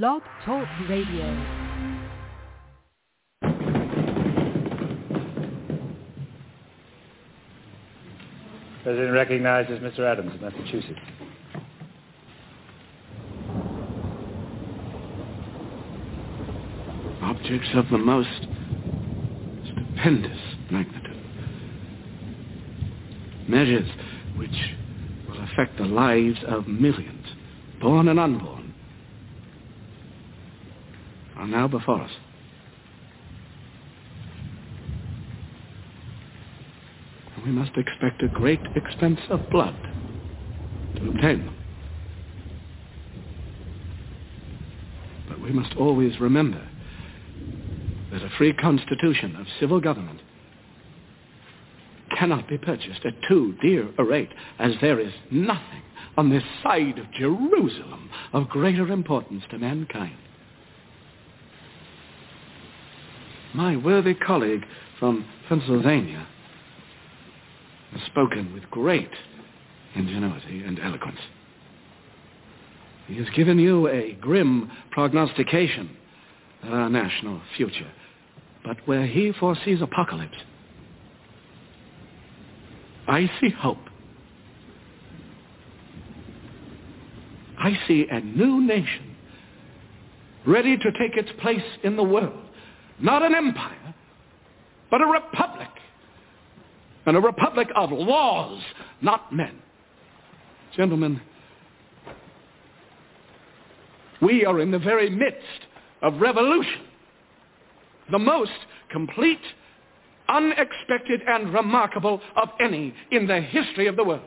Blog Talk Radio. President recognizes Mr. Adams of Massachusetts. Objects of the most stupendous magnitude. Measures which will affect the lives of millions, born and unborn, are now before us. we must expect a great expense of blood to obtain them. But we must always remember that a free constitution of civil government cannot be purchased at too dear a rate, as there is nothing on this side of Jerusalem of greater importance to mankind. My worthy colleague from Pennsylvania has spoken with great ingenuity and eloquence. He has given you a grim prognostication of our national future, but where he foresees apocalypse, I see hope. I see a new nation ready to take its place in the world. Not an empire, but a republic and a republic of laws, not men. Gentlemen, we are in the very midst of revolution, the most complete, unexpected, and remarkable of any in the history of the world.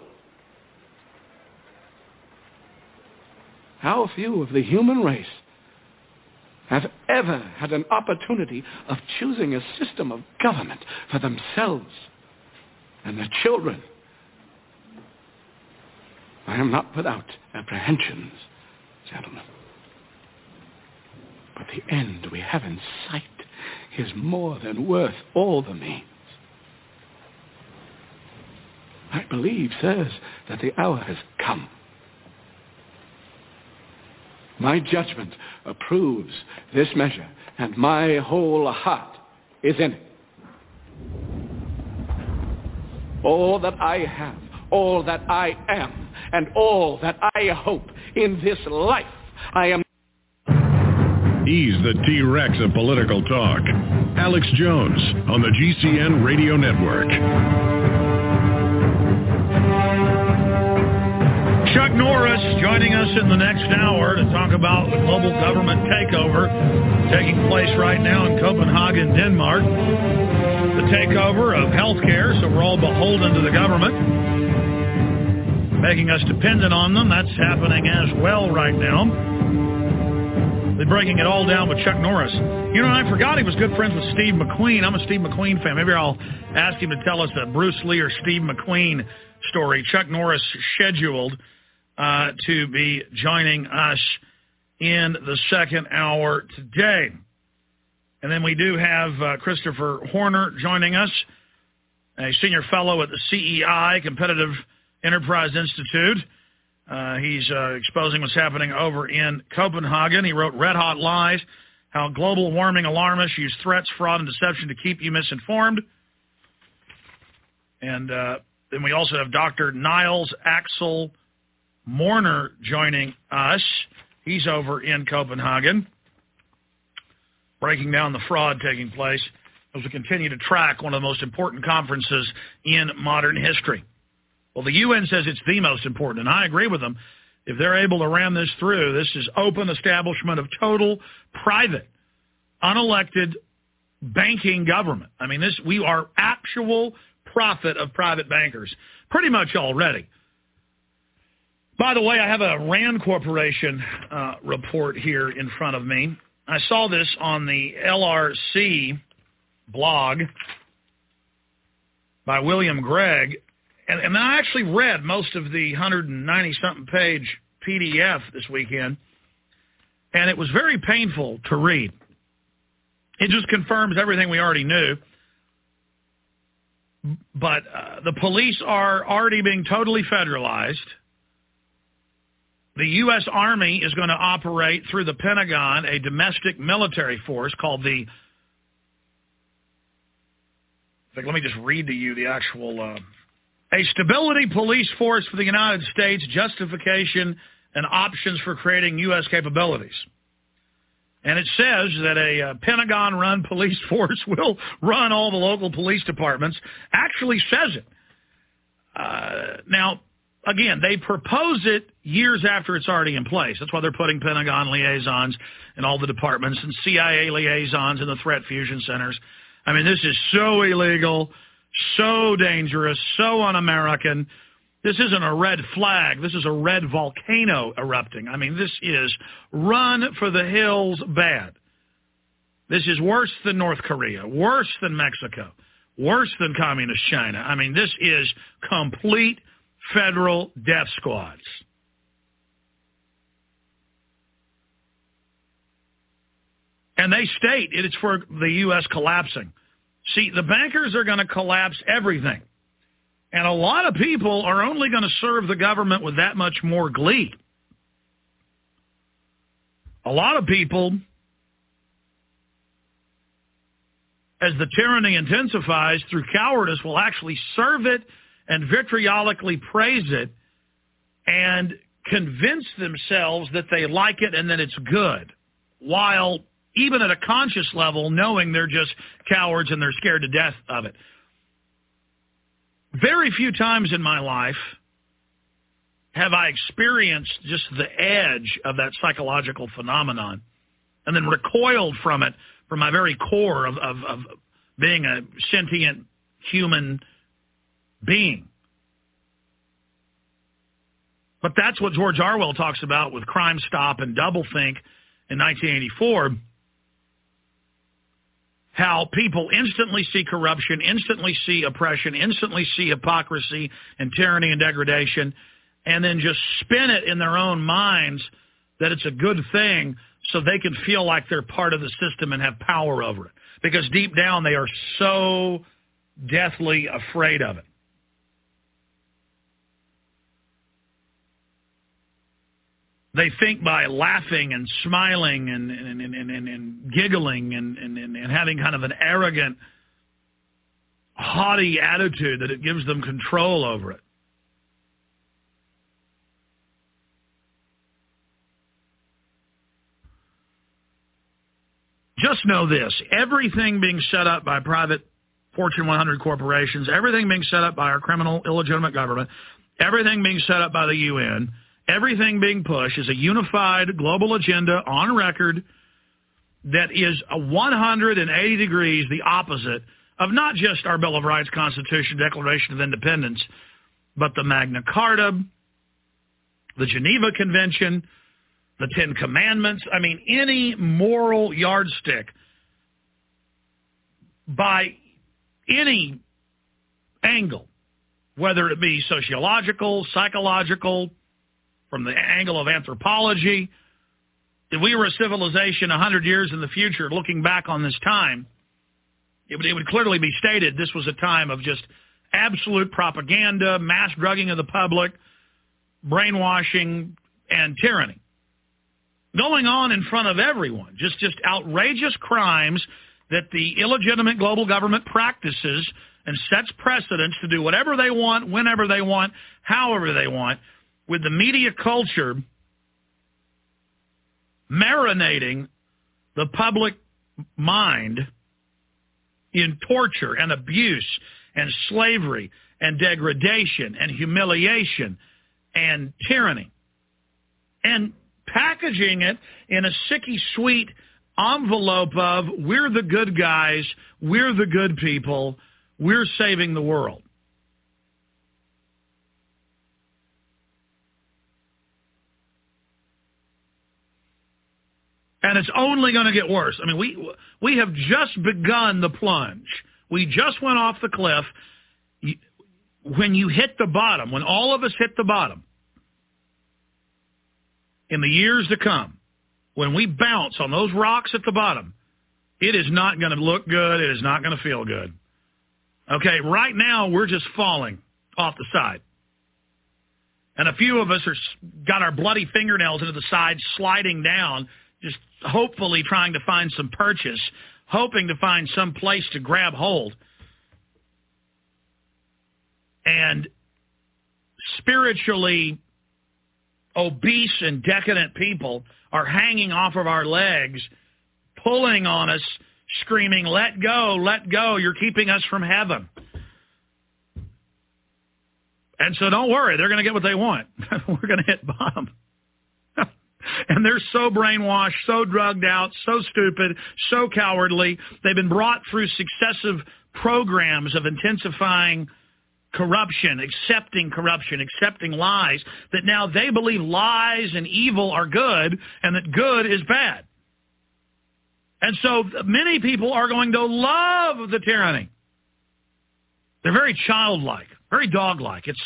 How few of the human race have ever had an opportunity of choosing a system of government for themselves and their children. I am not without apprehensions, gentlemen. But the end we have in sight is more than worth all the means. I believe, sirs, that the hour has come. My judgment approves this measure, and my whole heart is in it. all that I have, all that I am, and all that I hope in this life. I am. He's the T-Rex of political talk. Alex Jones on the GCN Radio Network. Chuck Norris joining us in the next hour to talk about the global government takeover taking place right now in Copenhagen, Denmark. The takeover of healthcare, so we're all beholden to the government, making us dependent on them. That's happening as well right now. They're breaking it all down with Chuck Norris. You know, I forgot he was good friends with Steve McQueen. I'm a Steve McQueen fan. Maybe I'll ask him to tell us a Bruce Lee or Steve McQueen story. Chuck Norris scheduled uh, to be joining us in the second hour today. And then we do have uh, Christopher Horner joining us, a senior fellow at the CEI, Competitive Enterprise Institute. Uh, he's uh, exposing what's happening over in Copenhagen. He wrote Red Hot Lies, How Global Warming Alarmists Use Threats, Fraud, and Deception to Keep You Misinformed. And uh, then we also have Dr. Nils Axel Morner joining us. He's over in Copenhagen, breaking down the fraud taking place as we continue to track one of the most important conferences in modern history. Well, the UN says it's the most important, and I agree with them. If they're able to ram this through, this is open establishment of total private, unelected banking government. I mean, this we are actual profit of private bankers pretty much already. By the way, I have a RAND Corporation uh, report here in front of me. I saw this on the LRC blog by William Grigg, and, and I actually read most of the 190-something page PDF this weekend, and it was very painful to read. It just confirms everything we already knew. But uh, the police are already being totally federalized – the U.S. Army is going to operate through the Pentagon a domestic military force called the. Let me just read to you the actual. Uh, a stability police force for the United States, justification and options for creating U.S. capabilities. And it says that a uh, Pentagon-run police force will run all the local police departments. Actually says it. Uh, now, again, they propose it years after it's already in place. That's why they're putting Pentagon liaisons in all the departments and CIA liaisons in the threat fusion centers. I mean, this is so illegal, so dangerous, so un-American. This isn't a red flag. This is a red volcano erupting. I mean, this is run for the hills bad. This is worse than North Korea, worse than Mexico, worse than communist China. I mean, this is complete federal death squads. And they state it's for the U.S. collapsing. See, the bankers are going to collapse everything. And a lot of people are only going to serve the government with that much more glee. A lot of people, as the tyranny intensifies through cowardice, will actually serve it and vitriolically praise it and convince themselves that they like it and that it's good, while even at a conscious level knowing they're just cowards and they're scared to death of it. Very few times in my life have I experienced just the edge of that psychological phenomenon and then recoiled from it from my very core of, of, of being a sentient human being. But that's what George Orwell talks about with Crimestop and Doublethink in 1984 how people instantly see corruption, instantly see oppression, instantly see hypocrisy and tyranny and degradation, and then just spin it in their own minds that it's a good thing so they can feel like they're part of the system and have power over it. Because deep down they are so deathly afraid of it. They think by laughing and smiling and and, and, and, and giggling and, and, and having kind of an arrogant, haughty attitude that it gives them control over it. Just know this, everything being set up by private Fortune 100 corporations, everything being set up by our criminal illegitimate government, everything being set up by the UN, everything being pushed is a unified global agenda on record that is a 180 degrees the opposite of not just our Bill of Rights, Constitution, Declaration of Independence, but the Magna Carta, the Geneva Convention, the Ten Commandments. I mean, any moral yardstick by any angle, whether it be sociological, psychological, from the angle of anthropology. If we were a civilization 100 years in the future looking back on this time, it would, it would clearly be stated this was a time of just absolute propaganda, mass drugging of the public, brainwashing, and tyranny. Going on in front of everyone, just, just outrageous crimes that the illegitimate global government practices and sets precedents to do whatever they want, whenever they want, however they want, with the media culture marinating the public mind in torture and abuse and slavery and degradation and humiliation and tyranny. And packaging it in a sicky sweet envelope of we're the good guys, we're the good people, we're saving the world. And it's only going to get worse. I mean, we we have just begun the plunge. We just went off the cliff. When you hit the bottom, when all of us hit the bottom, in the years to come, when we bounce on those rocks at the bottom, it is not going to look good. It is not going to feel good. Okay, right now we're just falling off the side. And a few of us are got our bloody fingernails into the side, sliding down, just hopefully trying to find some purchase, hoping to find some place to grab hold. And spiritually obese and decadent people are hanging off of our legs, pulling on us, screaming, let go, let go, you're keeping us from heaven. And so don't worry, they're going to get what they want. We're going to hit bottom. And they're so brainwashed, so drugged out, so stupid, so cowardly. They've been brought through successive programs of intensifying corruption, accepting corruption, accepting lies, that now they believe lies and evil are good and that good is bad. And so many people are going to love the tyranny. They're very childlike, very dog-like. It's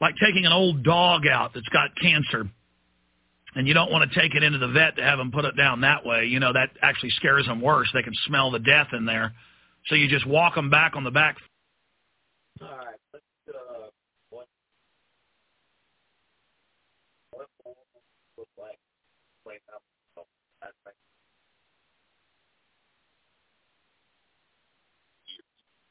like taking an old dog out that's got cancer and you don't want to take it into the vet to have them put it down that way. You know, that actually scares them worse. They can smell the death in there. So you just walk them back on the back all right, let's uh, what what look like right now.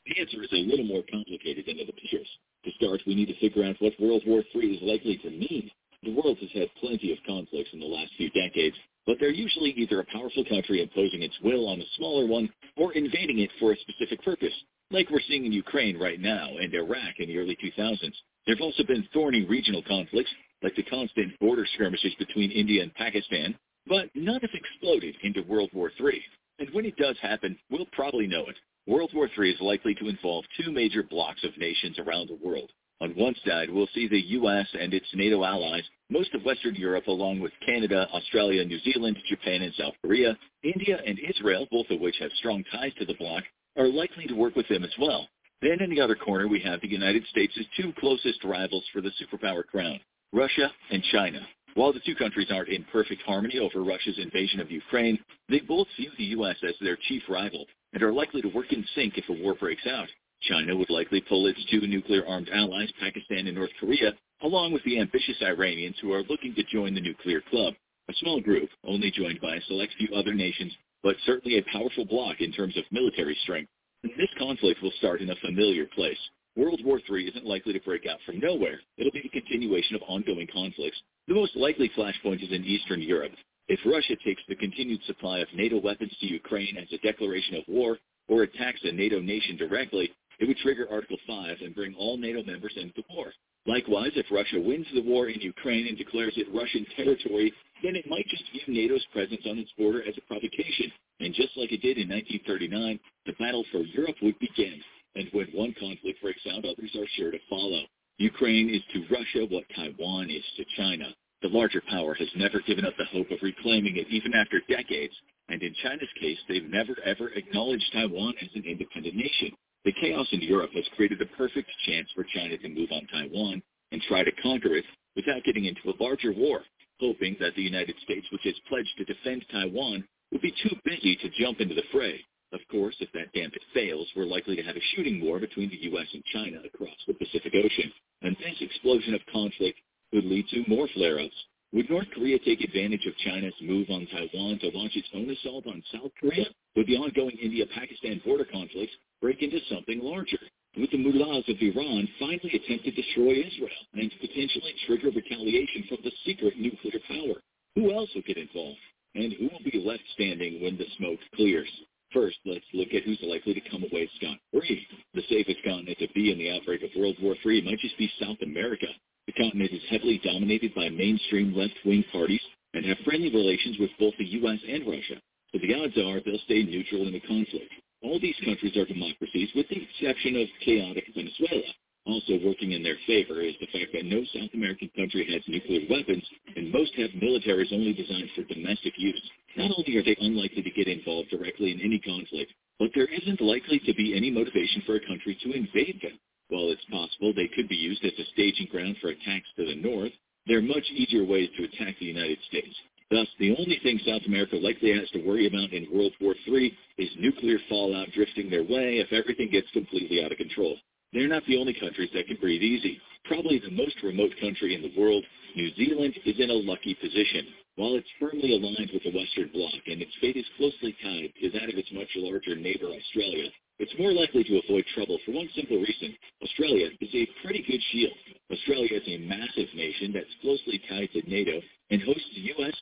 The answer is a little more complicated than it appears. To start, we need to figure out what World War III is likely to mean. The world has had plenty of conflicts in the last few decades, but they're usually either a powerful country imposing its will on a smaller one or invading it for a specific purpose like we're seeing in Ukraine right now and Iraq in the early 2000s. There have also been thorny regional conflicts, like the constant border skirmishes between India and Pakistan, but none have exploded into World War III. And when it does happen, we'll probably know it. World War III is likely to involve two major blocks of nations around the world. On one side, we'll see the U.S. and its NATO allies, most of Western Europe, along with Canada, Australia, New Zealand, Japan, and South Korea, India and Israel, both of which have strong ties to the bloc, are likely to work with them as well. Then in the other corner, we have the United States' two closest rivals for the superpower crown, Russia and China. While the two countries aren't in perfect harmony over Russia's invasion of Ukraine, they both view the U.S. as their chief rival and are likely to work in sync if a war breaks out. China would likely pull its two nuclear-armed allies, Pakistan and North Korea, along with the ambitious Iranians who are looking to join the nuclear club, a small group only joined by a select few other nations but certainly a powerful bloc in terms of military strength. This conflict will start in a familiar place. World War III isn't likely to break out from nowhere. It'll be a continuation of ongoing conflicts. The most likely flashpoint is in Eastern Europe. If Russia takes the continued supply of NATO weapons to Ukraine as a declaration of war, or attacks a NATO nation directly, it would trigger Article 5 and bring all NATO members into the war. Likewise, if Russia wins the war in Ukraine and declares it Russian territory, then it might just view NATO's presence on its border as a provocation. And just like it did in 1939, the battle for Europe would begin. And when one conflict breaks out, others are sure to follow. Ukraine is to Russia what Taiwan is to China. The larger power has never given up the hope of reclaiming it even after decades. And in China's case, they've never ever acknowledged Taiwan as an independent nation. The chaos in Europe has created the perfect chance for China to move on Taiwan and try to conquer it without getting into a larger war, hoping that the United States, which has pledged to defend Taiwan, would be too busy to jump into the fray. Of course, if that gambit fails, we're likely to have a shooting war between the U.S. and China across the Pacific Ocean, and this explosion of conflict would lead to more flare-ups. Would North Korea take advantage of China's move on Taiwan to launch its own assault on South Korea? Would the ongoing India-Pakistan border conflicts break into something larger? Would the mullahs of Iran finally attempt to destroy Israel and potentially trigger retaliation from the secret nuclear power? Who else would get involved? And who will be left standing when the smoke clears? First, let's look at who's likely to come away scot-free. The safest continent to be in the outbreak of World War III might just be South America. The continent is heavily dominated by mainstream left-wing parties and have friendly relations with both the U.S. and Russia. So the odds are they'll stay neutral in the conflict. All these countries are democracies with the exception of chaotic Venezuela. Also working in their favor is the fact that no South American country has nuclear weapons, and most have militaries only designed for domestic use. Not only are they unlikely to get involved directly in any conflict, but there isn't likely to be any motivation for a country to invade them. While it's possible they could be used as a staging ground for attacks to the north, there are much easier ways to attack the United States. Thus, the only thing South America likely has to worry about in World War III is nuclear fallout drifting their way if everything gets completely out of control. They're not the only countries that can breathe easy. probably the most remote country in the world, New Zealand is in a lucky position. While it's firmly aligned with the Western Bloc and its fate is closely tied to that of its much larger neighbor Australia, it's more likely to avoid trouble for one simple reason. Australia is a pretty good shield. Australia is a massive nation that's closely tied to NATO and hosts U.S.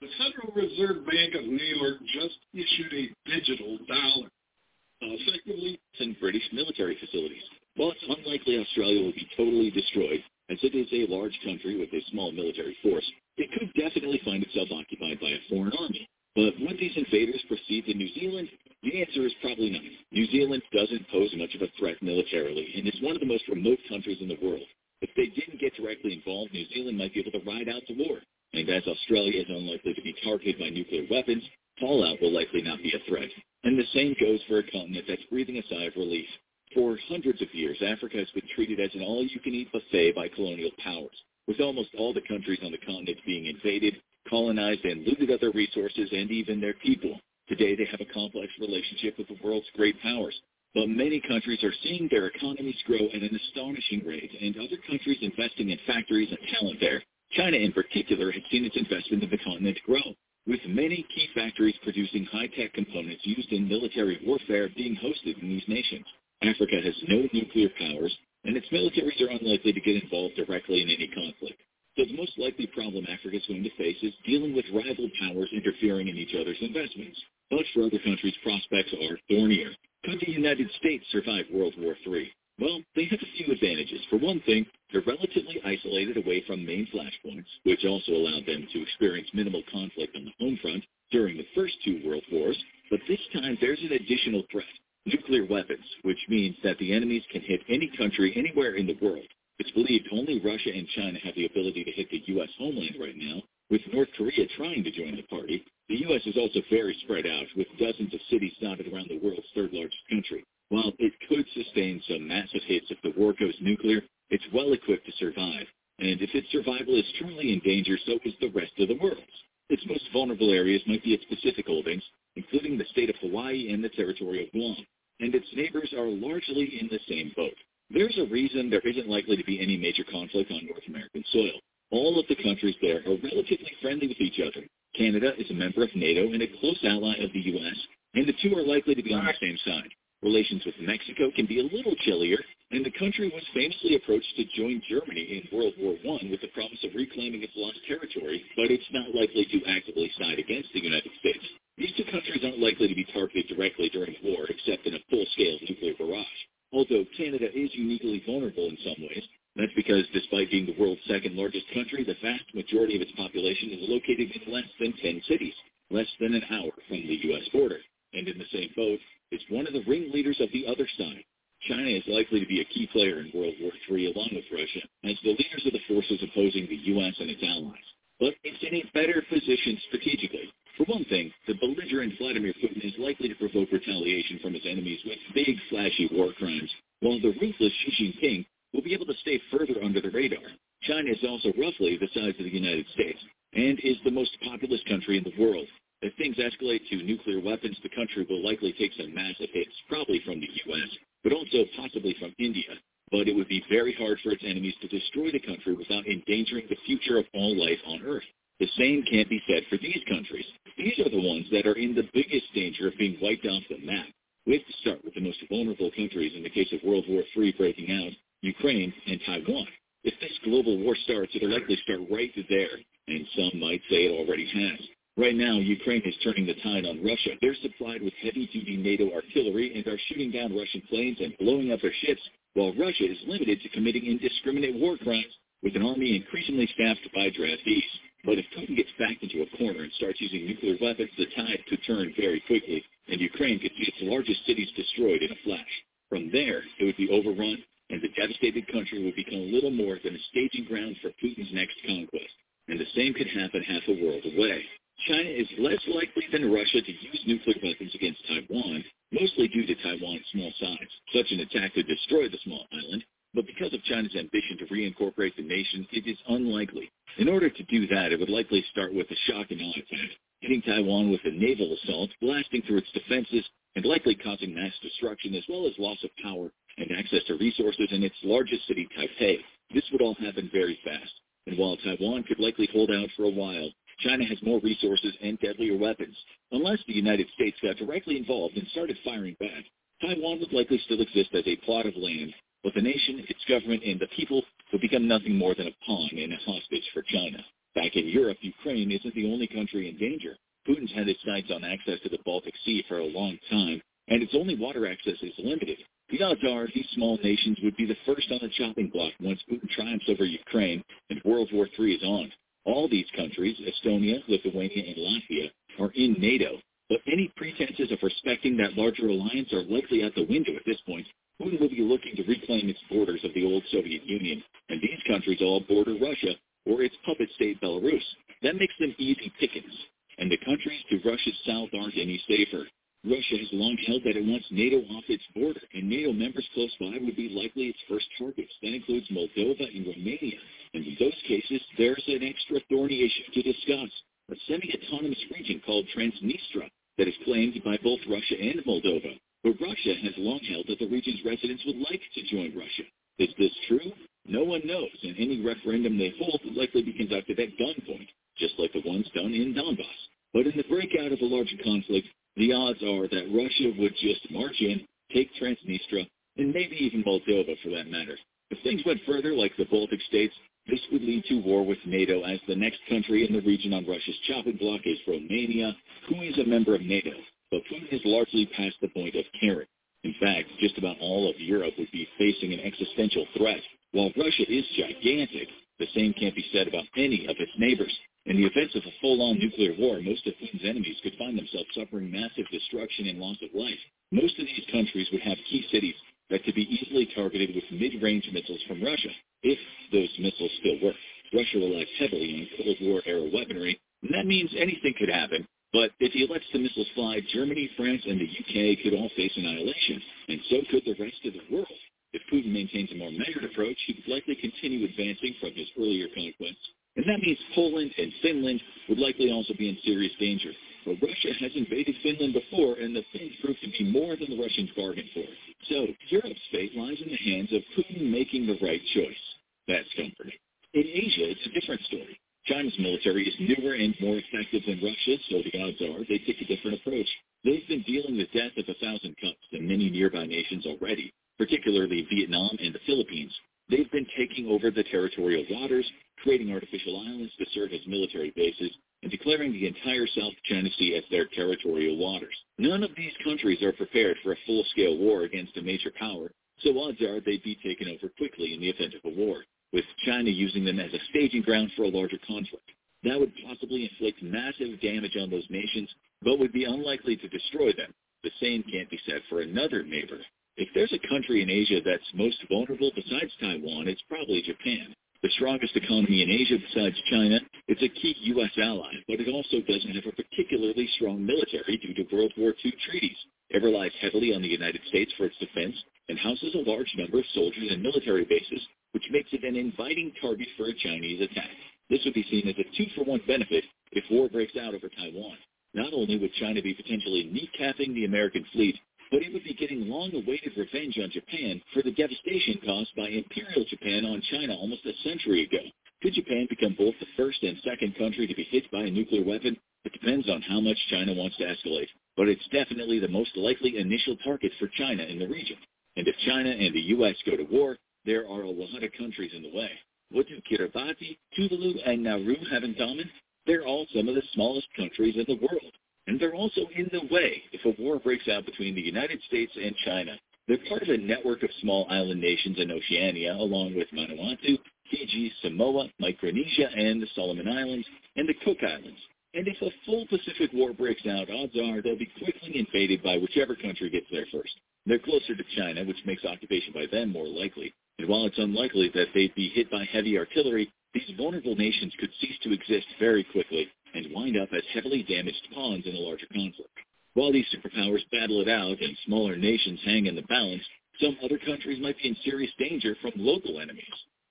The Federal Reserve Bank of New York just issued a digital dollar, uh, effectively in British military facilities. While it's unlikely Australia will be totally destroyed, as it is a large country with a small military force, it could definitely find itself occupied by a foreign army. But would these invaders proceed to New Zealand? The answer is probably not. New Zealand doesn't pose much of a threat militarily and is one of the most remote countries in the world. If they didn't get directly involved, New Zealand might be able to ride out the war. And as Australia is unlikely to be targeted by nuclear weapons, fallout will likely not be a threat. And the same goes for a continent that's breathing a sigh of relief. For hundreds of years, Africa has been treated as an all-you-can-eat buffet by colonial powers, with almost all the countries on the continent being invaded, colonized, and looted of their resources and even their people. Today, they have a complex relationship with the world's great powers. But many countries are seeing their economies grow at an astonishing rate, and other countries investing in factories and talent there. China, in particular, has seen its investment in the continent grow, with many key factories producing high-tech components used in military warfare being hosted in these nations. Africa has no nuclear powers, and its militaries are unlikely to get involved directly in any conflict. So the most likely problem Africa is going to face is dealing with rival powers interfering in each other's investments. But for other countries, prospects are thornier. Could the United States survive World War III? Well, they have a few advantages. For one thing, they're relatively isolated away from main flashpoints, which also allowed them to experience minimal conflict on the home front during the first two world wars. But this time, there's an additional threat nuclear weapons, which means that the enemies can hit any country anywhere in the world. It's believed only Russia and China have the ability to hit the U.S. homeland right now, with North Korea trying to join the party. The U.S. is also very spread out, with dozens of cities dotted around the world's third largest country. While it could sustain some massive hits if the war goes nuclear, it's well equipped to survive. And if its survival is truly in danger, so is the rest of the world. Its most vulnerable areas might be its Pacific holdings, including the state of Hawaii and the territory of Guam and its neighbors are largely in the same boat. There's a reason there isn't likely to be any major conflict on North American soil. All of the countries there are relatively friendly with each other. Canada is a member of NATO and a close ally of the U.S., and the two are likely to be on the same side. Relations with Mexico can be a little chillier, and the country was famously approached to join Germany in World War I with the promise of reclaiming its lost territory, but it's not likely to actively side against the United States. These two countries aren't likely to be targeted directly during war, except in a full-scale nuclear barrage. Although Canada is uniquely vulnerable in some ways, that's because despite being the world's second largest country, the vast majority of its population is located in less than 10 cities, less than an hour from the U.S. border. And in the same boat, it's one of the ringleaders of the other side. China is likely to be a key player in World War III along with Russia as the leaders of the forces opposing the U.S. and its allies. But it's in a better position strategically. For one thing, the belligerent Vladimir Putin is likely to provoke retaliation from his enemies with big, flashy war crimes, while the ruthless Xi Jinping will be able to stay further under the radar. China is also roughly the size of the United States and is the most populous country in the world. If things escalate to nuclear weapons, the country will likely take some massive hits, probably from the U.S., but also possibly from India. But it would be very hard for its enemies to destroy the country without endangering the future of all life on Earth. The same can't be said for these countries. These are the ones that are in the biggest danger of being wiped off the map. We have to start with the most vulnerable countries in the case of World War III breaking out, Ukraine and Taiwan. If this global war starts, it'll likely start right there, and some might say it already has. Right now, Ukraine is turning the tide on Russia. They're supplied with heavy-duty NATO artillery and are shooting down Russian planes and blowing up their ships, while Russia is limited to committing indiscriminate war crimes with an army increasingly staffed by draftees. But if Putin gets backed into a corner and starts using nuclear weapons, the tide could turn very quickly, and Ukraine could see its largest cities destroyed in a flash. From there, it would be overrun, and the devastated country would become little more than a staging ground for Putin's next conquest. And the same could happen half a world away. China is less likely than Russia to use nuclear weapons against Taiwan, mostly due to Taiwan's small size. Such an attack could destroy the small island, but because of China's ambition to reincorporate the nation, it is unlikely. In order to do that, it would likely start with a shock and awe attack, hitting Taiwan with a naval assault, blasting through its defenses, and likely causing mass destruction as well as loss of power and access to resources in its largest city, Taipei. This would all happen very fast. And while Taiwan could likely hold out for a while, China has more resources and deadlier weapons. Unless the United States got directly involved and started firing back, Taiwan would likely still exist as a plot of land, but the nation, its government, and the people would become nothing more than a pawn and a hostage for China. Back in Europe, Ukraine isn't the only country in danger. Putin's had his sights on access to the Baltic Sea for a long time, and its only water access is limited. The odds are these small nations would be the first on the chopping block once Putin triumphs over Ukraine and World War III is on. All these countries, Estonia, Lithuania, and Latvia, are in NATO, but any pretenses of respecting that larger alliance are likely out the window at this point. Putin will be looking to reclaim its borders of the old Soviet Union, and these countries all border Russia or its puppet state Belarus. That makes them easy pickings, and the countries to Russia's south aren't any safer. Russia has long held that it wants NATO off its border, and NATO members close by would be likely its first targets. That includes Moldova and Romania. And in those cases, there's an extra thorny issue to discuss, a semi-autonomous region called Transnistria that is claimed by both Russia and Moldova. But Russia has long held that the region's residents would like to join Russia. Is this true? No one knows, and any referendum they hold would likely be conducted at gunpoint, just like the ones done in Donbass. But in the breakout of a larger conflict, the odds are that Russia would just march in, take Transnistria, and maybe even Moldova for that matter. If things went further, like the Baltic states, this would lead to war with NATO as the next country in the region on Russia's chopping block is Romania, who is a member of NATO. But Putin has largely passed the point of caring. In fact, just about all of Europe would be facing an existential threat. While Russia is gigantic, the same can't be said about any of its neighbors. In the event of a full-on nuclear war, most of Putin's enemies could find themselves suffering massive destruction and loss of life. Most of these countries would have key cities that could be easily targeted with mid-range missiles from Russia, if those missiles still work. Russia relies heavily on Cold War-era weaponry, and that means anything could happen. But if he lets the missiles fly, Germany, France, and the UK could all face annihilation, and so could the rest of the world. If Putin maintains a more measured approach, he would likely continue advancing from his earlier conquests, and that means Poland and Finland would likely also be in serious danger. But Russia has invaded Finland before, and the Finns proved to be more than the Russians bargained for. So Europe's fate lies in the hands of Putin making the right choice. That's comforting. In Asia, it's a different story. China's military is newer and more effective than Russia's, so the odds are they take a different approach. They've been dealing the death of a thousand cups in many nearby nations already, particularly Vietnam and the Philippines. They've been taking over the territorial waters, creating artificial islands to serve as military bases, and declaring the entire South China Sea as their territorial waters. None of these countries are prepared for a full-scale war against a major power, so odds are they'd be taken over quickly in the event of a war, with China using them as a staging ground for a larger conflict. That would possibly inflict massive damage on those nations, but would be unlikely to destroy them. The same can't be said for another neighbor. If there's a country in Asia that's most vulnerable besides Taiwan, it's probably Japan the strongest economy in Asia besides China. It's a key U.S. ally, but it also doesn't have a particularly strong military due to World War II treaties. It relies heavily on the United States for its defense and houses a large number of soldiers and military bases, which makes it an inviting target for a Chinese attack. This would be seen as a two-for-one benefit if war breaks out over Taiwan. Not only would China be potentially kneecapping the American fleet, but it would be getting long-awaited revenge on Japan for the devastation caused by Imperial Japan on China almost a century ago. Could Japan become both the first and second country to be hit by a nuclear weapon? It depends on how much China wants to escalate, but it's definitely the most likely initial target for China in the region. And if China and the U.S. go to war, there are a lot of countries in the way. What do Kiribati, Tuvalu, and Nauru have in common? They're all some of the smallest countries in the world and they're also in the way if a war breaks out between the United States and China. They're part of a network of small island nations in Oceania, along with Vanuatu, Fiji, Samoa, Micronesia, and the Solomon Islands, and the Cook Islands. And if a full Pacific War breaks out, odds are they'll be quickly invaded by whichever country gets there first. They're closer to China, which makes occupation by them more likely. And while it's unlikely that they'd be hit by heavy artillery, these vulnerable nations could cease to exist very quickly and wind up as heavily damaged pawns in a larger conflict. While these superpowers battle it out and smaller nations hang in the balance, some other countries might be in serious danger from local enemies.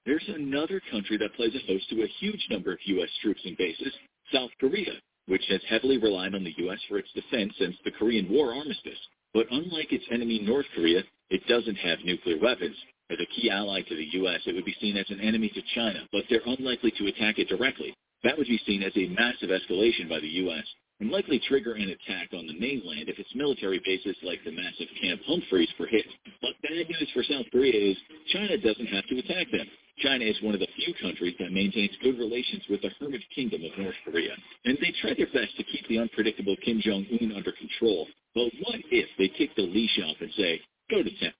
There's another country that plays a host to a huge number of U.S. troops and bases, South Korea, which has heavily relied on the U.S. for its defense since the Korean War armistice. But unlike its enemy North Korea, it doesn't have nuclear weapons. As a key ally to the U.S., it would be seen as an enemy to China, but they're unlikely to attack it directly. That would be seen as a massive escalation by the U.S. and likely trigger an attack on the mainland if its military bases like the massive Camp Humphreys were hit. But bad news for South Korea is China doesn't have to attack them. China is one of the few countries that maintains good relations with the hermit kingdom of North Korea, and they try their best to keep the unpredictable Kim Jong-un under control. But what if they kick the leash off and say, go to town?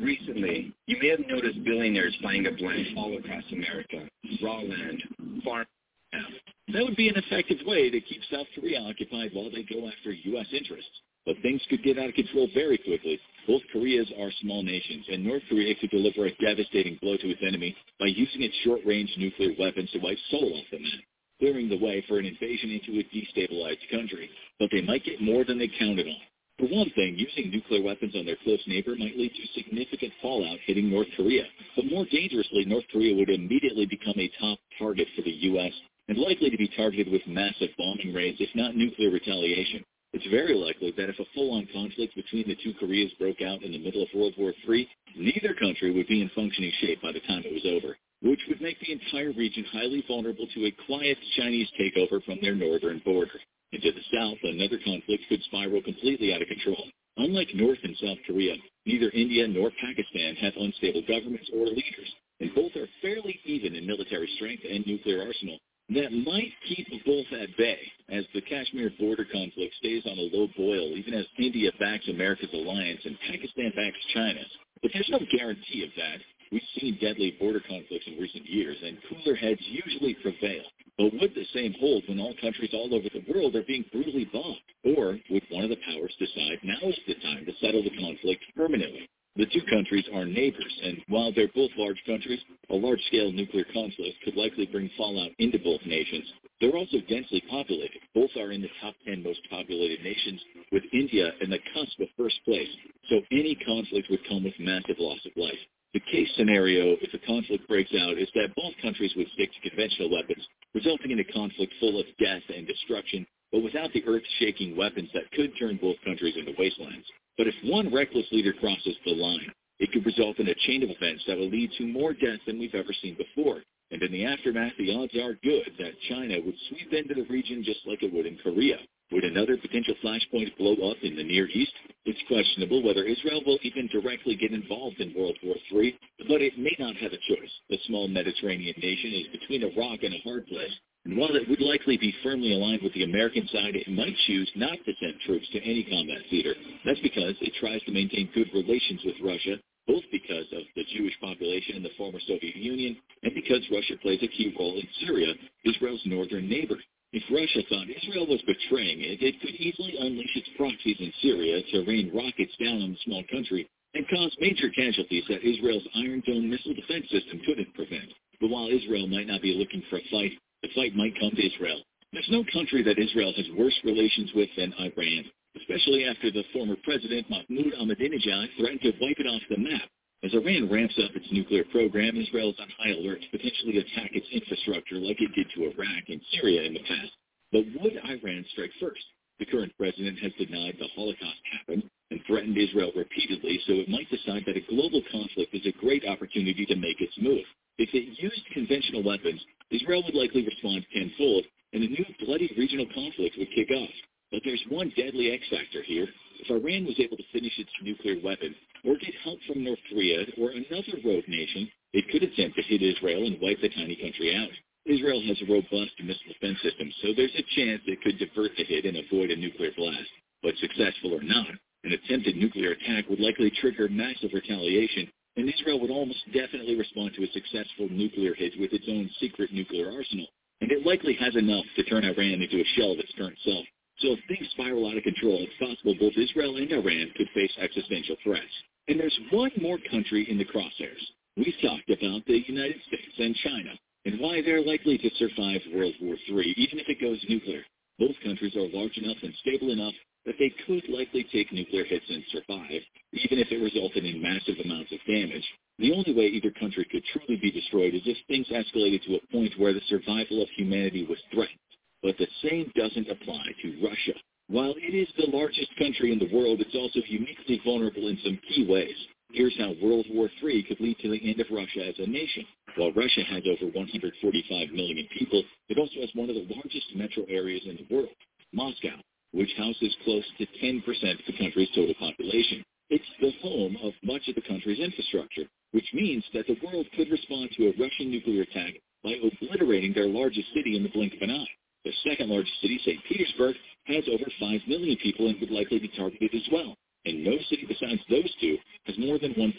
Recently, you may have noticed billionaires buying up land all across America, raw land, farm. That would be an effective way to keep South Korea occupied while they go after U.S. interests. But things could get out of control very quickly. Both Koreas are small nations, and North Korea could deliver a devastating blow to its enemy by using its short-range nuclear weapons to wipe Seoul off the map, clearing the way for an invasion into a destabilized country. But they might get more than they counted on. For one thing, using nuclear weapons on their close neighbor might lead to significant fallout hitting North Korea. But more dangerously, North Korea would immediately become a top target for the U.S. and likely to be targeted with massive bombing raids, if not nuclear retaliation. It's very likely that if a full-on conflict between the two Koreas broke out in the middle of World War III, neither country would be in functioning shape by the time it was over, which would make the entire region highly vulnerable to a quiet Chinese takeover from their northern border. And to the south, another conflict could spiral completely out of control. Unlike North and South Korea, neither India nor Pakistan have unstable governments or leaders, and both are fairly even in military strength and nuclear arsenal. That might keep both at bay as the Kashmir border conflict stays on a low boil, even as India backs America's alliance and Pakistan backs China's. But there's no guarantee of that. We've seen deadly border conflicts in recent years, and cooler heads usually prevail. But would the same hold when all countries all over the world are being brutally bombed? Or would one of the powers decide now is the time to settle the conflict permanently? The two countries are neighbors, and while they're both large countries, a large-scale nuclear conflict could likely bring fallout into both nations. They're also densely populated. Both are in the top 10 most populated nations, with India in the cusp of first place. So any conflict would come with massive loss of life. The case scenario, if a conflict breaks out, is that both countries would stick to conventional weapons, resulting in a conflict full of death and destruction, but without the earth-shaking weapons that could turn both countries into wastelands. But if one reckless leader crosses the line, it could result in a chain of events that will lead to more deaths than we've ever seen before. And in the aftermath, the odds are good that China would sweep into the region just like it would in Korea. Would another potential flashpoint blow up in the Near East? It's questionable whether Israel will even directly get involved in World War III, but it may not have a choice. The small Mediterranean nation is between a rock and a hard place. And while it would likely be firmly aligned with the American side, it might choose not to send troops to any combat theater. That's because it tries to maintain good relations with Russia, both because of the Jewish population in the former Soviet Union and because Russia plays a key role in Syria, Israel's northern neighbor. If Russia thought Israel was betraying it, it could easily unleash its proxies in Syria to rain rockets down on the small country and cause major casualties that Israel's Iron Dome missile defense system couldn't prevent. But while Israel might not be looking for a fight, the fight might come to Israel. There's no country that Israel has worse relations with than Iran, especially after the former president Mahmoud Ahmadinejad threatened to wipe it off the map. As Iran ramps up its nuclear program, Israel is on high alert to potentially attack its infrastructure like it did to Iraq and Syria in the past. But would Iran strike first? The current president has denied the Holocaust happened and threatened Israel repeatedly, so it might decide that a global conflict is a great opportunity to make its move. If it used conventional weapons, Israel would likely respond tenfold, and a new bloody regional conflict would kick off. But there's one deadly X factor here. If Iran was able to finish its nuclear weapon, or get help from North Korea or another rogue nation, it could attempt to hit Israel and wipe the tiny country out. Israel has a robust missile defense system, so there's a chance it could divert the hit and avoid a nuclear blast. But successful or not, an attempted nuclear attack would likely trigger massive retaliation, and Israel would almost definitely respond to a successful nuclear hit with its own secret nuclear arsenal. And it likely has enough to turn Iran into a shell of its current self. So if things spiral out of control, it's possible both Israel and Iran could face existential threats. And there's one more country in the crosshairs. We've talked about the United States and China and why they're likely to survive World War III, even if it goes nuclear. Both countries are large enough and stable enough that they could likely take nuclear hits and survive, even if it resulted in massive amounts of damage. The only way either country could truly be destroyed is if things escalated to a point where the survival of humanity was threatened. But the same doesn't apply to Russia. While it is the largest country in the world, it's also uniquely vulnerable in some key ways. Here's how World War III could lead to the end of Russia as a nation. While Russia has over 145 million people, it also has one of the largest metro areas in the world, Moscow, which houses close to 10% of the country's total population. It's the home of much of the country's infrastructure, which means that the world could respond to a Russian nuclear attack by obliterating their largest city in the blink of an eye. The second largest city, St. Petersburg, has over 5 million people and would likely be targeted as well. And no city besides those two has more than 1.6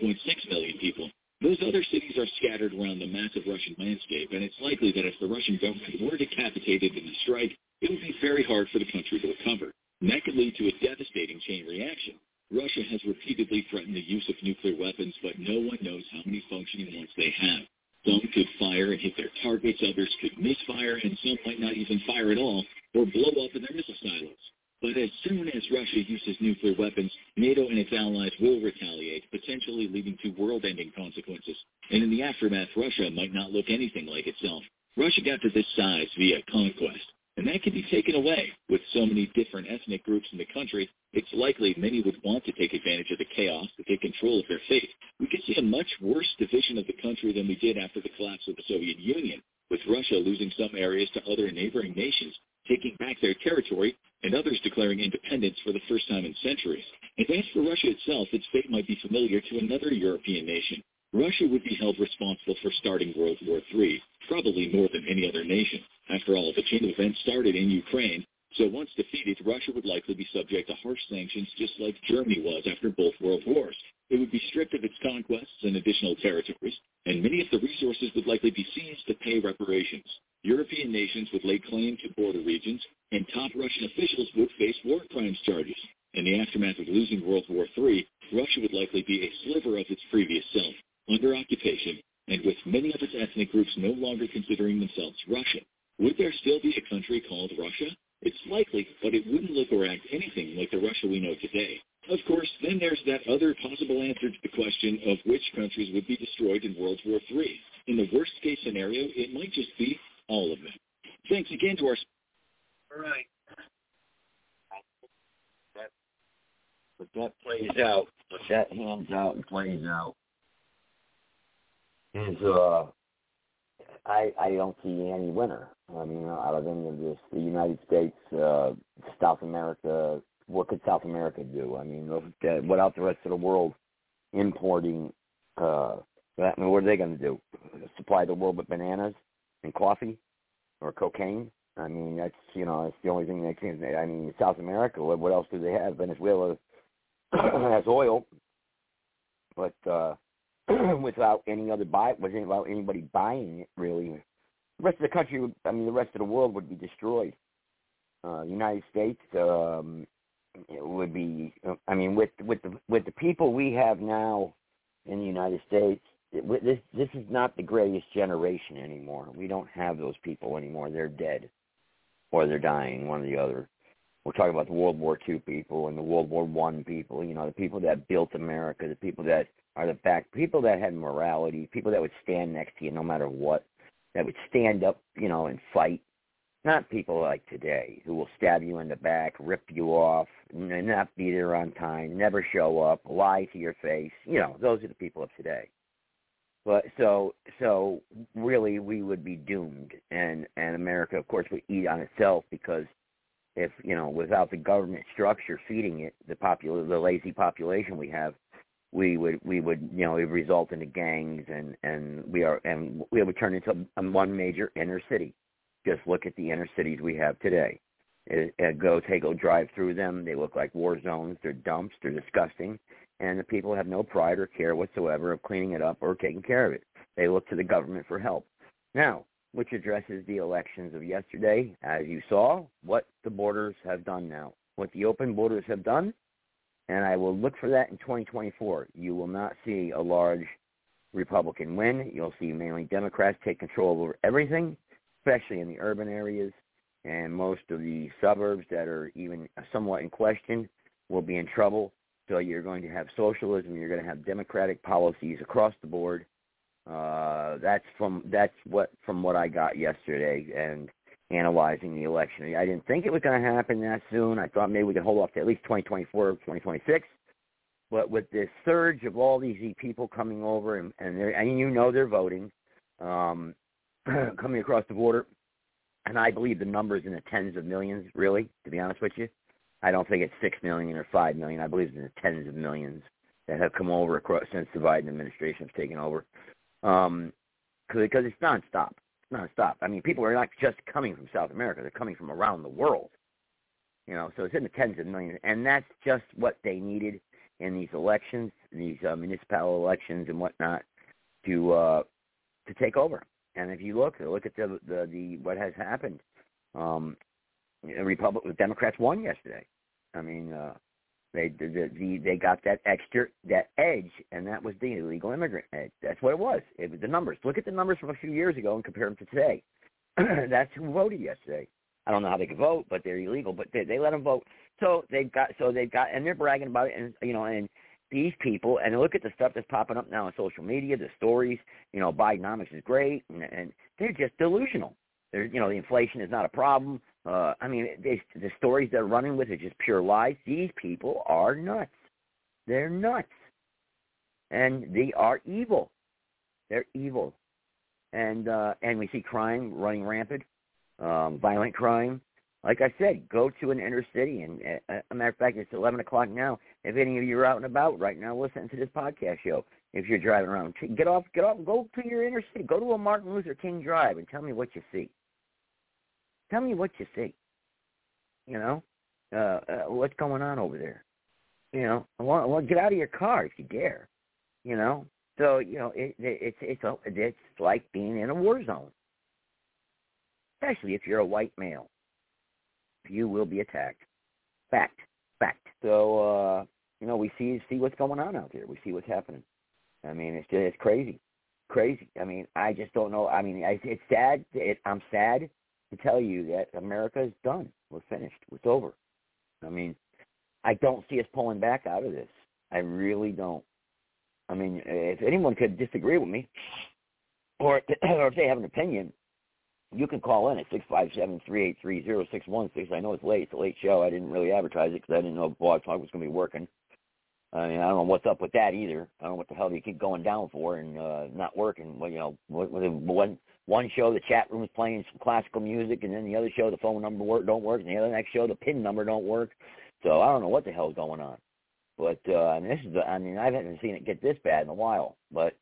million people. Those other cities are scattered around the massive Russian landscape, and it's likely that if the Russian government were decapitated in a strike, it would be very hard for the country to recover. And that could lead to a devastating chain reaction. Russia has repeatedly threatened the use of nuclear weapons, but no one knows how many functioning ones they have. Some could fire and hit their targets, others could misfire, and some might not even fire at all or blow up in their missile silos. But as soon as Russia uses nuclear weapons, NATO and its allies will retaliate, potentially leading to world-ending consequences. And in the aftermath, Russia might not look anything like itself. Russia got to this size via conquest. And that can be taken away. With so many different ethnic groups in the country, it's likely many would want to take advantage of the chaos to take control of their fate. We could see a much worse division of the country than we did after the collapse of the Soviet Union, with Russia losing some areas to other neighboring nations, taking back their territory, and others declaring independence for the first time in centuries. And as for Russia itself, its fate might be familiar to another European nation. Russia would be held responsible for starting World War III, probably more than any other nation. After all, the chain of events started in Ukraine, so once defeated, Russia would likely be subject to harsh sanctions just like Germany was after both world wars. It would be stripped of its conquests and additional territories, and many of the resources would likely be seized to pay reparations. European nations would lay claim to border regions, and top Russian officials would face war crimes charges. In the aftermath of losing World War III, Russia would likely be a sliver of its previous self, under occupation, and with many of its ethnic groups no longer considering themselves Russian. Would there still be a country called Russia? It's likely, but it wouldn't look or act anything like the Russia we know today. Of course, then there's that other possible answer to the question of which countries would be destroyed in World War III. In the worst case scenario, it might just be all of them. Thanks again to our... All right. That, but that plays out, but that hands out and plays out is uh I I don't see any winner. I mean, out of any of this, the United States, uh, South America. What could South America do? I mean, else the rest of the world importing? Uh, I mean, what are they going to do? Supply the world with bananas and coffee or cocaine? I mean, that's you know, that's the only thing they can. I mean, South America. What, what else do they have? Venezuela has oil, but uh, without any other buy, without anybody buying it, really, the rest of the country, would, I mean, the rest of the world would be destroyed. Uh, United States um, would be. I mean, with with the with the people we have now in the United States, it, this this is not the greatest generation anymore. We don't have those people anymore. They're dead, or they're dying, one or the other. We're talking about the World War II people and the World War One people. You know, the people that built America, the people that are the fact people that had morality, people that would stand next to you no matter what that would stand up, you know, and fight. Not people like today who will stab you in the back, rip you off, not be there on time, never show up, lie to your face. You know, those are the people of today. But so so really we would be doomed and and America of course would eat on itself because if you know without the government structure feeding it the popul the lazy population we have we would we would you know it would result into gangs and and we are and we would turn into one major inner city. Just look at the inner cities we have today. It, it go take a drive through them. They look like war zones. They're dumps. They're disgusting, and the people have no pride or care whatsoever of cleaning it up or taking care of it. They look to the government for help. Now, which addresses the elections of yesterday, as you saw, what the borders have done now. What the open borders have done and I will look for that in 2024. You will not see a large Republican win. You'll see mainly Democrats take control over everything, especially in the urban areas, and most of the suburbs that are even somewhat in question will be in trouble. So you're going to have socialism. You're going to have democratic policies across the board. Uh, that's from that's what from what I got yesterday, and analyzing the election. I didn't think it was going to happen that soon. I thought maybe we could hold off to at least 2024 2026. but with the surge of all these people coming over and and, and you know they're voting, um, coming across the border, and I believe the numbers in the tens of millions. Really, to be honest with you, I don't think it's six million or five million. I believe it's in the tens of millions that have come over across since the Biden administration has taken over. Um, because it's nonstop, nonstop. I mean, people are not just coming from South America; they're coming from around the world. You know, so it's in the tens of millions, and that's just what they needed in these elections, these uh, municipal elections and whatnot, to uh, to take over. And if you look, look at the the, the what has happened. Um, the Republic, Democrats won yesterday. I mean, uh, they the, the, they got that extra that edge, and that was the illegal immigrant edge. That's what it was. It was the numbers. Look at the numbers from a few years ago and compare them to today. That's who voted yesterday. I don't know how they could vote, but they're illegal. But they, they let them vote. So they've got so they've got and they're bragging about it, and you know, and these people and look at the stuff that's popping up now on social media, the stories. You know, Bidenomics is great, and, and they're just delusional. There's, you know, the inflation is not a problem. Uh, I mean, they, the stories they're running with are just pure lies. These people are nuts. They're nuts, and they are evil. They're evil, and uh, and we see crime running rampant, um, violent crime. Like I said, go to an inner city, and uh, a matter of fact, it's eleven o'clock now. If any of you are out and about right now, listening to this podcast show, if you're driving around, get off, get off, go to your inner city, go to a Martin Luther King Drive, and tell me what you see. Tell me what you see. You know, uh, uh, what's going on over there? You know, well, well, get out of your car if you dare. You know, so you know it, it, it's it's a, it's like being in a war zone, especially if you're a white male. You will be attacked. Fact, fact. So uh, you know, we see see what's going on out there. We see what's happening. I mean, it's just, it's crazy, crazy. I mean, I just don't know. I mean, I, it's sad. It, I'm sad to tell you that America is done. We're finished. It's over. I mean, I don't see us pulling back out of this. I really don't. I mean, if anyone could disagree with me, or or if they have an opinion, you can call in at six five seven three eight three zero six one six. I know it's late. It's a late show. I didn't really advertise it because I didn't know Blog Talk was going to be working. I mean, I don't know what's up with that either. I don't know what the hell you keep going down for and uh, not working. Well, you know, one one show the chat room is playing some classical music, and then the other show the phone number work don't work, and the other next show the pin number don't work. So I don't know what the hell's going on. But uh, I this is I mean I haven't seen it get this bad in a while. But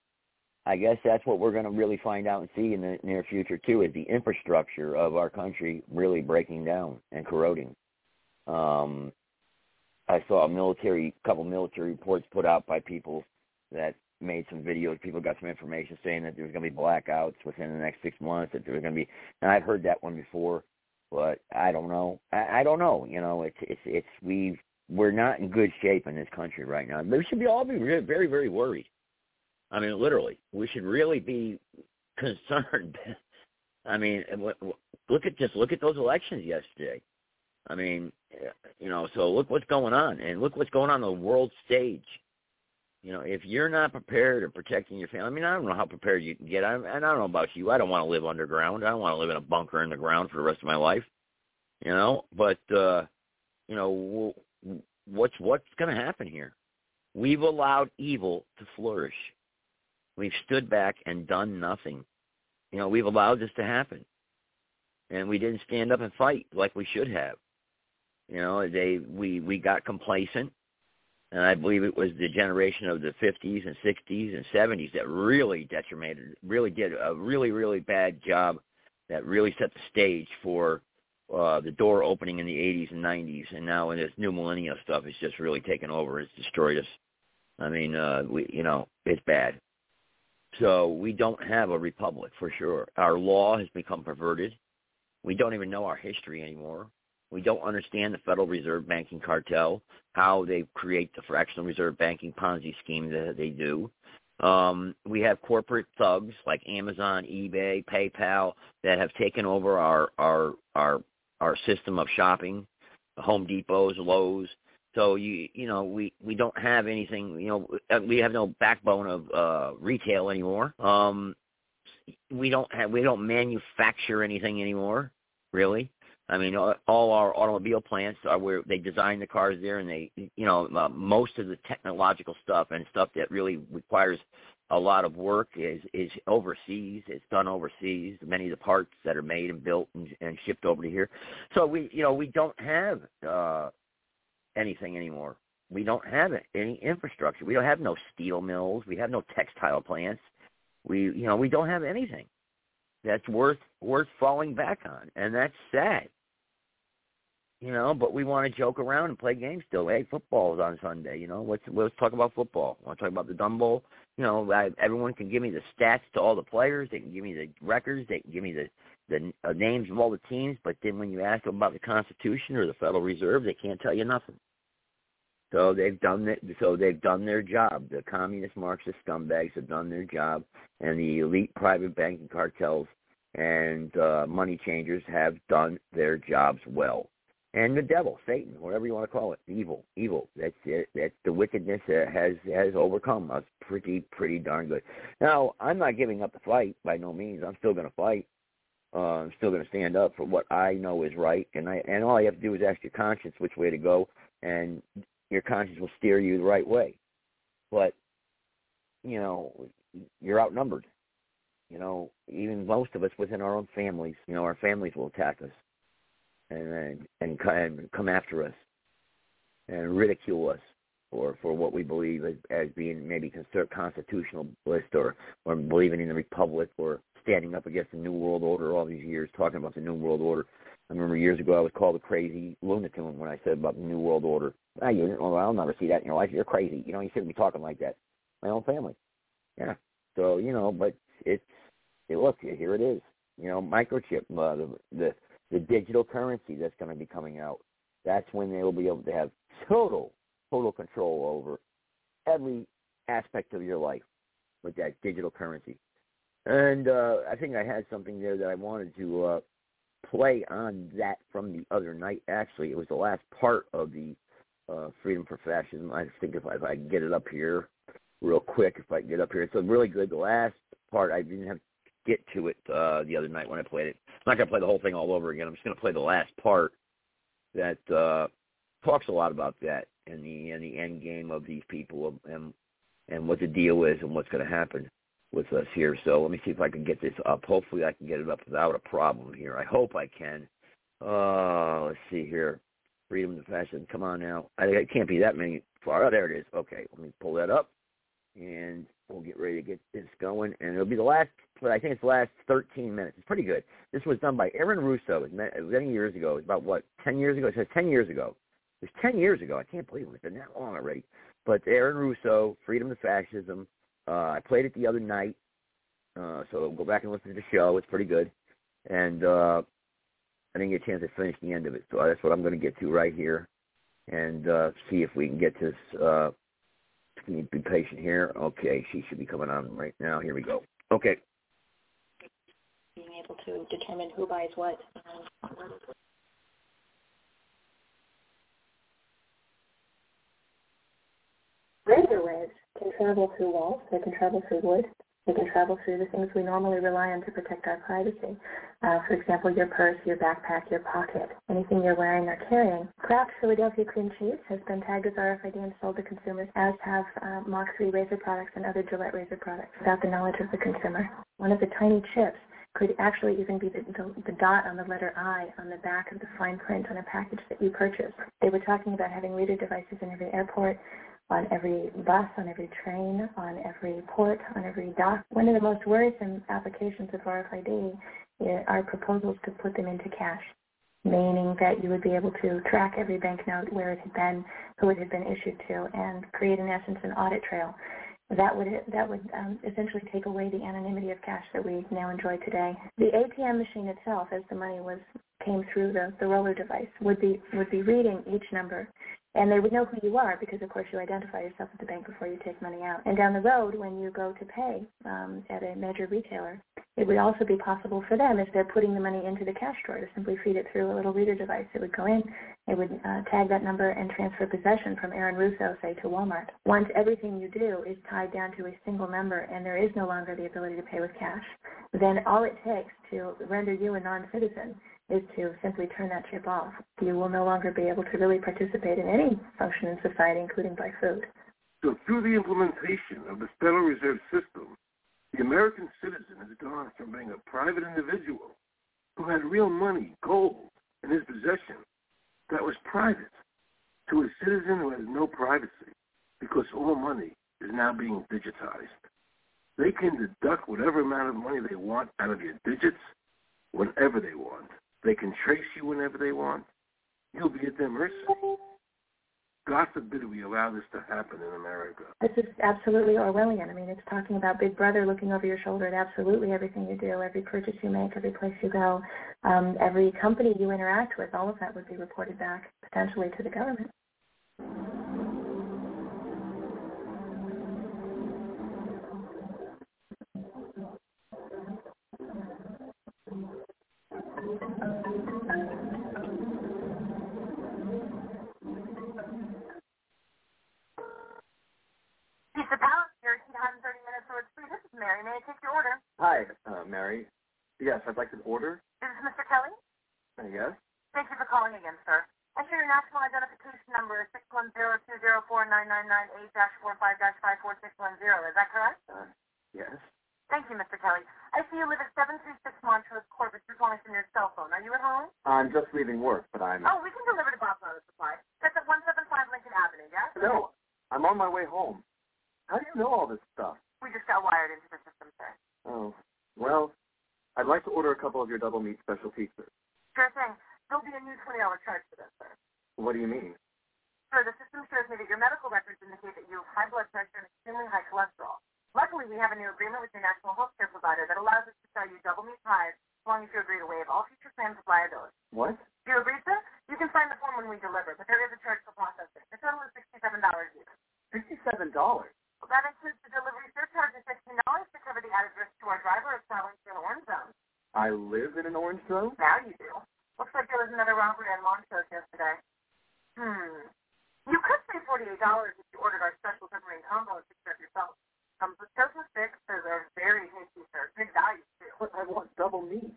I guess that's what we're going to really find out and see in the near future too is the infrastructure of our country really breaking down and corroding. Um, I saw a military couple military reports put out by people that made some videos. People got some information saying that there's going to be blackouts within the next six months. That there was going to be, and I've heard that one before, but I don't know. I, I don't know. You know, it's it's it's we've we're not in good shape in this country right now. We should be all be very very very worried. I mean, literally, we should really be concerned. I mean, look at just look at those elections yesterday. I mean, you know, so look what's going on, and look what's going on, on the world stage. You know, if you're not prepared or protecting your family, I mean, I don't know how prepared you can get. I, and I don't know about you. I don't want to live underground. I don't want to live in a bunker in the ground for the rest of my life. You know, but uh, you know, what's what's going to happen here? We've allowed evil to flourish. We've stood back and done nothing. You know, we've allowed this to happen, and we didn't stand up and fight like we should have. You know, they we we got complacent, and I believe it was the generation of the 50s and 60s and 70s that really detrimented, really did a really really bad job, that really set the stage for uh, the door opening in the 80s and 90s, and now in this new millennium stuff, it's just really taken over. It's destroyed us. I mean, uh, we you know it's bad. So we don't have a republic for sure. Our law has become perverted. We don't even know our history anymore. We don't understand the Federal Reserve banking cartel, how they create the fractional reserve banking Ponzi scheme that they do. Um, we have corporate thugs like Amazon, eBay, PayPal that have taken over our our our our system of shopping, Home Depots, Lowe's. So you you know we we don't have anything you know uh, we have no backbone of uh retail anymore. Um we don't have we don't manufacture anything anymore, really. I mean, all our automobile plants are where they design the cars there, and they, you know, uh, most of the technological stuff and stuff that really requires a lot of work is is overseas. It's done overseas. Many of the parts that are made and built and, and shipped over to here. So we, you know, we don't have uh, anything anymore. We don't have any infrastructure. We don't have no steel mills. We have no textile plants. We, you know, we don't have anything that's worth worth falling back on, and that's sad. You know, but we want to joke around and play games still. Hey, football is on Sunday. You know, let's let's talk about football. Want to talk about the Dumb Bowl? You know, I, everyone can give me the stats to all the players. They can give me the records. They can give me the the uh, names of all the teams. But then when you ask them about the Constitution or the Federal Reserve, they can't tell you nothing. So they've done it. So they've done their job. The communist Marxist scumbags have done their job, and the elite private banking cartels and uh, money changers have done their jobs well. And the devil, Satan, whatever you want to call it, evil, evil. That's it. That's the wickedness that has has overcome us pretty pretty darn good. Now I'm not giving up the fight by no means. I'm still going to fight. Uh, I'm still going to stand up for what I know is right, and I and all you have to do is ask your conscience which way to go, and your conscience will steer you the right way. But you know, you're outnumbered. You know, even most of us within our own families, you know, our families will attack us and and, and come after us and ridicule us for for what we believe as, as being maybe constitutionalist or or believing in the republic or standing up against the new world order all these years talking about the new world order. I remember years ago I was called a crazy lunatic when I said about the new world order. Ah, you, well, I'll never see that in your life. You're crazy. You know, you shouldn't be talking like that. My own family. Yeah. So you know, but it's it, look here it is. You know, microchip, uh, the, the the digital currency that's going to be coming out. That's when they will be able to have total total control over every aspect of your life with that digital currency. And uh, I think I had something there that I wanted to uh, play on that from the other night. Actually, it was the last part of the uh, Freedom for Fascism. I think if I, if I get it up here real quick, if I get up here, it's a really good. Last part I didn't have get to it uh, the other night when I played it. I'm not gonna play the whole thing all over again. I'm just gonna play the last part that uh, talks a lot about that and the and the end game of these people and and what the deal is and what's going to happen with us here. So let me see if I can get this up. Hopefully I can get it up without a problem here. I hope I can. Uh, let's see here. Freedom to Fascism. Come on now. I, it can't be that many far. Oh, there it is. Okay, let me pull that up, and we'll get ready to get this going. And it'll be the last. But I think it's the last 13 minutes. It's pretty good. This was done by Aaron Russo. It was many years ago. It was about what 10 years ago. It says 10 years ago. It was 10 years ago. I can't believe it's been that long already. But Aaron Russo, Freedom to Fascism. Uh, I played it the other night. Uh, so go back and listen to the show. It's pretty good. And uh, I didn't get a chance to finish the end of it, so that's what I'm going to get to right here, and uh, see if we can get this. Uh, can you be patient here? Okay, she should be coming on right now. Here we go. Okay. Being able to determine who buys what. Radio waves can travel through walls. They can travel through wood. They can travel through the things we normally rely on to protect our privacy. Uh, for example, your purse, your backpack, your pocket, anything you're wearing or carrying. Kraft Philadelphia cream cheese has been tagged as RFID and sold to consumers, as have uh, Mach 3 razor products and other Gillette razor products, without the knowledge of the consumer. One of the tiny chips could actually even be the, the, the, dot on the letter I on the back of the fine print on a package that you purchase. They were talking about having reader devices in every airport, on every bus, on every train, on every port, on every dock. One of the most worrisome applications of RFID are proposals to put them into cash, meaning that you would be able to track every banknote where it had been, who it had been issued to, and create in essence an audit trail. That would that would um, essentially take away the anonymity of cash that we now enjoy today. The ATM machine itself, as the money was came through the, the roller device, would be would be reading each number and they would know who you are because, of course, you identify yourself at the bank before you take money out. And down the road, when you go to pay um, at a major retailer, it would also be possible for them, if they're putting the money into the cash drawer, to simply feed it through a little reader device. It would go in, it would uh, tag that number and transfer possession from Aaron Russo, say, to Walmart. Once everything you do is tied down to a single number and there is no longer the ability to pay with cash, then all it takes to render you a non-citizen is to simply turn that chip off. You will no longer be able to really participate in any function in society, including by food. So through the implementation of the Federal Reserve System, the American citizen has gone from being a private individual who had real money, gold, in his possession that was private, to a citizen who has no privacy because all money is now being digitized. They can deduct whatever amount of money they want out of your digits whenever they want. They can trace you whenever they want. You'll be at their mercy. God forbid we allow this to happen in America. This is absolutely Orwellian. I mean, it's talking about Big Brother looking over your shoulder at absolutely everything you do, every purchase you make, every place you go, um, every company you interact with. All of that would be reported back potentially to the government. Order? Hi, uh, Mary. Yes, I'd like an order. Is this Mr. Kelly? Uh, yes. Thank you for calling again, sir. Enter your national identification number is 610-204-999-8-45-54610. Is that correct? Uh, yes. Thank you, Mr. Kelly. I see you live at 736 Montrose Court, but you're calling from your cell phone. Are you at home? I'm just leaving work, but I'm... Oh, we can deliver to Bob's Auto Supply. That's at 175 Lincoln Avenue, yes? No, I'm on my way home. How do you know all this stuff? We just got wired into the system, sir. Oh, well, I'd like to order a couple of your double meat special pizzas. Sure thing. There'll be a new $20 charge for this, sir. What do you mean? Sir, the system shows me that your medical records indicate that you have high blood pressure and extremely high cholesterol. Luckily, we have a new agreement with your national health care provider that allows us to sell you double meat pies as long as you agree to waive all future claims of liability. What? Do you agree, sir? You can sign the form when we deliver, but there is a charge for processing. The total is $67 each. $67? Well, that includes the delivery surcharge of $15 to cover the added risk to our driver of traveling through an orange zone. I live in an orange zone? Now you do. Looks like there was another robbery on Montrose yesterday. Hmm. You could save $48 if you ordered our special pepperoni combo and picked up yourself. Comes with tofu sticks. Those are very tasty, sir. Good value, too. But I want double meat.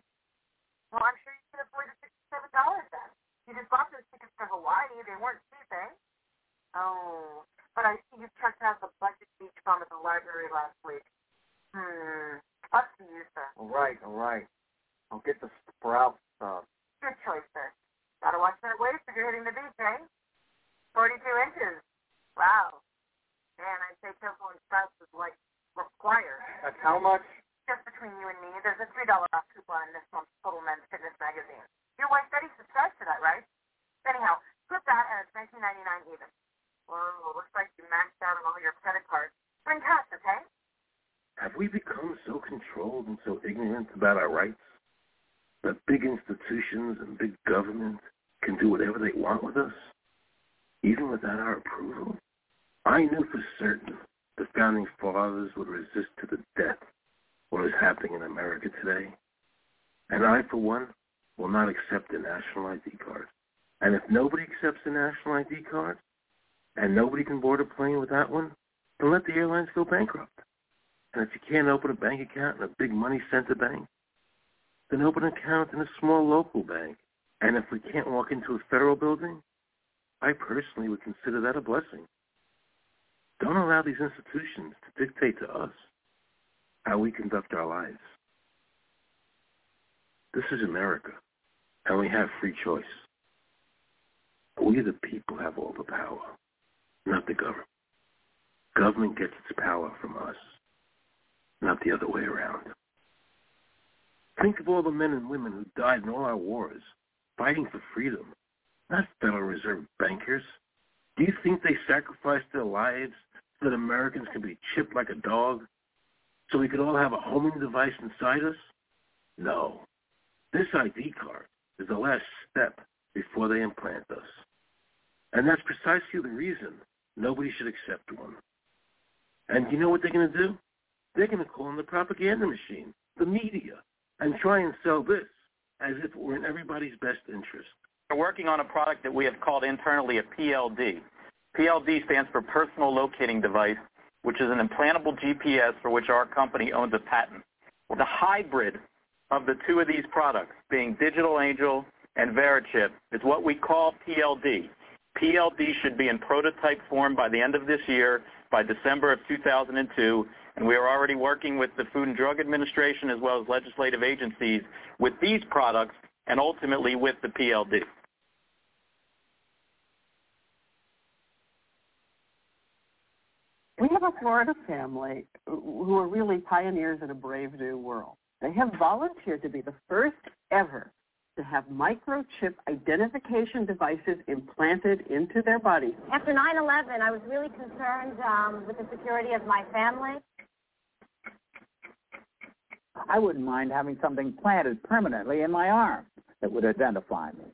Well, I'm sure you can afford the $67 then. You just bought those tickets for Hawaii. They weren't cheap, eh? Oh, but I see you checked out the budget beach bum at the library last week. Hmm. Up to you, sir. All right, all right. I'll get the sprout stuff. Good choice, sir. Gotta watch that waist if you're hitting the beach, eh? 42 inches. Wow. Man, I'd say tofu and sprouts is like required. That's how much? Just between you and me, there's a $3 off coupon in this month's Total Men's Fitness magazine. Your wife Betty subscribes to that, right? Anyhow, flip that and it's 19.99 even. Whoa, looks like you maxed out on all your credit cards. Bring cash, okay? Have we become so controlled and so ignorant about our rights that big institutions and big government can do whatever they want with us, even without our approval? I knew for certain the founding fathers would resist to the death what is happening in America today. And I, for one, will not accept a national ID card. And if nobody accepts a national ID card, and nobody can board a plane with that one, then let the airlines go bankrupt. And if you can't open a bank account in a big money center bank, then open an account in a small local bank. And if we can't walk into a federal building, I personally would consider that a blessing. Don't allow these institutions to dictate to us how we conduct our lives. This is America, and we have free choice. We, the people, have all the power, not the government. Government gets its power from us, not the other way around. Think of all the men and women who died in all our wars, fighting for freedom, not Federal Reserve bankers. Do you think they sacrificed their lives so that Americans can be chipped like a dog, so we could all have a homing device inside us? No. This ID card is the last step before they implant us. And that's precisely the reason nobody should accept one. And you know what they're going to do? They're going to call in the propaganda machine, the media, and try and sell this as if it were in everybody's best interest. We're working on a product that we have called internally a PLD. PLD stands for Personal Locating Device, which is an implantable GPS for which our company owns a patent. The hybrid of the two of these products, being Digital Angel and Verichip, is what we call PLD. PLD should be in prototype form by the end of this year, by December of 2002, and we are already working with the Food and Drug Administration as well as legislative agencies with these products and ultimately with the PLD. We have a Florida family who are really pioneers in a brave new world. They have volunteered to be the first ever to have microchip identification devices implanted into their bodies. After 9-11, I was really concerned um, with the security of my family. I wouldn't mind having something planted permanently in my arm that would identify me.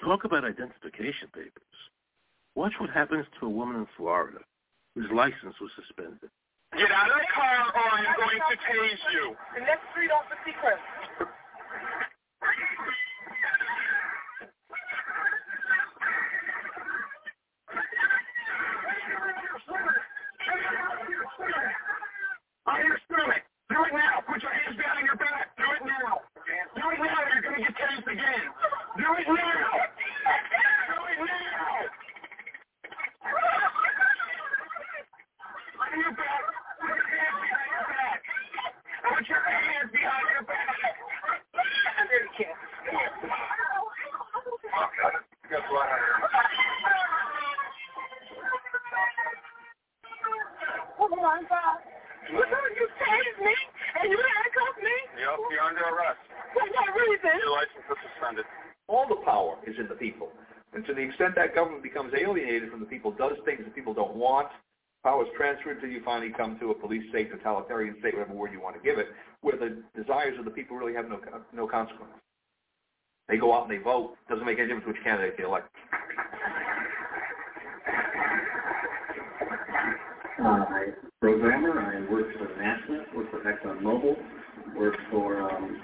Talk about identification papers. Watch what happens to a woman in Florida whose license was suspended. Get out of the car or I'm going to tase you. The next street off the secret. Do it now. Put your hands behind your back. Do it now. Do it now. You're going to get tased again. Do it now. Do it now. On your back. Put your hands behind your back. Put your hands behind your back. Guess what? Hold on, Bob. Look how you tased me and you handcuffed me. Yep, you're under arrest. For what reason? Your license is suspended. All the power is in the people. And to the extent that government becomes alienated from the people, does things that people don't want, power is transferred until you finally come to a police state, totalitarian state, whatever word you want to give it, where the desires of the people really have no no consequence. They go out and they vote. Doesn't make any difference which candidate they elect. Uh, I'm programmer. I work for NASA, work for ExxonMobil, work for um,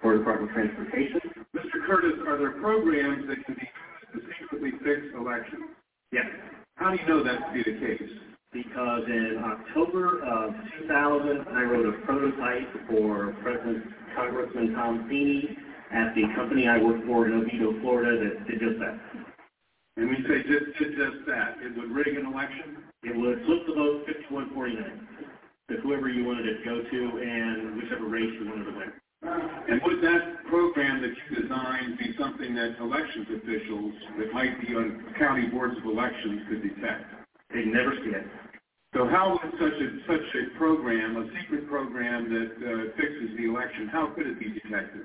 for Department of Transportation. Mr. Curtis, are there programs that can be used to secretly fix elections? Yes. How do you know that to be the case? Because in October of 2000, I wrote a prototype for President Congressman Tom Feeney at the company I work for in Oviedo, Florida, that did just that. And we say just did just that. It would rig an election? It would flip the vote 51-49 to whoever you wanted it to go to and whichever race you wanted to win. And would that program that you designed be something that elections officials that might be on county boards of elections could detect? They'd never see it. So how would such a such a program, a secret program that uh, fixes the election, how could it be detected?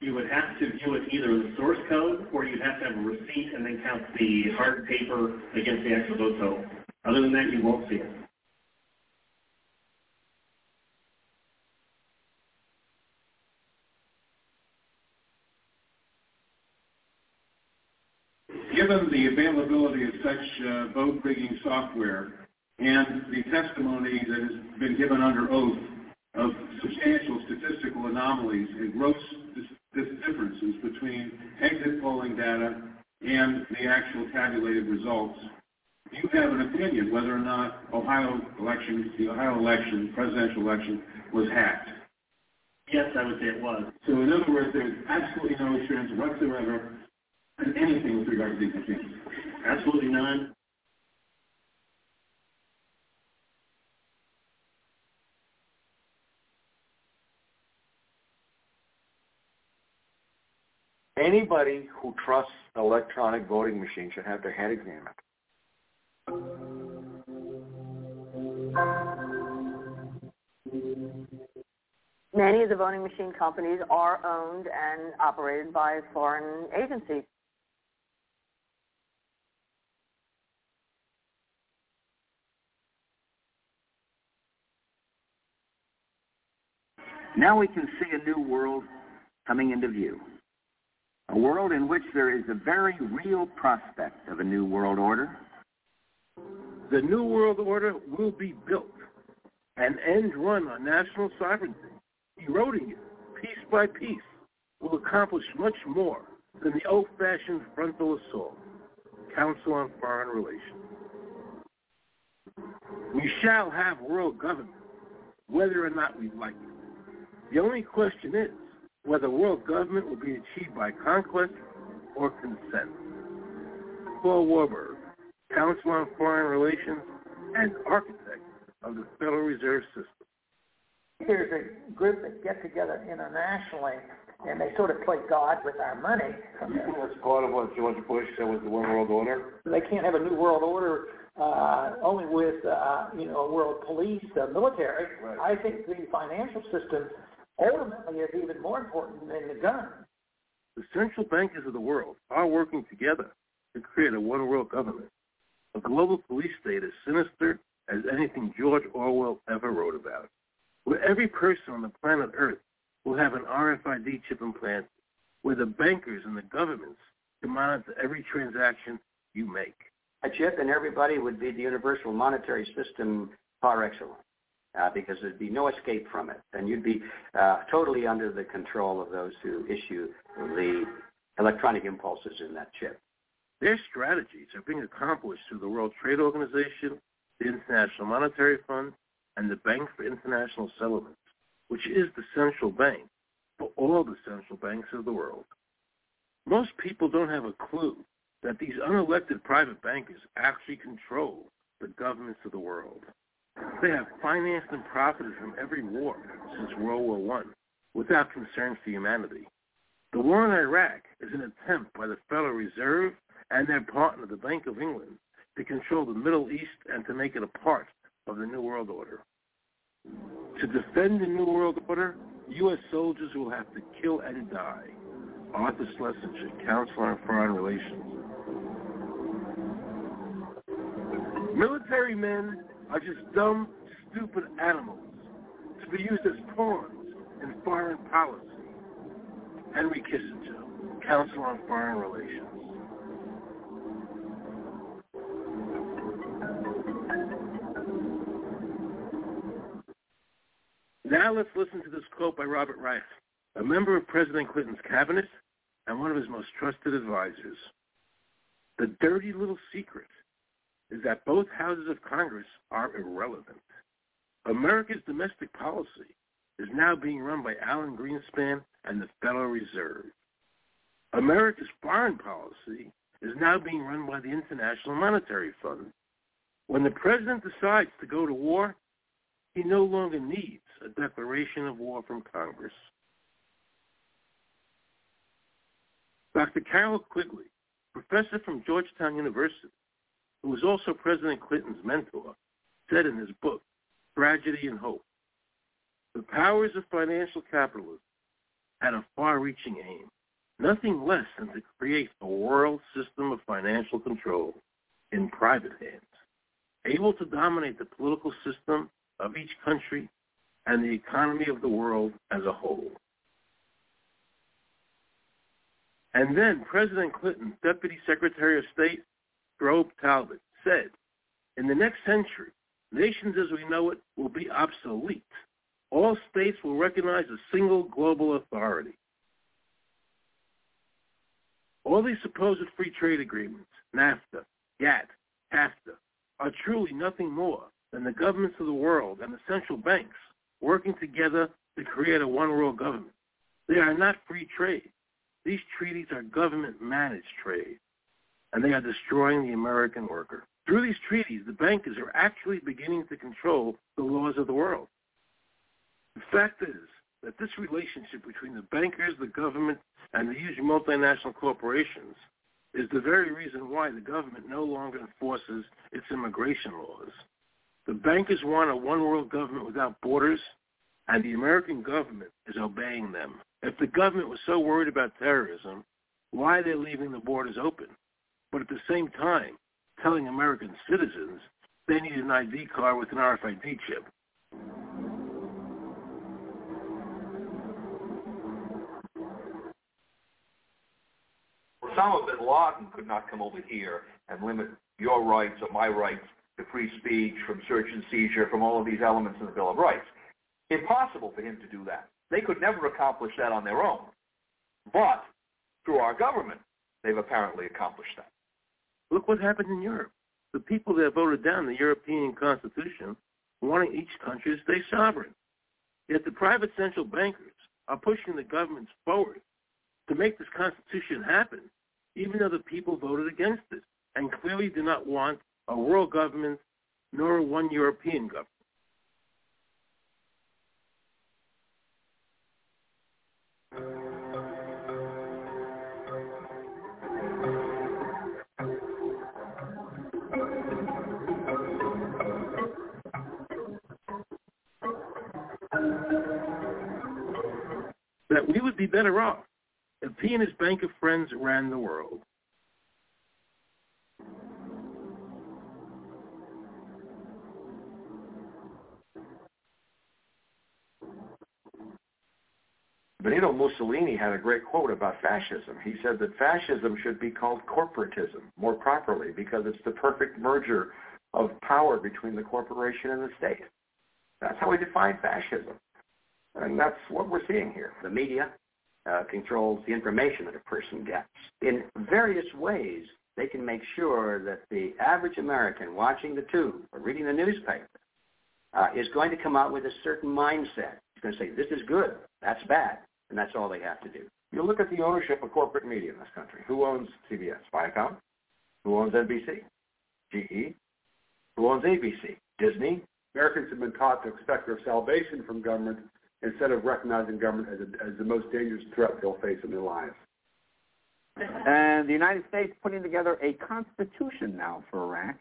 You would have to view it either in the source code or you'd have to have a receipt and then count the hard paper against the actual vote total. Other than that, you won't see it. Given the availability of such uh, vote rigging software and the testimony that has been given under oath of substantial statistical anomalies and gross dis- differences between exit polling data and the actual tabulated results, do you have an opinion whether or not Ohio election, the Ohio election, presidential election, was hacked? Yes, I would say it was. So in other words, there's absolutely no assurance whatsoever in anything with regard to these machines. Absolutely none. Anybody who trusts an electronic voting machine should have their head examined. Many of the voting machine companies are owned and operated by foreign agencies. Now we can see a new world coming into view. A world in which there is a very real prospect of a new world order. The New World Order will be built, an end run on national sovereignty, eroding it piece by piece, will accomplish much more than the old-fashioned frontal assault, Council on Foreign Relations. We shall have world government, whether or not we like it. The only question is whether world government will be achieved by conquest or consent. Paul Warburg, Council on Foreign Relations and architect of the Federal Reserve System. There's a group that get together internationally and they sort of play God with our money. That's part of what George Bush said was the One World Order? They can't have a new world order uh, only with uh, you know a world police, uh, military. Right. I think the financial system ultimately is even more important than the gun. The central bankers of the world are working together to create a one world government. A global police state as sinister as anything George Orwell ever wrote about, where every person on the planet Earth will have an RFID chip implanted, where the bankers and the governments can monitor every transaction you make. A chip and everybody would be the universal monetary system par excellence. Uh, because there'd be no escape from it, and you'd be uh, totally under the control of those who issue the electronic impulses in that chip. Their strategies are being accomplished through the World Trade Organization, the International Monetary Fund, and the Bank for International Settlements, which is the central bank for all the central banks of the world. Most people don't have a clue that these unelected private bankers actually control the governments of the world. They have financed and profited from every war since World War One without concern for humanity. The war in Iraq is an attempt by the Federal Reserve and their partner, the Bank of England, to control the Middle East and to make it a part of the New World Order. To defend the New World Order, U.S. soldiers will have to kill and die. Arthur Schlesinger, Council on Foreign Relations. Military men are just dumb, stupid animals to be used as pawns in foreign policy. Henry Kissinger, Council on Foreign Relations. Now let's listen to this quote by Robert Reich, a member of President Clinton's cabinet and one of his most trusted advisors. The dirty little secret is that both houses of Congress are irrelevant. America's domestic policy is now being run by Alan Greenspan and the Federal Reserve. America's foreign policy is now being run by the International Monetary Fund. When the president decides to go to war, he no longer needs a declaration of war from Congress. Dr. Carroll Quigley, professor from Georgetown University, who was also President Clinton's mentor, said in his book, Tragedy and Hope, the powers of financial capitalism had a far-reaching aim, nothing less than to create a world system of financial control in private hands, able to dominate the political system of each country and the economy of the world as a whole. And then President Clinton's Deputy Secretary of State, Strobe Talbott, said, in the next century, nations as we know it will be obsolete. All states will recognize a single global authority. All these supposed free trade agreements, NAFTA, GATT, CAFTA, are truly nothing more than the governments of the world and the central banks working together to create a one world government. They are not free trade. These treaties are government-managed trade, and they are destroying the American worker. Through these treaties, the bankers are actually beginning to control the laws of the world. The fact is that this relationship between the bankers, the government, and the huge multinational corporations is the very reason why the government no longer enforces its immigration laws. The bankers want a one-world government without borders, and the American government is obeying them. If the government was so worried about terrorism, why are they leaving the borders open? But at the same time, telling American citizens they need an ID card with an RFID chip. Osama bin Laden could not come over here and limit your rights or my rights to free speech, from search and seizure, from all of these elements in the Bill of Rights. Impossible for him to do that. They could never accomplish that on their own. But through our government, they've apparently accomplished that. Look what happened in Europe. The people that voted down the European Constitution wanting each country to stay sovereign. Yet the private central bankers are pushing the governments forward to make this Constitution happen, even though the people voted against it and clearly do not want a world government nor one European government. We would be better off if he and his bank of friends ran the world. Benito Mussolini had a great quote about fascism. He said that fascism should be called corporatism more properly because it's the perfect merger of power between the corporation and the state. That's how we define fascism. And that's what we're seeing here. The media uh, controls the information that a person gets. In various ways, they can make sure that the average American watching the tube or reading the newspaper uh, is going to come out with a certain mindset. He's going to say, this is good, that's bad, and that's all they have to do. You look at the ownership of corporate media in this country. Who owns CBS? Viacom? Who owns NBC? GE? Who owns ABC? Disney? Americans have been taught to expect their salvation from government instead of recognizing government as, a, as the most dangerous threat they'll face in their lives. And the United States putting together a constitution now for Iraq.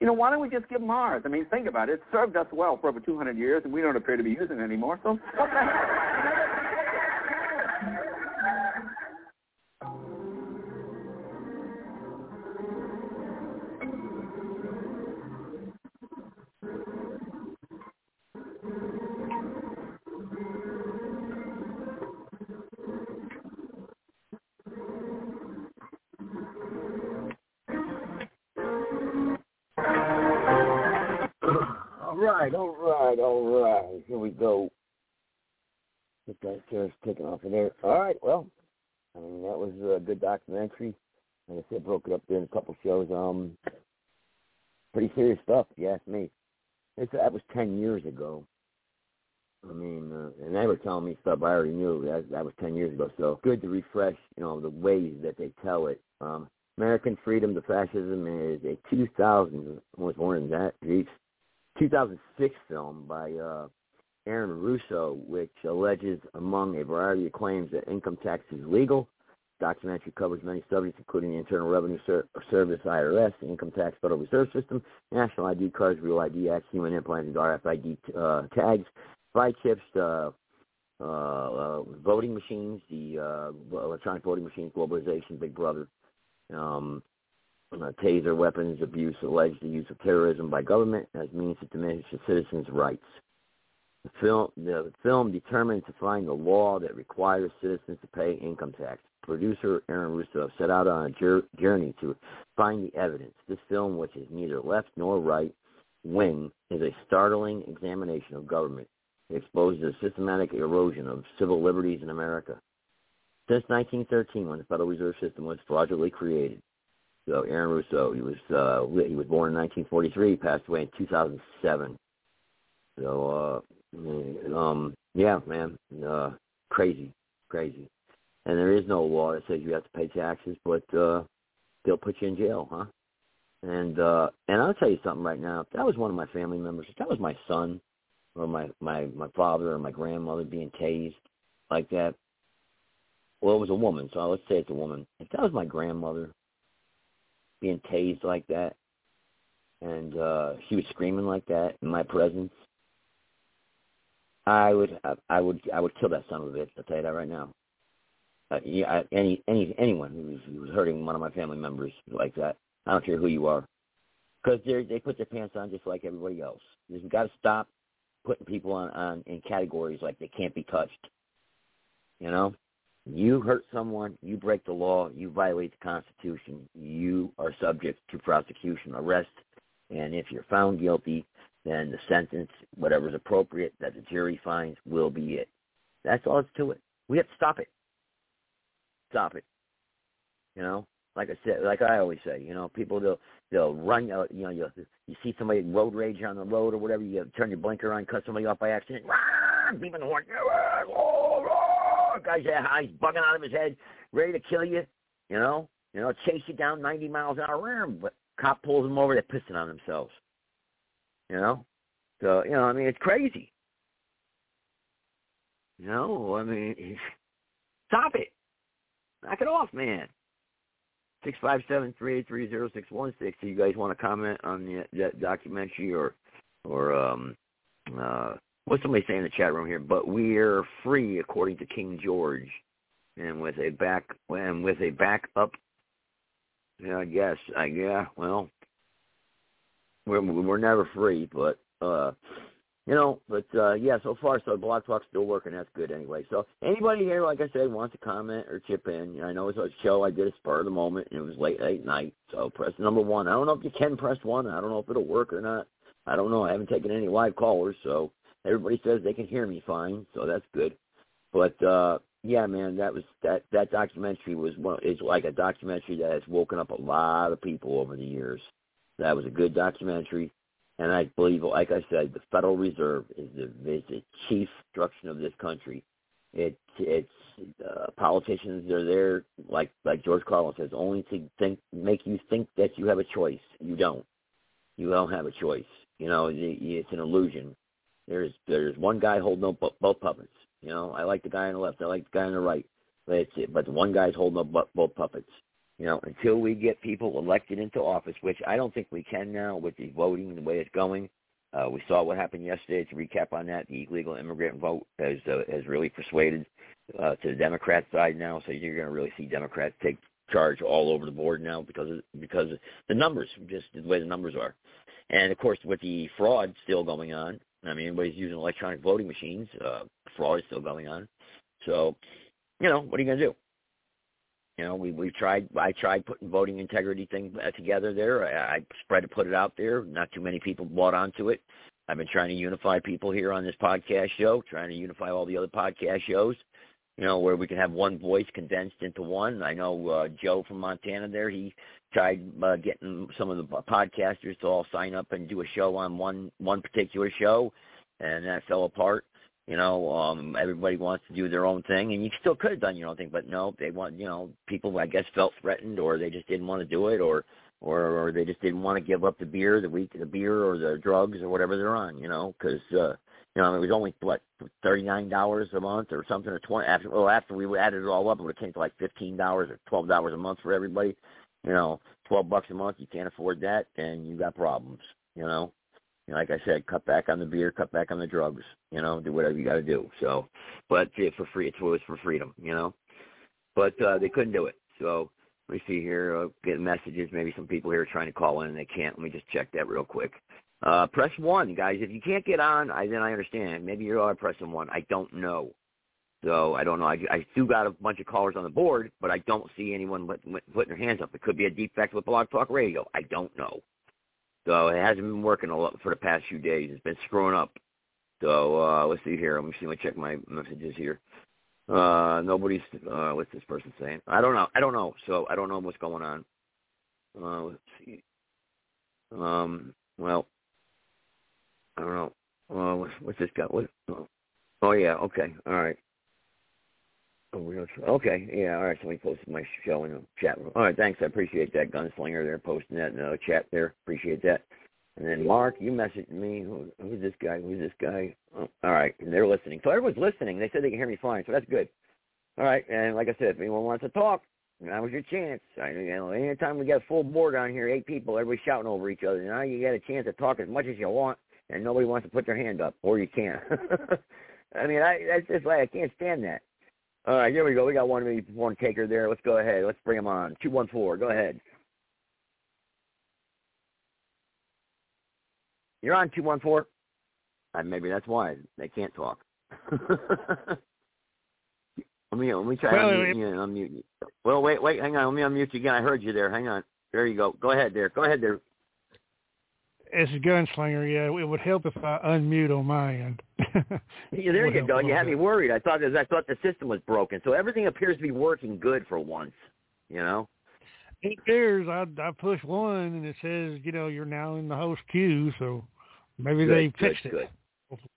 You know, why don't we just give them ours? I mean, think about it. It served us well for over 200 years, and we don't appear to be using it anymore. So what right, all right, all right. Here we go. Get that chair's taken off of there. All right, well, I mean that was a good documentary. Like I said, broke it up there in a couple shows. Um, pretty serious stuff, if you ask me. It's, that was ten years ago. I mean, uh, and they were telling me stuff I already knew. That that was ten years ago. So good to refresh, you know, the ways that they tell it. Um, American Freedom to Fascism is a 2000, almost more than that, geez, 2006 film by uh, Aaron Russo, which alleges, among a variety of claims, that income tax is legal. Documentary covers many subjects, including the Internal Revenue Ser- Service (IRS), the Income Tax Federal Reserve System, National ID cards, Real ID Act, human implanted RFID uh, tags, spy chips, uh, uh, uh, voting machines, the uh, electronic voting machines, globalization, Big Brother, um, uh, taser weapons abuse, alleged use of terrorism by government as means to diminish a citizens' rights. The film, the film determined to find the law that requires citizens to pay income tax. Producer Aaron Russo set out on a journey to find the evidence. This film, which is neither left nor right wing, is a startling examination of government. It exposes the systematic erosion of civil liberties in America. Since 1913, when the Federal Reserve System was fraudulently created, so Aaron Russo, he was uh, he was born in 1943, passed away in 2007. So uh, um, yeah, man, uh, crazy, crazy. And there is no law that says you have to pay taxes, but uh, they'll put you in jail, huh? And uh, and I'll tell you something right now. That was one of my family members, that was my son, or my my my father or my grandmother being tased like that, well, it was a woman, so let's say it's a woman. If that was my grandmother being tased like that, and uh she was screaming like that in my presence, I would I would I would kill that son of a bitch. I'll tell you that right now. Uh, yeah, I, any any anyone who was, who was hurting one of my family members like that, I don't care who you are, because they they put their pants on just like everybody else. We've got to stop putting people on, on in categories like they can't be touched. You know, you hurt someone, you break the law, you violate the Constitution, you are subject to prosecution, arrest, and if you're found guilty, then the sentence, whatever's appropriate that the jury finds, will be it. That's all it's to it. We have to stop it. Stop it. You know, like I said, like I always say, you know, people they'll they'll run. Uh, you know, you you see somebody in road rage on the road or whatever. You turn your blinker on, cut somebody off by accident. Rah! beeping the horn. Oh, oh. Guy's that high, he's bugging out of his head, ready to kill you. You know, you know, chase you down 90 miles an hour. But cop pulls them over, they're pissing on themselves. You know, so you know, I mean, it's crazy. You know, I mean, stop it. Knock it off, man. Six five seven three eight three zero six one six. Do you guys want to comment on the that documentary or or um uh what's somebody saying in the chat room here? But we're free according to King George, and with a back and with a backup. Yeah, I guess. I yeah. Well, we're we're never free, but uh you know, but uh yeah, so far so Blog Talk's still working. That's good anyway. So anybody here, like I said, wants to comment or chip in, I know it's a show I did a spur of the moment and it was late late night. So press number one. I don't know if you can press one. I don't know if it'll work or not. I don't know. I haven't taken any live callers, so everybody says they can hear me fine, so that's good. But uh yeah, man, that was that that documentary was one is like a documentary that has woken up a lot of people over the years. That was a good documentary. And I believe, like I said, the Federal Reserve is the, is the chief structure of this country. It it's uh, politicians are there, like like George Carlin says, only to think make you think that you have a choice. You don't. You don't have a choice. You know, it's an illusion. There's there's one guy holding up both puppets. You know, I like the guy on the left. I like the guy on the right. But it's, but the one guy's holding up both puppets you know, until we get people elected into office, which I don't think we can now with the voting and the way it's going. Uh, we saw what happened yesterday. To recap on that, the illegal immigrant vote has uh, has really persuaded uh, to the Democrat side now. So you're going to really see Democrats take charge all over the board now because of, because of the numbers, just the way the numbers are. And of course, with the fraud still going on, I mean, everybody's using electronic voting machines. Uh, fraud is still going on. So, you know, what are you going to do? You know, we we tried. I tried putting voting integrity thing uh, together there. I, I spread to put it out there. Not too many people bought onto it. I've been trying to unify people here on this podcast show, trying to unify all the other podcast shows. You know, where we can have one voice condensed into one. I know uh, Joe from Montana there. He tried uh, getting some of the podcasters to all sign up and do a show on one one particular show, and that fell apart. You know, um, everybody wants to do their own thing, and you still could have done your own thing, but no, they want, you know, people I guess felt threatened, or they just didn't want to do it, or or or they just didn't want to give up the beer, the week, the beer, or the drugs, or whatever they're on, you know, because uh, you know it was only what thirty nine dollars a month or something, or twenty after well after we added it all up, it came to like fifteen dollars or twelve dollars a month for everybody. You know, twelve bucks a month, you can't afford that, and you got problems. You know, know, like I said, cut back on the beer, cut back on the drugs. You know, do whatever you got to do. So, but for free, it's always for freedom. You know, but uh, they couldn't do it. So let me see here. Uh, getting messages. Maybe some people here are trying to call in and they can't. Let me just check that real quick. Uh, press one, guys. If you can't get on, I, then I understand. Maybe you are pressing one. I don't know. So I don't know. I, I still got a bunch of callers on the board, but I don't see anyone putting their hands up. It could be a defect with Blog Talk Radio. I don't know. So it hasn't been working a lot for the past few days. It's been screwing up. So uh, let's see here. Let me see. Let me check my messages here. Uh, nobody's. Uh, what's this person saying? I don't know. I don't know. So I don't know what's going on. Uh, let's see. Um. Well, I don't know. Uh, what's, what's this guy? What? Oh, oh yeah. Okay. All right. Oh, okay, yeah, all right. Somebody posted my show in the chat room. All right, thanks. I appreciate that, Gunslinger. There posting that in the chat there. Appreciate that. And then Mark, you messaged me. Who, who's this guy? Who's this guy? Oh, all right, and they're listening. So everyone's listening. They said they can hear me fine, so that's good. All right, and like I said, if anyone wants to talk, that was your chance. I, you know, anytime we get a full board on here, eight people, everybody shouting over each other. Now you get a chance to talk as much as you want, and nobody wants to put their hand up, or you can't. I mean, I that's just like I can't stand that. All right, here we go. We got one one taker there. Let's go ahead. Let's bring him on. Two one four. Go ahead. You're on two one four. Uh, maybe that's why they can't talk. let me let me try well, to unmute you. Unmute you. Well, wait, wait, hang on. Let me unmute you again. I heard you there. Hang on. There you go. Go ahead there. Go ahead there. As a gunslinger, yeah, it would help if I unmute on my end. yeah, there you go. You had me worried. I thought I thought the system was broken. So everything appears to be working good for once. You know. It appears I I push one and it says you know you're now in the host queue. So maybe good, they fixed good, it.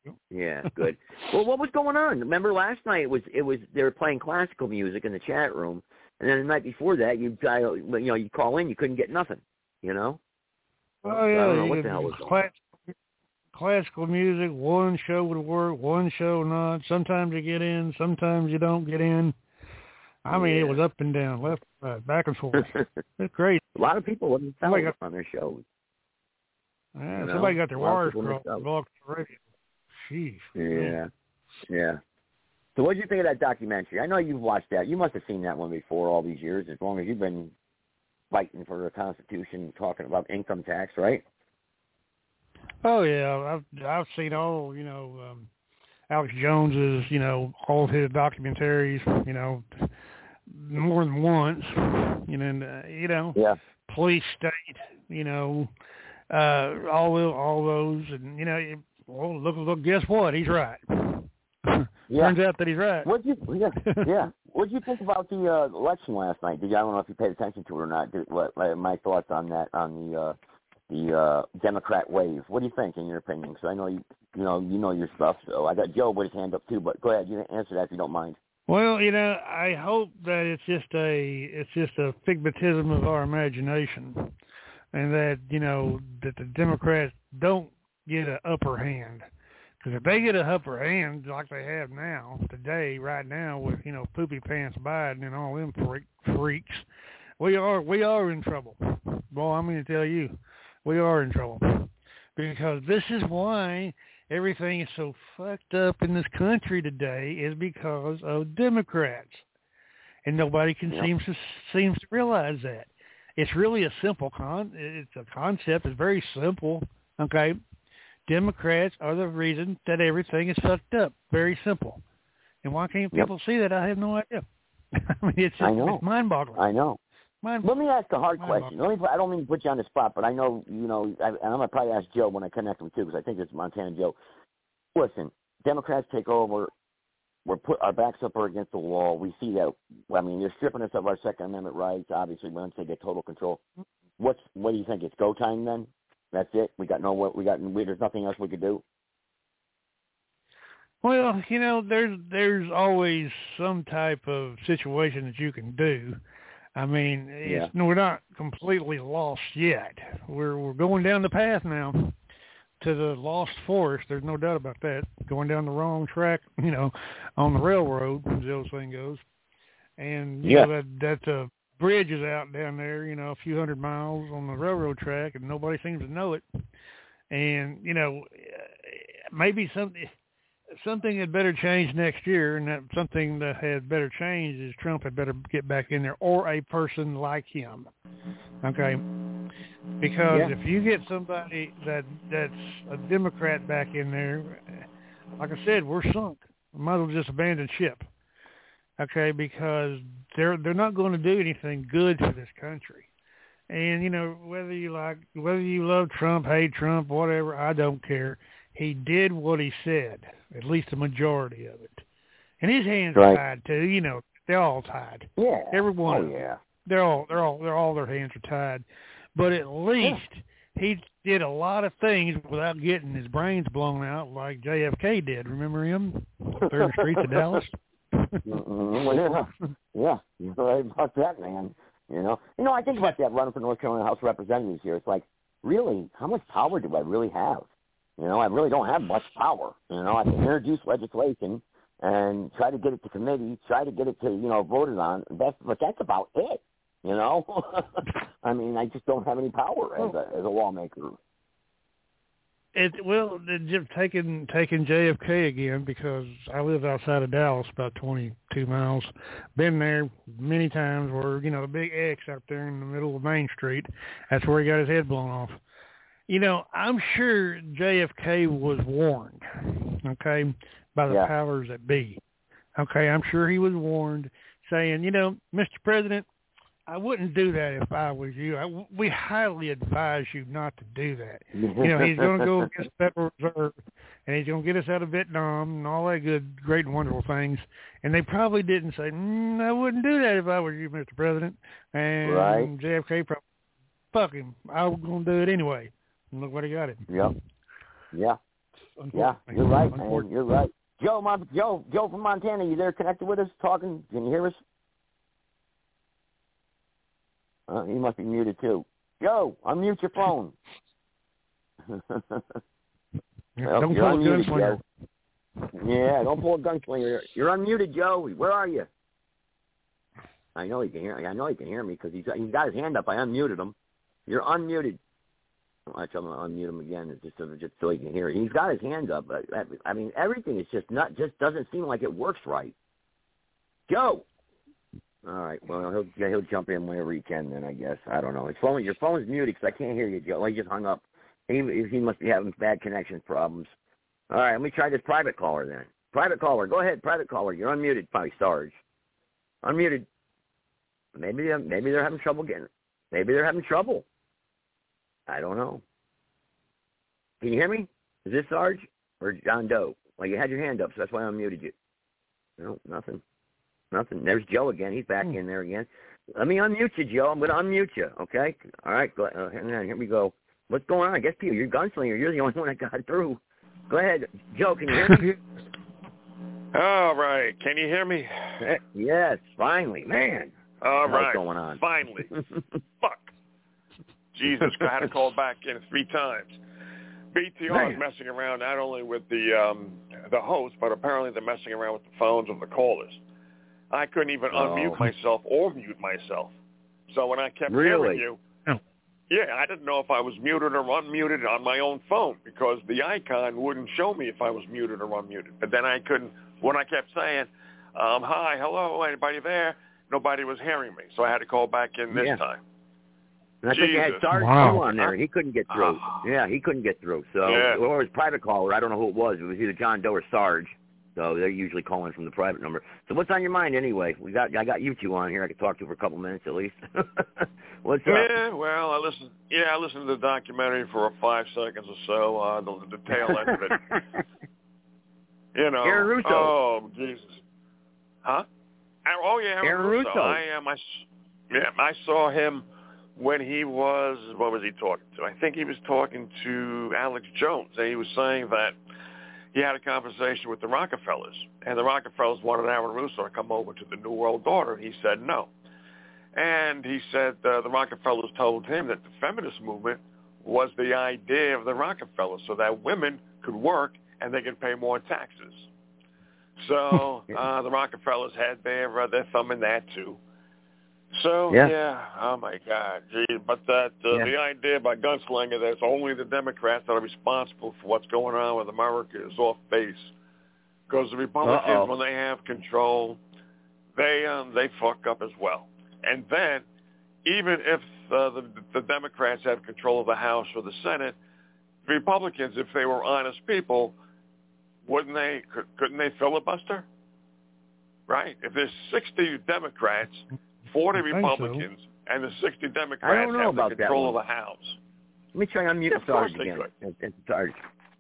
Good. Yeah, good. well, what was going on? Remember last night it was it was they were playing classical music in the chat room, and then the night before that you dial, you know, you call in, you couldn't get nothing. You know. Oh yeah, I don't know what the hell was on. class, classical music. One show would work, one show not. Sometimes you get in, sometimes you don't get in. I mean, it was up and down, left, right, back and forth. it's crazy. A lot of people wouldn't tell us on their shows. Yeah, You know, somebody got their a lot of wires crossed. out. Blocked the radio. Sheesh. Yeah, yeah. So what did you think of that documentary? I know you've watched that. You must have seen that one before all these years, as long as you've been fighting for the Constitution, talking about income tax, right? Oh yeah, I've I've seen all you know um, Alex Jones's you know all of his documentaries you know more than once you know and, uh, you know Yeah. police state you know uh all all those and you know it- well look look guess what he's right Yeah. turns out that he's right What you yeah yeah? What did you think about the uh, election last night? Did you? I don't know if you paid attention to it or not. Did, what my, thoughts on that on the uh, the uh, Democrat wave? What do you think, in your opinion? Because I know you you know you know your stuff. So I got Joe with his hand up too. But go ahead, you answer that if you don't mind. Well, you know, I hope that it's just a it's just a figmatism of our imagination, and that you know that the Democrats don't get an upper hand. Because if they get a upper hand like they have now today, right now with you know poopy pants Biden and all them freak, freaks, we are we are in trouble. Well, I'm going to tell you, we are in trouble because this is why everything is so fucked up in this country today is because of Democrats, and nobody can Yep. seems to seems to realize that. It's really a simple con. It's a concept. It's very simple. Okay, Democrats are the reason that everything is fucked up. Very simple. And why can't Yep. people see that? I have no idea. I mean, it's I just, know. it's mind-boggling. I know. Mind- Let me ask a hard question. Let me, I don't mean to put you on the spot, but I know you know, I, and I'm gonna probably ask Joe when I connect with him too, because I think it's Montana Joe. Listen, Democrats take over. We're put our backs up are against the wall. We see that. I mean, they're stripping us of our Second Amendment rights. Obviously, once they get total control, mm-hmm. what's what do you think? It's go time then? That's it. We got no. We got. We, there's nothing else we could do. Well, you know, there's there's always some type of situation that you can do. I mean, it's, no, we're not completely lost yet. We're we're going down the path now to the lost forest. There's no doubt about that. Going down the wrong track, you know, on the railroad, as the old saying goes. And you Yeah. know, that that uh, bridge is out down there, you know, a few hundred miles on the railroad track, and nobody seems to know it. And you know, uh, maybe something something had better change next year, and that something that had better change is Trump had better get back in there, or a person like him. Okay, because Yeah. if you get somebody that that's a Democrat back in there, like I said, we're sunk. We might as well just abandon ship. Okay, because they're they're not going to do anything good for this country. And you know whether you like whether you love Trump, hate Trump, whatever, I don't care. He did what he said, at least the majority of it. And his hands Right. are tied too. You know, they're all tied. Yeah. everyone. Oh yeah. They're all they're all they're all their hands are tied. But at least he did a lot of things without getting his brains blown out like JFK did. Remember him? Third the streets of Dallas. Mm-mm. Well, yeah, yeah, you're right about that, man. You know, you know, I think about that running for North Carolina House of Representatives here. It's like, really, how much power do I really have? You know, I really don't have much power. You know, I can introduce legislation and try to get it to committee, try to get it to you know voted on. That's but that's about it. You know, I mean, I just don't have any power as a as a lawmaker. It well, just taking taking JFK again because I live outside of Dallas, about twenty two miles. Been there many times. Where you know the big X out there in the middle of Main Street. That's where he got his head blown off. You know, I'm sure JFK was warned. Okay, by the Yeah. powers that be. Okay, I'm sure he was warned, saying, you know, Mr. President, I wouldn't do that if I was you. I, we highly advise you not to do that. You know, he's going to go against the Federal Reserve, and he's going to get us out of Vietnam and all that good, great and wonderful things. And they probably didn't say, mm, I wouldn't do that if I was you, Mr. President. And Right. JFK probably, fuck him, I was going to do it anyway. And look what he got him. Yep. Yeah. Yeah, you're right, man. You're right. Joe, Mon- Joe, Joe from Montana, you there connected with us, talking? Can you hear us? Uh, he must be muted too. Joe, unmute your phone. Well, Don't pull a gunslinger. Joe. Yeah, don't pull a gunslinger. You're, you're unmuted, Joe. Where are you? I know he can hear. I know he can hear me because he's he's got his hand up. I unmuted him. You're unmuted. I'm gonna unmute him again just so just so he can hear. He's got his hand up, but I mean everything is just not just doesn't seem like it works right. Joe. All right. Well, he'll he'll jump in whenever he can. Then I guess I don't know. His phone, your phone's muted because I can't hear you, Joe. Well, he just hung up. He he must be having bad connection problems. All right, let me try this private caller then. Private caller, go ahead. Private caller, you're unmuted. Probably Sarge. Unmuted. Maybe they're- maybe they're having trouble getting. Maybe they're having trouble. I don't know. Can you hear me? Is this Sarge or John Doe? Well, you had your hand up, so that's why I unmuted you. No, nothing. Nothing. There's Joe again. He's back in there again. Let me unmute you, Joe. I'm going to unmute you. Okay. All right. Go, uh, hang on. Here we go. What's going on? I guess Peter, you're gunslinger. You're the only one that got through. Go ahead, Joe. Can you hear me? All right. Can you hear me? Yes. Finally, man. All What's right. going on? Finally. Fuck. Jesus, I had to call back in three times. BTR Man. is messing around not only with the um, the host, but apparently they're messing around with the phones of the callers. I couldn't even Oh. unmute myself or mute myself. So when I kept Really? hearing you, yeah, I didn't know if I was muted or unmuted on my own phone because the icon wouldn't show me if I was muted or unmuted. But then I couldn't, when I kept saying, um, hi, hello, anybody there? Nobody was hearing me. So I had to call back in this Yeah. time. And I think you had Jesus. Sarge Wow. too on there. and He couldn't get through. yeah, he couldn't get through. So, Yeah. or it was private caller. I don't know who it was. It was either John Doe or Sarge. So they're usually calling from the private number. So what's on your mind anyway? We got I got you two on here. I could talk to you for a couple minutes at least. what's up? Yeah, well, I listened. Yeah, I listened to the documentary for five seconds or so. Uh, the, the tail end of it. You know. Aaron Russo. Oh, Jesus. Huh? Aaron- Oh yeah, Aaron, Aaron Russo. Russo. I um, I, yeah, I saw him when he was. What was he talking to? I think he was talking to Alex Jones, and he was saying that he had a conversation with the Rockefellers, and the Rockefellers wanted Aaron Russo to come over to the New World Order. He said no. And he said uh, the Rockefellers told him that the feminist movement was the idea of the Rockefellers so that women could work and they could pay more taxes. So uh, the Rockefellers had their uh, their thumb in that too. So Yeah. oh my God, gee, but that uh, Yeah. the idea by Gunslinger that it's only the Democrats that are responsible for what's going on with America is off base. Because the Republicans, Uh-oh. when they have control, they um, they fuck up as well. And then, even if uh, the the Democrats have control of the House or the Senate, the Republicans, if they were honest people, wouldn't they? Could, couldn't they filibuster? Right? If there's 60 Democrats, 40 I think so. Republicans, and the 60 Democrats know have the about that control of the House. Let me try and unmute Yeah, of Sarge they again. It's- it's Sarge.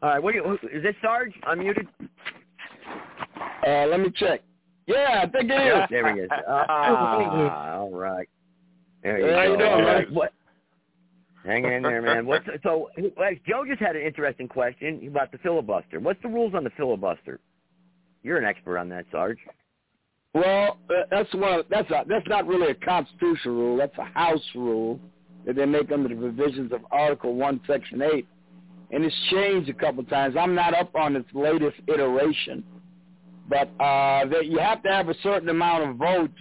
All right. What do you? who- Is this Sarge unmuted? Uh, let me check. Yeah, I think it is. Yeah, there he is. Ah, all right. There you How go. you doing, right, What? Hang in there, man. What's so? well, Joe just had an interesting question about the filibuster. What's the rules on the filibuster? You're an expert on that, Sarge. Well, uh, that's one. Of, that's a, that's not really a constitutional rule. That's a House rule that they make under the provisions of Article One, Section Eight, and it's changed a couple of times. I'm not up on its latest iteration, but uh, that you have to have a certain amount of votes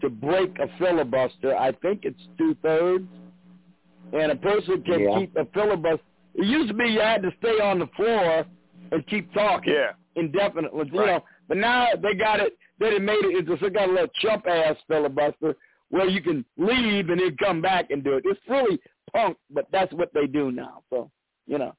to break a filibuster. I think it's two thirds, and a person can Yeah. keep a filibuster. It used to be you had to stay on the floor and keep talking Yeah. indefinitely, you know. But now they got it. They done made it. It's just got a little chump ass filibuster where you can leave and then come back and do it. It's really punk, but that's what they do now. So you know.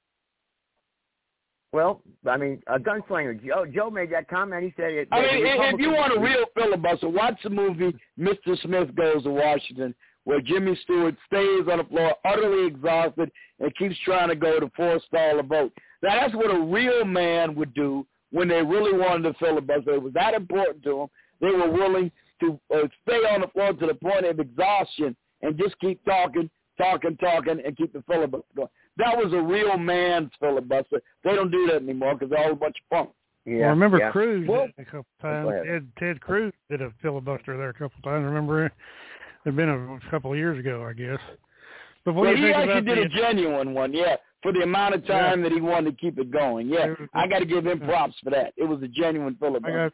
Well, I mean, a gunslinger. Joe, Joe made that comment. He said it. I mean, if- if you want a real filibuster, watch the movie Mr. Smith Goes to Washington, where Jimmy Stewart stays on the floor, utterly exhausted, and keeps trying to go to forestall a vote. Now, that's what a real man would do when they really wanted to filibuster. It was that important to them. They were willing to uh, stay on the floor to the point of exhaustion and just keep talking talking, talking, and keep the filibuster going. That was a real man's filibuster. They don't do that anymore because they're all a bunch of punks. well, I remember yeah. Cruz Well, a couple go times. Ted, Ted Cruz did a filibuster there a couple times. Remember, there'd been a couple of years ago, I guess. But what well, do you he think actually about did the, a genuine one, yeah, for the amount of time that he wanted to keep it going. Yeah, I got to give him props for that. It was a genuine I filibuster.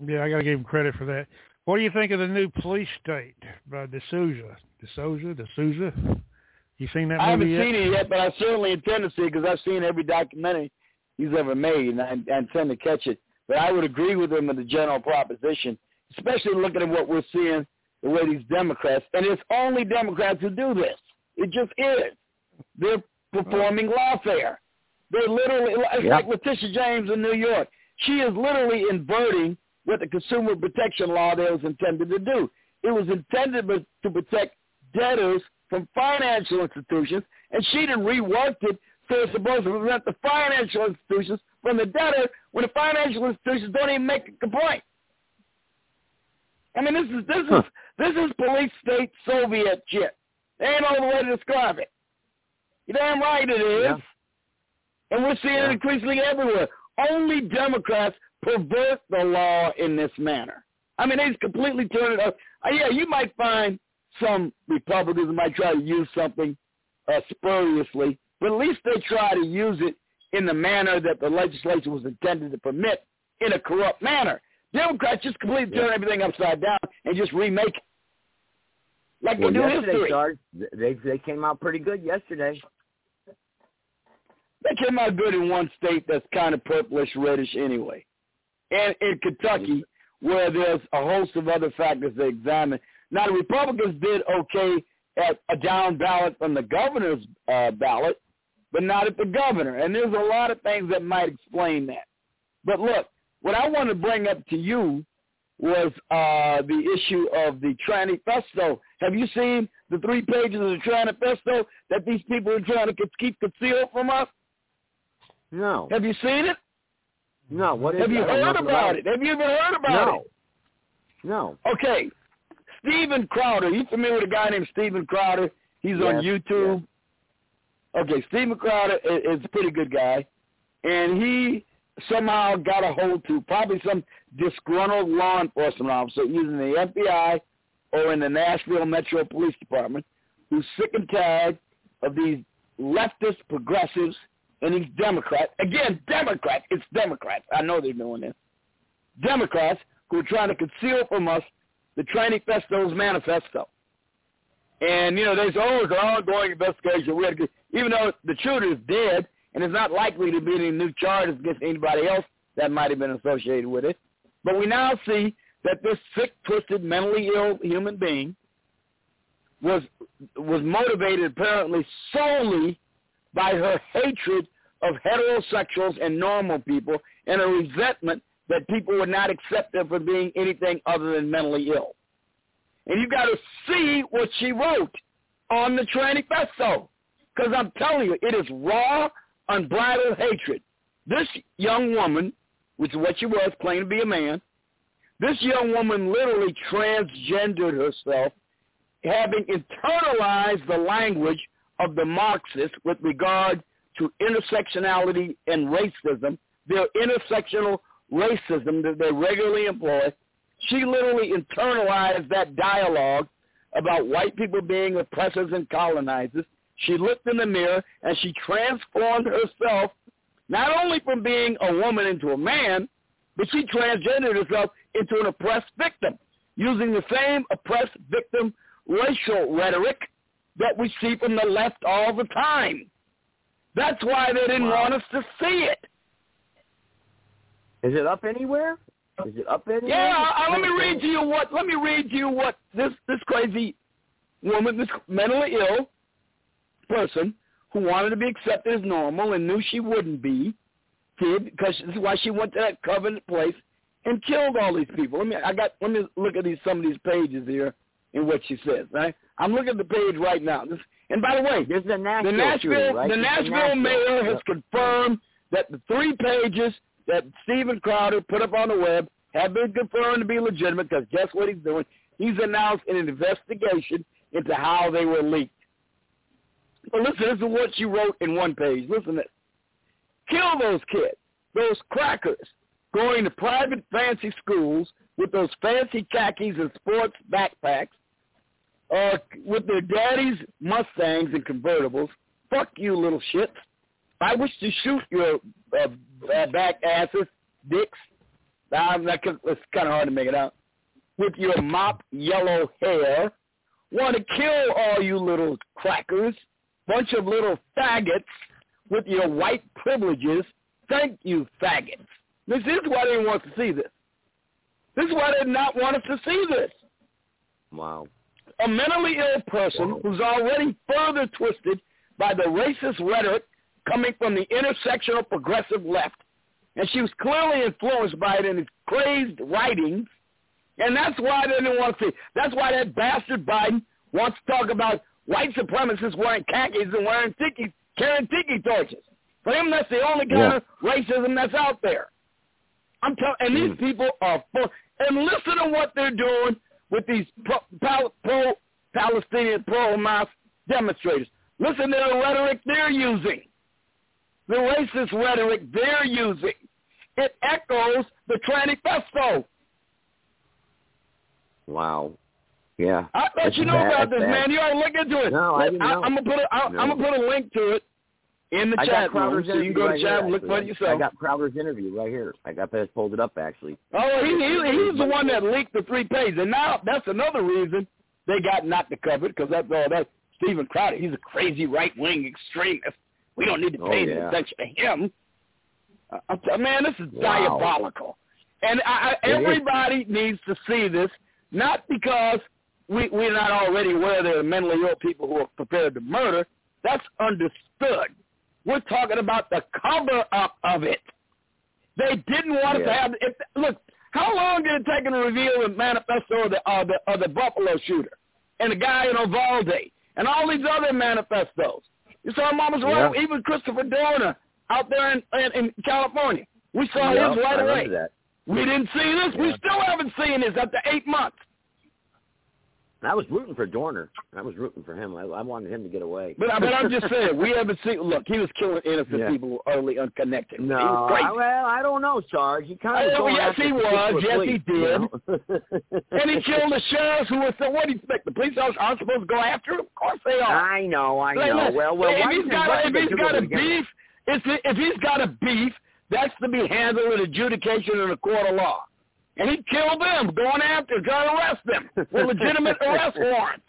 got, yeah, I got to give him credit for that. What do you think of the new police state by D'Souza? D'Souza, D'Souza. You seen that movie I haven't yet? seen it yet, but I certainly intend to see it because I've seen every documentary he's ever made, and I, I intend to catch it. But I would agree with him in the general proposition, especially looking at what we're seeing, the way these Democrats, and it's only Democrats who do this. It just is. They're performing lawfare. They're literally, it's Yep. like Letitia James in New York. She is literally inverting what the consumer protection law there was intended to do. It was intended to protect debtors from financial institutions, and she done reworked it so it's supposed to prevent the financial institutions from the debtor when the financial institutions don't even make a complaint. I mean, this is this is this is police state Soviet shit. There ain't no other way to describe it. You damn right it is. Yeah. And we're seeing it increasingly everywhere. Only Democrats pervert the law in this manner. I mean, they just completely turn it up. Uh, yeah, you might find some Republicans might try to use something uh, spuriously, but at least they try to use it in the manner that the legislature was intended to permit in a corrupt manner. Democrats just completely turn everything upside down and just remake it. Like well, they do yesterday, history. Sarge, they they came out pretty good yesterday. They came out good in one state that's kind of purplish reddish anyway. And in Kentucky, where there's a host of other factors to examine. Now, the Republicans did okay at a down ballot from the governor's uh, ballot, but not at the governor. And there's a lot of things that might explain that. But look, what I want to bring up to you was uh, the issue of the Tranifesto. Have you seen the three pages of the Tranifesto that these people are trying to keep concealed from us? No. Have you seen it? No. What is Have you I don't know heard nothing about it? Have you even heard about No. it? No. Okay. Stephen Crowder. You familiar with a guy named Stephen Crowder? He's on Yes, YouTube. Okay, Stephen Crowder is, is a pretty good guy, and he somehow got a hold to probably some disgruntled law enforcement officer using the FBI or in the Nashville Metro Police Department who's sick and tired of these leftist progressives and these Democrats. Again, Democrats. It's Democrats. I know they're doing this. Democrats who are trying to conceal from us the Tranifesto's manifesto. And, you know, there's oh, always an ongoing investigation. We had to, even though the shooter is dead and there's not likely to be any new charges against anybody else that might have been associated with it. But we now see that this sick, twisted, mentally ill human being was was motivated apparently solely by her hatred of heterosexuals and normal people and a resentment that people would not accept her for being anything other than mentally ill. And you got to see what she wrote on the Tranifesto. Because I'm telling you, it is raw, unbridled hatred. This young woman, which is what she was, claiming to be a man, this young woman literally transgendered herself, having internalized the language of the Marxists with regard to intersectionality and racism, their intersectional racism that they regularly employ. She literally internalized that dialogue about white people being oppressors and colonizers. She looked in the mirror and she transformed herself not only from being a woman into a man, but she transgendered herself into an oppressed victim using the same oppressed victim racial rhetoric that we see from the left all the time. That's why they didn't want us to see it. Is it up anywhere? Is it up anywhere? Yeah, I, let me read you what. Let me read you what this this crazy woman, this mentally ill person who wanted to be accepted as normal and knew she wouldn't be, did because this is why she went to that covenant place and killed all these people. Let me. I got. Let me look at these some of these pages here and what she says. Right. I'm looking at the page right now. This, and by the way, There's the Nashville, the Nashville, shooting, right? the It's Nashville mayor has confirmed that the three pages that Stephen Crowder put up on the web have been confirmed to be legitimate because guess what he's doing? He's announced an investigation into how they were leaked. Well, listen, this is what she wrote in one page. Listen to this. Kill those kids, those crackers, going to private fancy schools with those fancy khakis and sports backpacks, uh, with their daddies' Mustangs and convertibles. Fuck you, little shits. I wish to shoot your uh, uh, back asses, dicks. That could, it's kind of hard to make it out. With your mop yellow hair. Want to kill all you little crackers. Bunch of little faggots with your white privileges. Thank you, faggots. This is why they want to see this. This is why they did not want us to see this. Wow. A mentally ill person who's already further twisted by the racist rhetoric coming from the intersectional progressive left. And she was clearly influenced by it in his crazed writings. And that's why they didn't want to see. That's why that bastard Biden wants to talk about white supremacists wearing khakis and wearing tiki, carrying tiki torches. For him, that's the only kind Yeah. of racism that's out there. I'm telling, and these hmm. people are full. And listen to what they're doing with these pro, pal, pro Palestinian pro Hamas demonstrators. Listen to the rhetoric they're using. The racist rhetoric they're using. It echoes the Tranifesto. Wow. Yeah. I bet That's you know bad. about this, bad. man. You ought to look into it. No, I didn't know. I'm gonna put a, I, No. I'm gonna put a link to it in the I chat got room, Crowder's so you can go to right chat here, and look for it yourself. I got Crowder's interview right here. I got that pulled it up actually. Oh, he, he he's the one that leaked the three pages, and now that's another reason they got not to cover it because that's all that Stephen Crowder. He's a crazy right wing extremist. We don't need to Oh, pay any yeah. attention to him. Uh, man, this is Wow. diabolical, and I, I, everybody needs to see this, not because we we're not already aware there are mentally ill people who are prepared to murder. That's understood. We're talking about the cover up of it. They didn't want us to Yeah. have. If, look, how long did it take them to reveal the manifesto of the, of the of the Buffalo shooter and the guy in Uvalde and all these other manifestos? You saw Mama's Yeah. right. Even Christopher Dorner out there in, in, in California. We saw Yep, his right away. that. We didn't see this. We still haven't seen this after eight months. I was rooting for Dorner. I was rooting for him. I, I wanted him to get away. But, but I'm just saying, we haven't seen. Look, he was killing innocent Yeah. people early unconnected. No, he was crazy. I, well, I don't know, Sarge. He kind of Oh, yes, he was. Yes, police, he you did. know? and he killed the sheriffs who were so. What do you think? The police officers aren't supposed to go after him? Of course they are. I know, I Like, know. Well, well, if he's got a, if he's got a beef, if if he's got a beef, that's to be handled in adjudication in a court of law. And he killed them, going after, trying to arrest them with legitimate arrest warrants.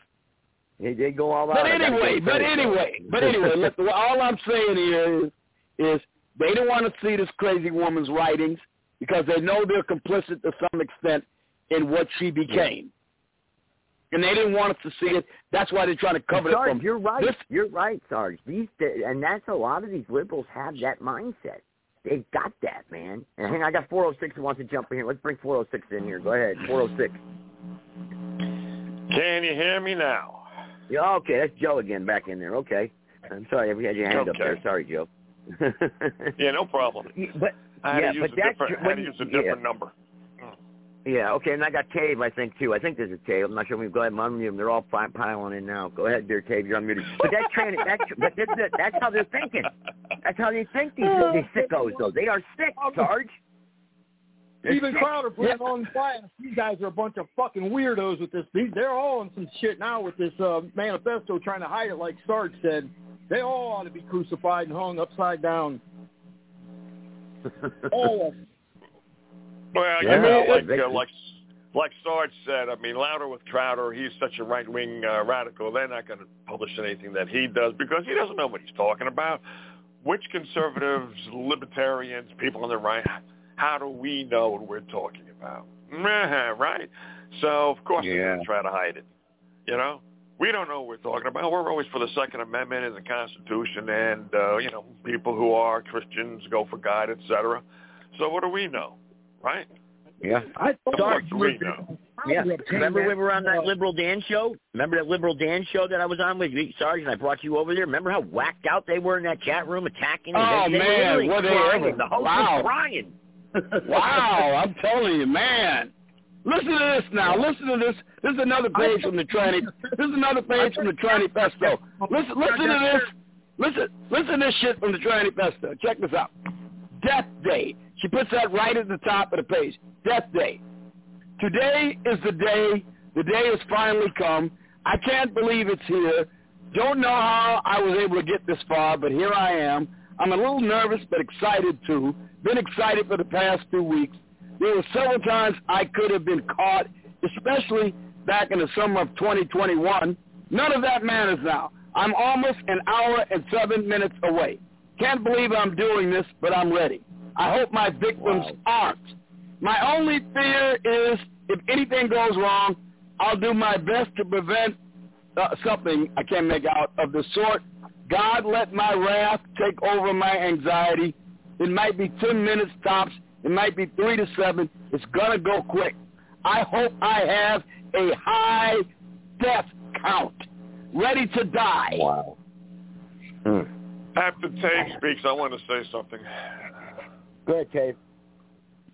He did go all out. But anyway, but anyway, but anyway, look, all I'm saying here is, is they don't want to see this crazy woman's writings because they know they're complicit to some extent in what she became. And they didn't want us to see it. That's why they're trying to cover Sarge, it from you're right. this You're right, Sarge. These and that's a lot of these liberals have that mindset. They've got that, man. And hang on, I got 406 who wants to jump in here. Let's bring 406 in here. Go ahead, 406. Can you hear me now? Yeah, okay, that's Joe again back in there. Okay. I'm sorry, if we had your hand up Okay. there. Sorry, Joe. Yeah, no problem. but I had yeah, to use but a different, had to use a yeah. different number. Yeah, okay, and I got Cave, I think, too. I think there's a Cave. I'm not sure. We go ahead and unmute them. They're all piling in now. Go ahead, dear Cave. You're unmuted. But that's trans- that's, but that's, that's how they're thinking. That's how they think, these, these sickos, though. They are sick, Sarge. They're Even sick. Crowder put it on class. These guys are a bunch of fucking weirdos with this. These, they're all on some shit now with this uh, manifesto trying to hide it, like Sarge said. They all ought to be crucified and hung upside down. All of them. Well, Yeah, you know, like they- uh, like like Sarge said, I mean, louder with Crowder. He's such a right wing uh, radical. They're not going to publish anything that he does because he doesn't know what he's talking about. Which conservatives, libertarians, people on the right, how do we know what we're talking about? Right? So of course they're going to try to hide it. You know, we don't know what we're talking about. We're always for the Second Amendment and the Constitution, and uh, you know, people who are Christians go for God, etc. So what do we know, right? Yeah. I thought Sarge, you were- Yeah. Remember when we were on that Liberal Dan show? Remember that Liberal Dan show that I was on with you, Sarge, and I brought you over there? Remember how whacked out they were in that chat room attacking? me? Oh, they, they man, were literally were they crying. ever- The host wow. was crying. Wow, I'm telling you, man. Listen to this now. Listen to this. This is another page from the tranny. This is another page from the tranny pesto. Listen, listen to this. Listen, listen to this shit from the tranny pesto. Check this out. Death Day. She puts that right at the top of the page. Death Day. Today is the day. The day has finally come. I can't believe it's here. Don't know how I was able to get this far, but here I am. I'm a little nervous, but excited too. Been excited for the past two weeks. There were several times I could have been caught, especially back in the summer of 2021. None of that matters now. I'm almost an hour and seven minutes away. Can't believe I'm doing this, but I'm ready. I hope my victims wow. aren't. My only fear is if anything goes wrong, I'll do my best to prevent uh, something I can't make out of the sort. God let my wrath take over my anxiety. It might be 10 minutes tops. It might be 3 to 7. It's going to go quick. I hope I have a high death count. Ready to die. Wow. Hmm. After Tape speaks, I want to say something. Go ahead, Tape.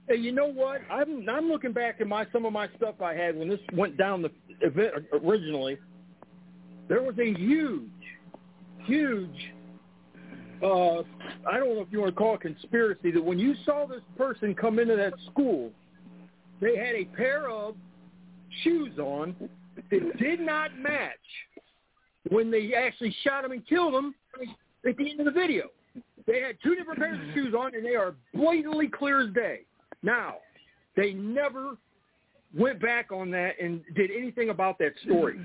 Hey, you know what? I'm I'm looking back at my some of my stuff I had when this went down the event originally. There was a huge, huge. Uh, I don't know if you want to call it conspiracy that when you saw this person come into that school, they had a pair of shoes on that did not match when they actually shot him and killed him at the end of the video. They had two different pairs of shoes on, and they are blatantly clear as day. Now, they never went back on that and did anything about that story.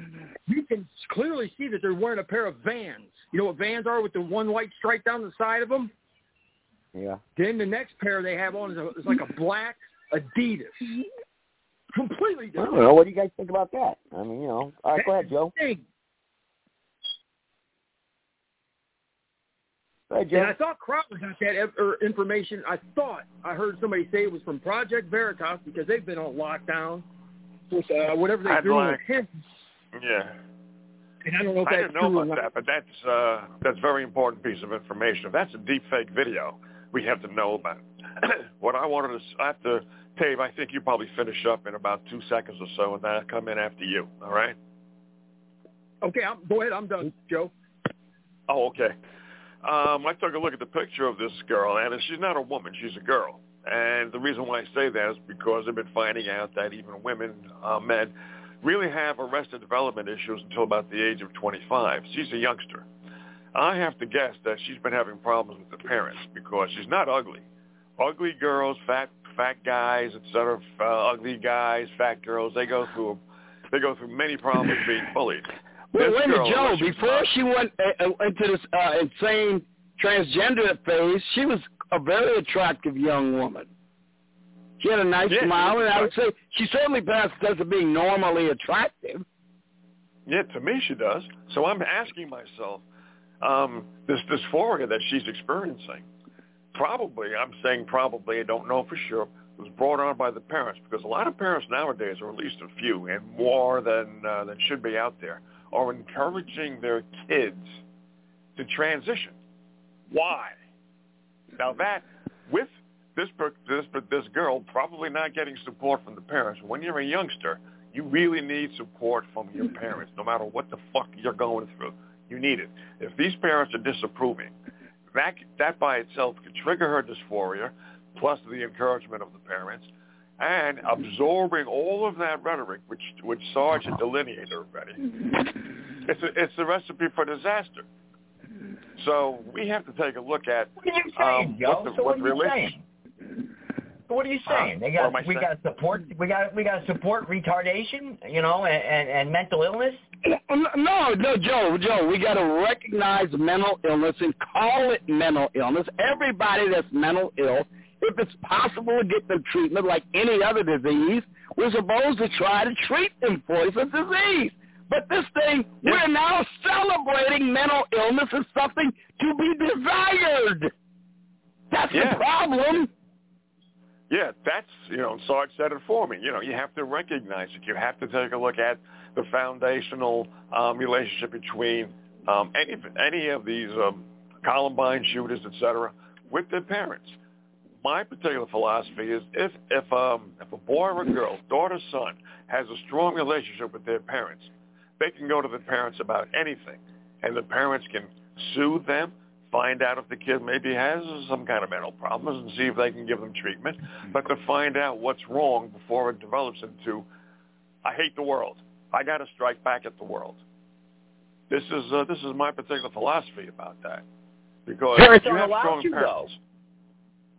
You can clearly see that they're wearing a pair of Vans. You know what Vans are with the one white stripe down the side of them? Yeah. Then the next pair they have on is, a, is like a black Adidas. Completely different. I don't know. What do you guys think about that? I mean, you know. All right, go ahead, Joe. Thing. Joe. And I thought Crowder got that er, information. I thought I heard somebody say it was from Project Veritas because they've been on lockdown with uh, whatever they're I'd doing like, with him. Yeah. And I don't know if I that's didn't know true about that, but that's uh, that's a very important piece of information. If that's a deep fake video, we have to know about it. what I wanted to, I have to, Dave, I think you probably finish up in about two seconds or so, and then I'll come in after you. All right? Okay, I'm, go ahead. I'm done, Joe. Oh, okay. Um, I took a look at the picture of this girl, and she's not a woman; she's a girl. And the reason why I say that is because I've been finding out that even women, uh, men, really have arrested development issues until about the age of 25. She's a youngster. I have to guess that she's been having problems with the parents because she's not ugly. Ugly girls, fat fat guys, etc. Uh, ugly guys, fat girls, they go through they go through many problems being bullied. This wait a minute, Joe. Before she went uh, uh, into this uh, insane transgender phase, she was a very attractive young woman. She had a nice Yeah, smile, and I would say she certainly passed the test of being normally attractive. Yeah, to me she does. So I'm asking myself, um, this dysphoria that she's experiencing, probably, I'm saying probably, I don't know for sure, was brought on by the parents because a lot of parents nowadays, or at least a few, and more than uh, than should be out there, are encouraging their kids to transition. Why? Now that with this this this girl probably not getting support from the parents. When you're a youngster, you really need support from your mm-hmm. parents, no matter what the fuck you're going through. You need it. If these parents are disapproving, that that by itself could trigger her dysphoria, plus the encouragement of the parents, and absorbing all of that rhetoric, which which Sarge had delineated already. It's a, it's a recipe for disaster. So we have to take a look at What are you saying, um, Joe? what the so what what are you saying? What are you saying? They got I we saying? got to support we got we got to support retardation, you know, and, and, and mental illness. No, no, Joe, Joe, we got to recognize mental illness and call it mental illness. Everybody that's mental ill, if it's possible to get them treatment like any other disease, we're supposed to try to treat them for it. It's a disease. But this thing, we're now celebrating mental illness as something to be desired. That's Yeah. the problem. Yeah, that's you know, Sarge said it for me. You know, you have to recognize it. You have to take a look at the foundational um, relationship between um, any any of these um, Columbine shooters, et cetera, with their parents. My particular philosophy is if if um if a boy or a girl, daughter, son, has a strong relationship with their parents, they can go to the parents about anything, and the parents can soothe them, find out if the kid maybe has some kind of mental problems, and see if they can give them treatment. But to find out what's wrong before it develops into, I hate the world. I got to strike back at the world. This is uh, this is my particular philosophy about that. Because Parents you have strong parents. though.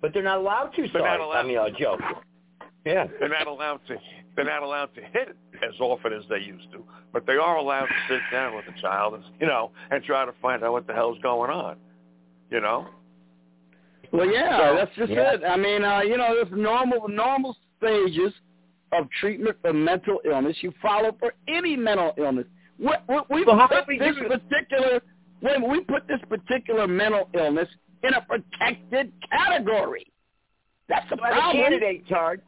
But they're not allowed to. They're not Sorry, allowed I mean, a joke. Yeah. They're not allowed to. They're not allowed to hit as often as they used to, but they are allowed to sit down with the child and you know and try to find out what the hell's going on. You know. Well, yeah, So- that's just Yeah. it. I mean, uh, you know, there's normal normal stages of treatment for mental illness you follow for any mental illness. What, what we So put this particular when we put this particular mental illness in a protected category. That's the So as a candidate, Sarge,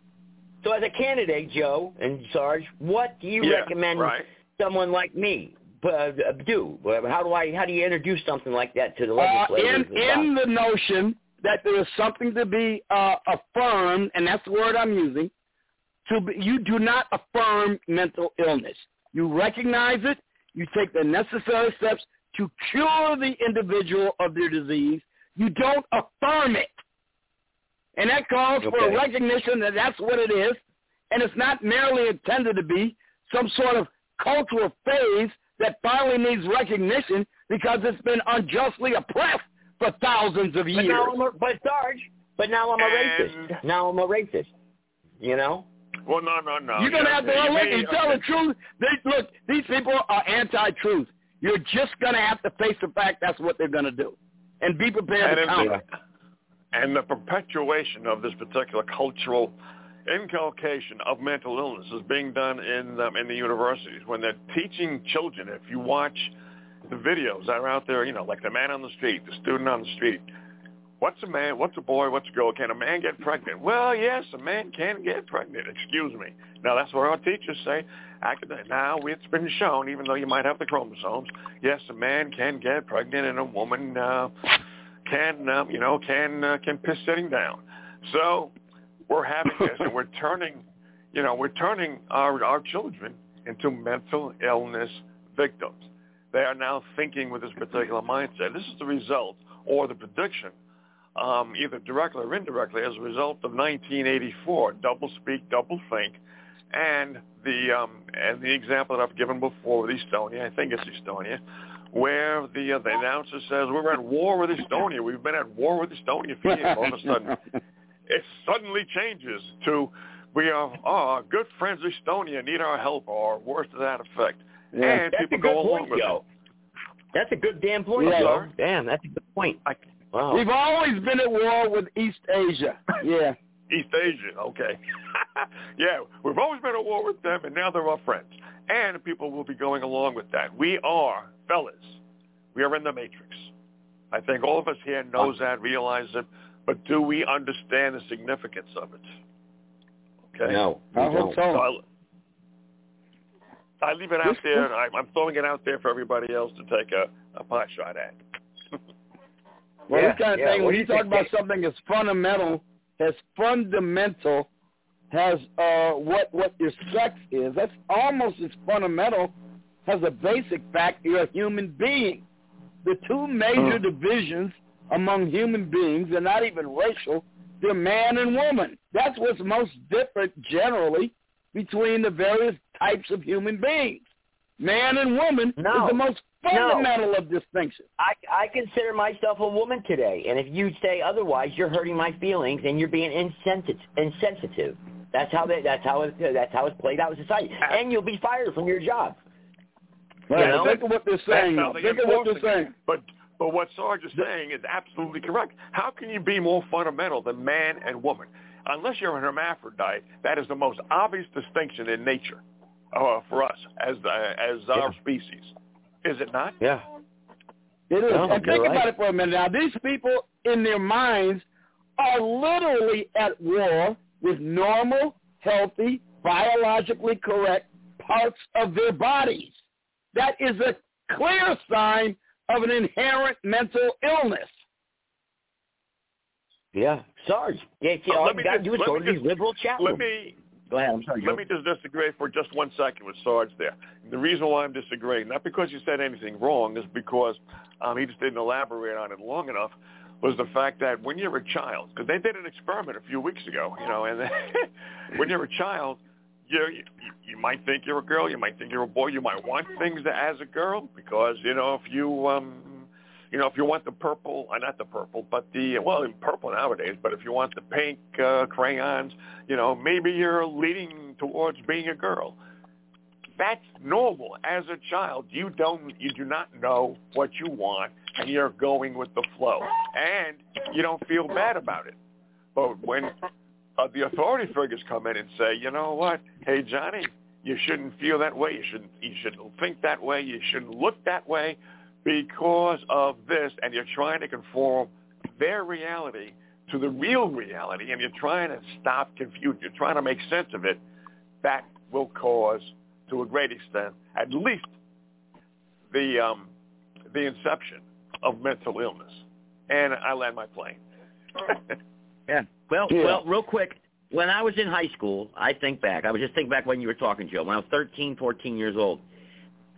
so as a candidate, Joe and Sarge, what do you Yeah, recommend right. someone like me uh, do? How do I? How do you introduce something like that to the uh, legislators? in in the notion that there is something to be uh, affirmed, and that's the word I'm using. To be, you do not affirm mental illness. You recognize it. You take the necessary steps to cure the individual of their disease. You don't affirm it, and that calls for a recognition that that's what it is, and it's not merely intended to be some sort of cultural phase that finally needs recognition because it's been unjustly oppressed for thousands of years. But years. now I'm a, but Sarge, but now I'm a And- racist. Now I'm a racist. You know. Well, no, no, no. You're gonna Yeah, have to you look and tell the truth. They, look, these people are anti-truth. You're just gonna have to face the fact that's what they're gonna do, and be prepared and, to counter. the, and the perpetuation of this particular cultural inculcation of mental illness is being done in um, in the universities when they're teaching children. If you watch the videos that are out there, you know, like the man on the street, the student on the street. What's a man? What's a boy? What's a girl? Can a man get pregnant? Well, yes, a man can get pregnant. Excuse me. Now that's what our teachers say. Now it's been shown, even though you might have the chromosomes, yes, a man can get pregnant, and a woman uh, can, um, you know, can uh, can piss sitting down. So we're having this, and we're turning, you know, we're turning our our children into mental illness victims. They are now thinking with this particular mindset. This is the result or the prediction, um, either directly or indirectly, as a result of 1984, double speak, double think, and the um, and the example that I've given before with Estonia, I think it's Estonia, where the uh, the announcer says we're at war with Estonia. We've been at war with Estonia for years. All of a sudden, it suddenly changes to we are oh, good friends of Estonia need our help or words to that effect. Yeah. And That's people a good go along point, with Joe. it. That's a good damn point, Yeah. Joe. Damn, that's a good point. Wow. We've always been at war with East Asia. Yeah. East Asia, okay. yeah, we've always been at war with them, and now they're our friends. And people will be going along with that. We are, fellas, we are in the matrix. I think all of us here knows that, realize it, but do we understand the significance of it? Okay? No, we I don't. so. I, I leave it out there, and I, I'm throwing it out there for everybody else to take a, a pot shot at. Well, Yeah, this kind of yeah. thing, when you talk about something as fundamental, as fundamental has uh, what what your sex is, that's almost as fundamental as a basic fact you're a human being. The two major divisions among human beings are not even racial, they're man and woman. That's what's most different generally between the various types of human beings. Man and woman No. is the most No. fundamental of distinction. I I consider myself a woman today, and if you say otherwise, you're hurting my feelings and you're being insensitive. Insensitive. That's how they, that's how it, that's how it's played out in society, and you'll be fired from your job. Right. You know? Think of what they're saying. That's now. Think of what they're saying. But but what Sarge is saying is absolutely correct. How can you be more fundamental than man and woman? Unless you're an hermaphrodite, that is the most obvious distinction in nature uh, for us as uh, as our species. Is it not? Yeah. It is. No, and think right. about it for a minute. Now, these people in their minds are literally at war with normal, healthy, biologically correct parts of their bodies. That is a clear sign of an inherent mental illness. Yeah, Sarge. Yeah, see, all let you got to do is let go to these liberal chat Let me Go ahead. I'm sorry. Let Joe. me just disagree for just one second with Sarge there. The reason why I'm disagreeing, not because you said anything wrong, is because um, he just didn't elaborate on it long enough, was the fact that when you're a child, because they did an experiment a few weeks ago, you know, and when you're a child, you're, you you might think you're a girl, you might think you're a boy, you might want things as a girl because you know if you um you know if you want the purple, uh, not the purple, but the well, in purple nowadays, but if you want the pink uh, crayons, you know maybe you're leaning towards being a girl. That's normal. As a child, you don't you do not know what you want, and you're going with the flow, and you don't feel bad about it. But when uh, the authority figures come in and say, you know what, hey Johnny, you shouldn't feel that way. You shouldn't you shouldn't think that way. You shouldn't look that way because of this, and you're trying to conform their reality to the real reality, and you're trying to stop confusion. You're trying to make sense of it. That will cause, to a great extent, at least the um, the inception of mental illness. And I land my plane. Yeah. Well, Yeah. well, real quick. When I was in high school, I think back. I was just thinking back when you were talking, Joe. When I was 13, 14 years old,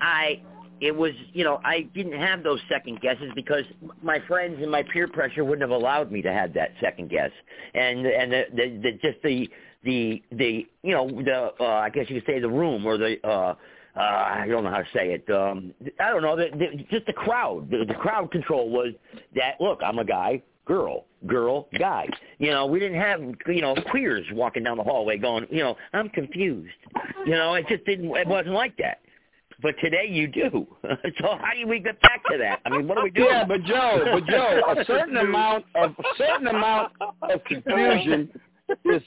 I it was you know I didn't have those second guesses because my friends and my peer pressure wouldn't have allowed me to have that second guess, and and the, the, the just the the the you know the uh, I guess you could say the room or the uh uh, I don't know how to say it. Um, I don't know. The, the, just the crowd. The, the crowd control was that. Look, I'm a guy, girl, girl, guy. You know, we didn't have you know queers walking down the hallway going, you know, I'm confused. You know, it just didn't. It wasn't like that. But today you do. so how do we get back to that? I mean, what are we doing? Yeah, but Joe, but Joe, a certain amount of a certain amount of confusion is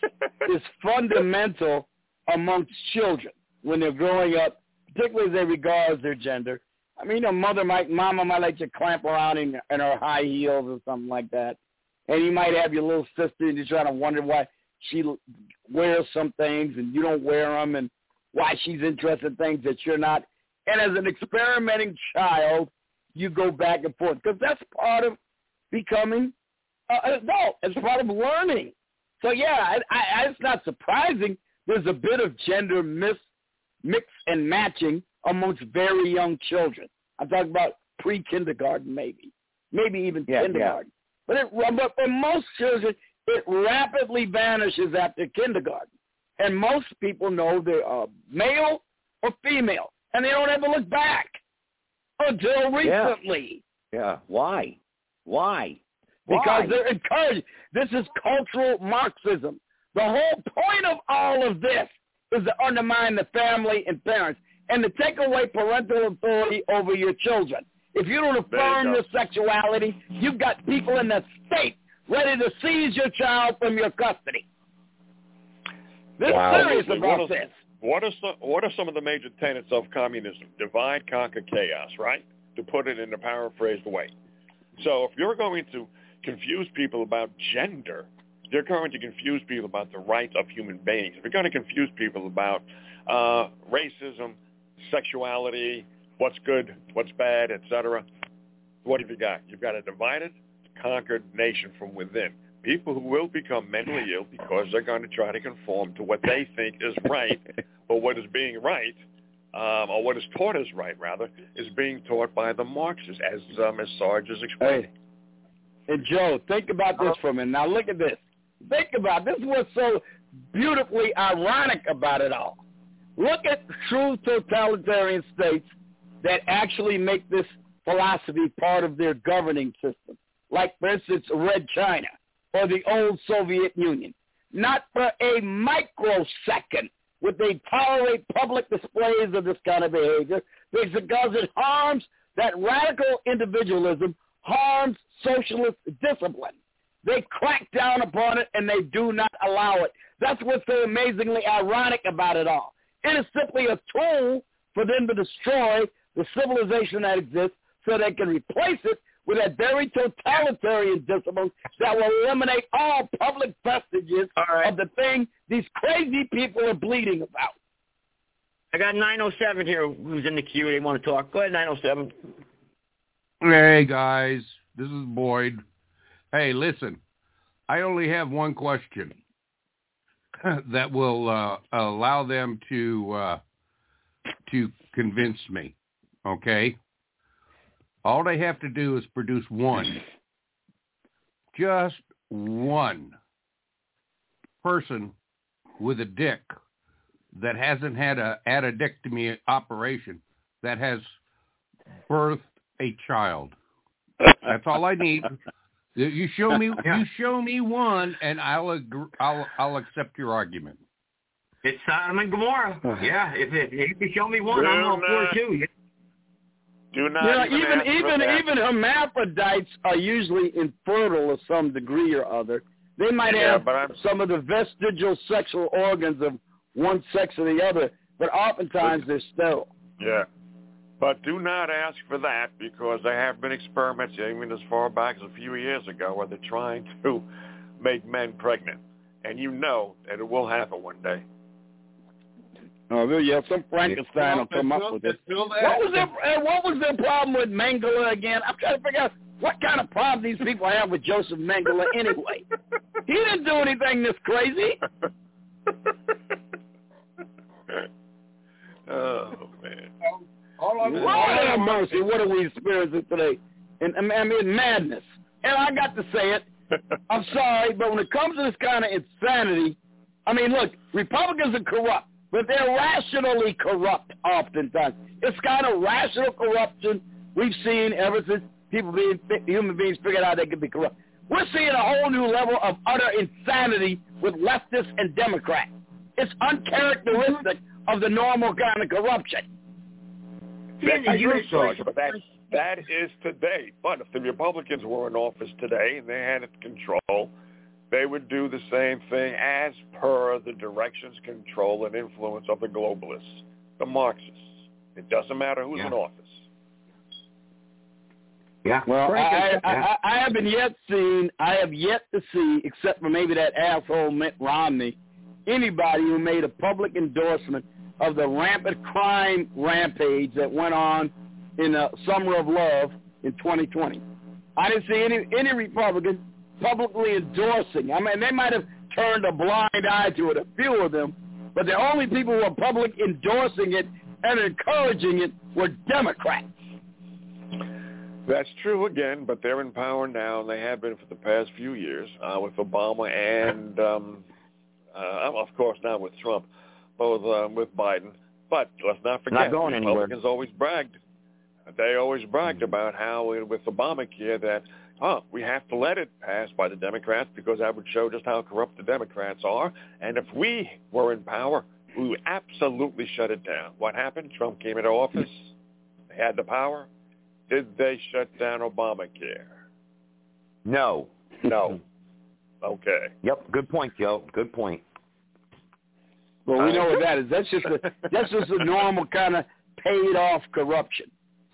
is fundamental amongst children when they're growing up, particularly as they regard their gender. I mean, a mother might, mama might let you clamp around in, in her high heels or something like that, and you might have your little sister and you're trying to wonder why she wears some things and you don't wear them, and why she's interested in things that you're not. And as an experimenting child, you go back and forth because that's part of becoming uh, an adult. It's part of learning. So yeah, I, I, it's not surprising. There's a bit of gender mis, mix and matching amongst very young children. I'm talking about pre-kindergarten, maybe, maybe even Yeah, kindergarten. But it, but for most children, it rapidly vanishes after kindergarten, and most people know they're uh, male or female, and they don't ever look back until recently Yeah. yeah. Why? Why? because Why? they're encouraged. This is cultural Marxism. The whole point of all of this is to undermine the family and parents and to take away parental authority over your children. If you don't you affirm go. your sexuality, you've got people in the state ready to seize your child from your custody. They're serious Absolutely. about this. What are some What are some of the major tenets of communism? Divide, conquer, chaos. Right? To put it in a paraphrased way. So if you're going to confuse people about gender, you're going to confuse people about the rights of human beings. If you're going to confuse people about uh, racism, sexuality, what's good, what's bad, etc., what have you got? You've got a divided, conquered nation from within. People who will become mentally ill because they're going to try to conform to what they think is right, or what is being right, um, or what is taught as right, rather, is being taught by the Marxists, as um, as Sarge is explaining. Hey. And Joe, think about this for a minute. Now look at this. Think about this. is what's so beautifully ironic about it all. Look at true totalitarian states that actually make this philosophy part of their governing system. Like, for instance, Red China or the old Soviet Union. Not for a microsecond would they tolerate public displays of this kind of behavior because it harms that radical individualism harms socialist discipline. They crack down upon it and they do not allow it. That's what's so amazingly ironic about it all. It is simply a tool for them to destroy the civilization that exists so they can replace it with a very totalitarian discipline that will eliminate all public vestiges of the thing these crazy people are bleeding about. I got 907 here who's in the queue. They want to talk. Go ahead, 907. Hey guys, this is Boyd. Hey, listen. I only have one question that will uh, allow them to uh, to convince me. Okay. All they have to do is produce one, just one person with a dick that hasn't had a addictomy operation that has birthed a child. That's all I need. You show me you show me one and I'll agree, I'll I'll accept your argument. It's Sodom and Gomorrah. Yeah, if, if, if you show me one, Do I'm all for not- it too. Do not Yeah, even even even even hermaphrodites are usually infertile of some degree or other. They might Yeah, have some of the vestigial sexual organs of one sex or the other, but oftentimes they're sterile. Yeah. But do not ask for that because there have been experiments even as far back as a few years ago where they're trying to make men pregnant. And you know that it will happen one day. Oh, really? Yeah, some Frankenstein will come up with it. What was their uh, What was their problem with Mengele again? I'm trying to figure out what kind of problem these people have with Joseph Mengele anyway. he didn't do anything this crazy. Oh man. All Lord have mercy, what are we experiencing today? And and, I mean madness. And I got to say it. I'm sorry, but when it comes to this kind of insanity, I mean, look, Republicans are corrupt, but they're rationally corrupt oftentimes. It's kind of rational corruption we've seen ever since people being human beings figured out they could be corrupt. We're seeing a whole new level of utter insanity with leftists and Democrats. It's uncharacteristic of the normal kind of corruption. That's a true charge, but that that is today. But if the Republicans were in office today and they had it control, they would do the same thing as per the directions, control, and influence of the globalists, the Marxists. It doesn't matter who's in office. Yeah. Well, I, I, Yeah. I, I haven't yet seen, I have yet to see, except for maybe that asshole Mitt Romney, anybody who made a public endorsement of the rampant crime rampage that went on in the Summer of Love in 2020. I didn't see any any Republican publicly endorsing. I mean, they might have turned a blind eye to it, a few of them, but the only people who were public endorsing it and encouraging it were Democrats. That's true again, but they're in power now, and they have been for the past few years uh, with Obama and, um, uh, of course, now with Trump, both um, with Biden. But let's not forget, Not going anywhere. Republicans always bragged. They always bragged about how uh, with Obamacare that, oh, we have to let it pass by the Democrats because that would show just how corrupt the Democrats are. And if we were in power, we would absolutely shut it down. What happened? Trump came into office. They had the power. Did they shut down Obamacare? No. No. Okay. Yep. Good point, Joe. Good point. Well, we know what uh, that is. That's just a, that's just a normal kind of paid off corruption.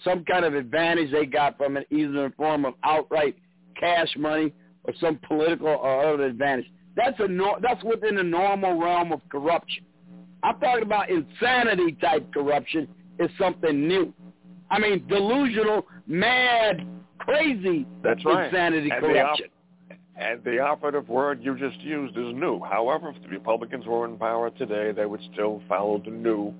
Some kind of advantage they got from it, either in the form of outright cash money or some political or other advantage. That's a nor- that's within the normal realm of corruption. I'm talking about insanity type corruption is something new. I mean, delusional, mad, crazy That's right. insanity And the op- corruption. And the operative word you just used is new. However, if the Republicans were in power today, they would still follow the new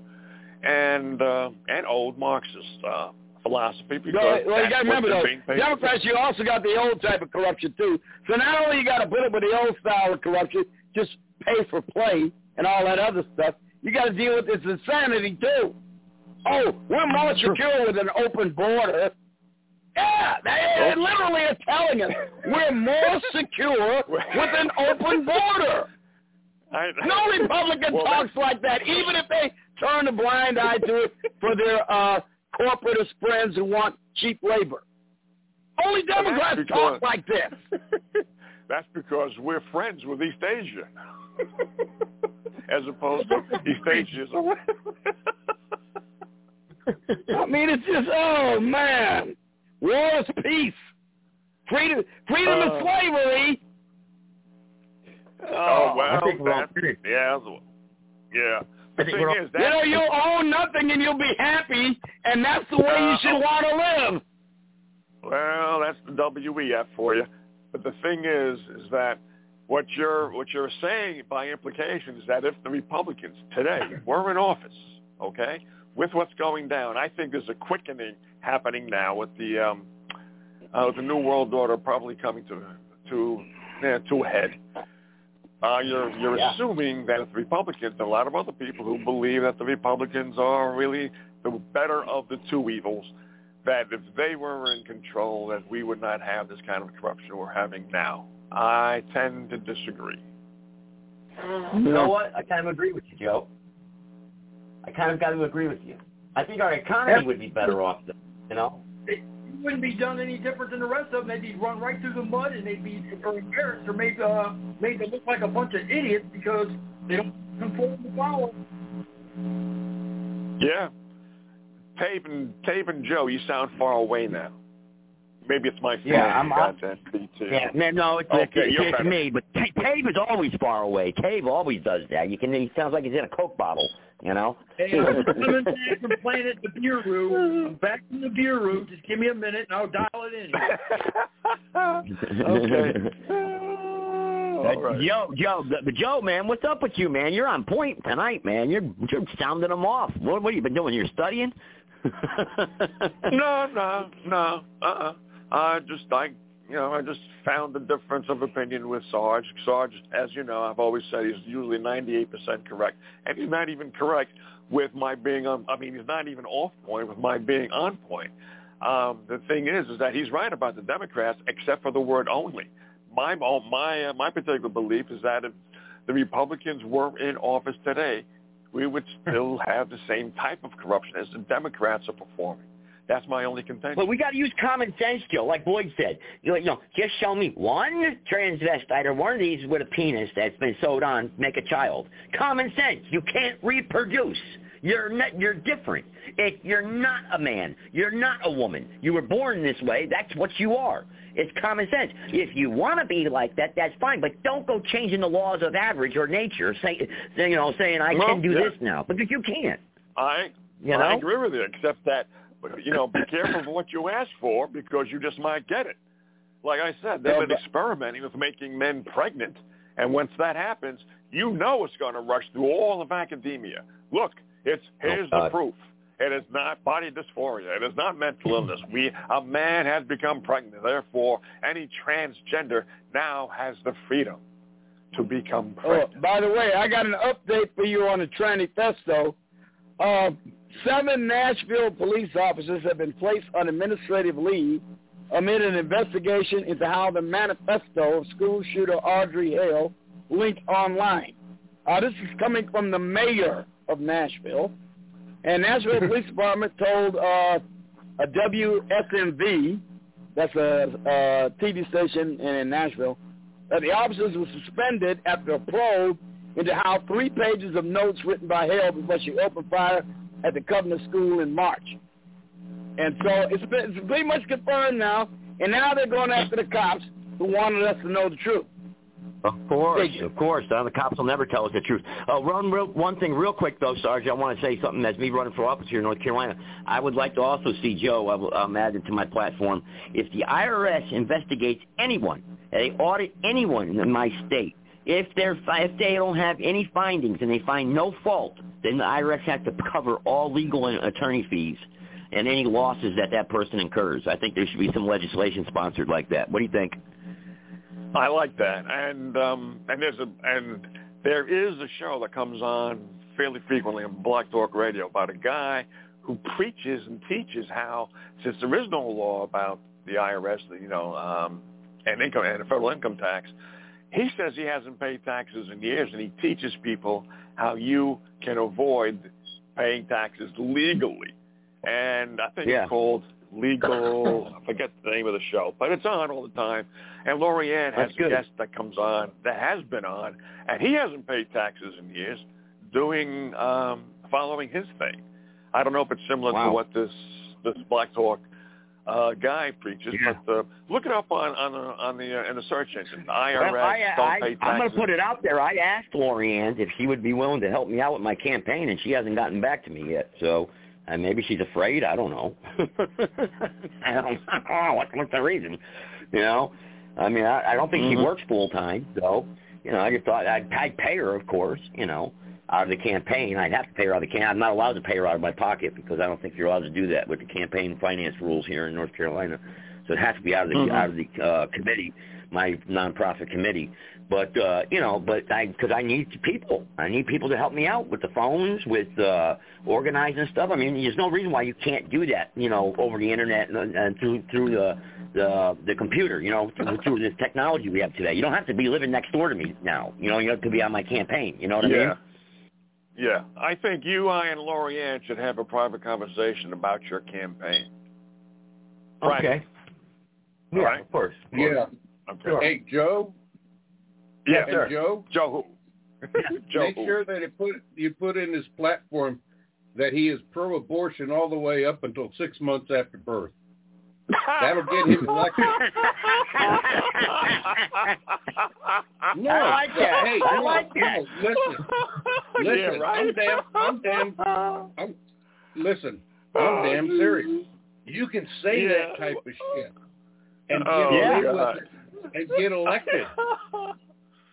and uh, and old Marxist uh, philosophy because well, well, you got to remember though, Democrats, you also got the old type of corruption too. So not only you got to put up with the old style of corruption, just pay for play and all that other stuff. You got to deal with this insanity too. Oh, we're more secure with an open border. Yeah, they literally are telling us we're more secure with an open border. No Republican Well, talks like that, even if they turn a blind eye to it for their uh, corporatist friends who want cheap labor. Only Well, Democrats because- talk like this. That's because we're friends with East Asia, as opposed to East Asia. I mean, it's just, oh, man. War is peace. Freedom, freedom Uh, is slavery. Oh, well, I think we're all that, yeah, yeah. I think we're all- is, you know, you'll own nothing and you'll be happy, and that's the way you should Uh, want to live. Well, that's the WEF for you. But the thing is, is that what you're what you're saying by implication is that if the Republicans today were in office, okay, with what's going down, I think there's a quickening happening now with the um, uh, with the New World Order probably coming to to yeah, to a head. Uh, you're you're Yeah. assuming that the Republicans, and a lot of other people who believe that the Republicans are really the better of the two evils, that if they were in control, that we would not have this kind of corruption we're having now. I tend to disagree. You know what? I kind of agree with you, Joe. I kind of got to agree with you. I think our economy would be better off, than, you know. Wouldn't be done any different than the rest of them. They'd be run right through the mud, and they'd be embarrassed or made uh, made to look like a bunch of idiots because they don't conform to power. Yeah. Tape and Tape and Joe, you sound far away now. Maybe it's my phone. Yeah, I'm- You I'm- that too. Yeah, man, no, it's, Okay, it's, you're it's me. But Ta- Cave is always far away. Cave always does that. You can. He sounds like he's in a Coke bottle. You know. Hey, I'm coming back from playing at the beer room. I'm back from the beer room. Just give me a minute, and I'll dial it in. okay. Uh, Joe, Joe, but but Joe, man, what's up with you, man? You're on point tonight, man. You're you're sounding them off. What what have you been doing? You're studying. no, no, no. Uh-uh. I just, I, you know, I just found the difference of opinion with Sarge. Sarge, as you know, I've always said he's usually 98% correct, and he's not even correct with my being on. I mean, he's not even off point with my being on point. Um, the thing is, is that he's right about the Democrats, except for the word only. My my uh, my particular belief is that if the Republicans were in office today, we would still have the same type of corruption as the Democrats are performing. That's my only contention. But we got to use common sense, Joe. Like Boyd said, you know, just show me one transvestite or one of these with a penis that's been sewed on, make a child. Common sense. You can't reproduce. You're not, you're different. It, you're not a man. You're not a woman. You were born this way. That's what you are. It's common sense. If you want to be like that, that's fine. But don't go changing the laws of average or nature, say, say you know, saying I Well, can do yeah. this now because you can't. I You know? I agree with you, except that you know, be careful of what you ask for because you just might get it. Like I said, they've been experimenting with making men pregnant, and once that happens, you know it's going to rush through all of academia. Look, it's here's the proof. It is not body dysphoria. It is not mental illness. We a man has become pregnant. Therefore, any transgender now has the freedom to become pregnant. Oh, pregnant. by the way, I got an update for you on the Tranifesto. Uh, seven Nashville police officers have been placed on administrative leave amid an investigation into how the manifesto of school shooter Audrey Hale linked online. Uh, this is coming from the mayor of Nashville. And Nashville Police Department told uh, a WSMV, that's a, a TV station in, in Nashville, that the officers were suspended after a probe into how three pages of notes written by Hale before she opened fire at the Covenant School in March. And so it's, been, it's pretty much confirmed now, and now they're going after the cops who wanted us to know the truth. Of course, of course. Uh, the cops will never tell us the truth. Uh, run real, one thing real quick, though, Sarge. I want to say something as me running for office here in North Carolina. I would like to also see, Joe, I I'm adding to my platform, if the IRS investigates anyone, they audit anyone in my state, if they're if they don't have any findings and they find no fault, then the IRS has to cover all legal and attorney fees and any losses that that person incurs. I think there should be some legislation sponsored like that. What do you think? I like that, and um, and there's a and there is a show that comes on fairly frequently on Blog Talk Radio about a guy who preaches and teaches how since there is no law about the IRS, you know, um, and income and federal income tax, he says he hasn't paid taxes in years, and he teaches people how you can avoid paying taxes legally. And I think Yeah. it's called Legal. I forget the name of the show, but it's on all the time. And Lorianne has a guest that comes on that has been on, and he hasn't paid taxes in years, doing um, following his thing. I don't know if it's similar to what this this Blog Talk uh, guy preaches, but uh, look it up on on the on the uh, in the search engine. IRS Well, I, I. I'm going to put it out there. I asked Lorianne if she would be willing to help me out with my campaign, and she hasn't gotten back to me yet. So uh, maybe she's afraid. I don't know. I don't know. What, what's the reason? You know. I mean, I, I don't think Mhm. she works full time, though. You know, I just thought I'd, I'd pay her, of course. You know, out of the campaign, I'd have to pay her out of the campaign. I'm not allowed to pay her out of my pocket because I don't think you're allowed to do that with the campaign finance rules here in North Carolina. So it has to be out of the Mhm. out of the uh, committee, my nonprofit committee. But uh, you know, but I because I need people. I need people to help me out with the phones, with uh, organizing stuff. I mean, there's no reason why you can't do that. You know, over the internet and, and through through the the the computer. You know, through, through this technology we have today. You don't have to be living next door to me now. You know, you have to be on my campaign. You know what I yeah. mean? Yeah. I think you, I, and Lori Ann should have a private conversation about your campaign. Private. Okay. Yeah, right. of course. Yeah. Okay. Hey, Joe. Yeah, and Joe. Joe who? Joe Make sure that it put you put in his platform that he is pro-abortion all the way up until six months after birth. That'll get him elected. No, I like that. Hey, I no, like that. no, listen, listen. Yeah, right. I'm damn. I'm damn. I'm, listen, I'm oh, damn serious. You can say Yeah. that type of shit and get Oh, away God. with it and get elected.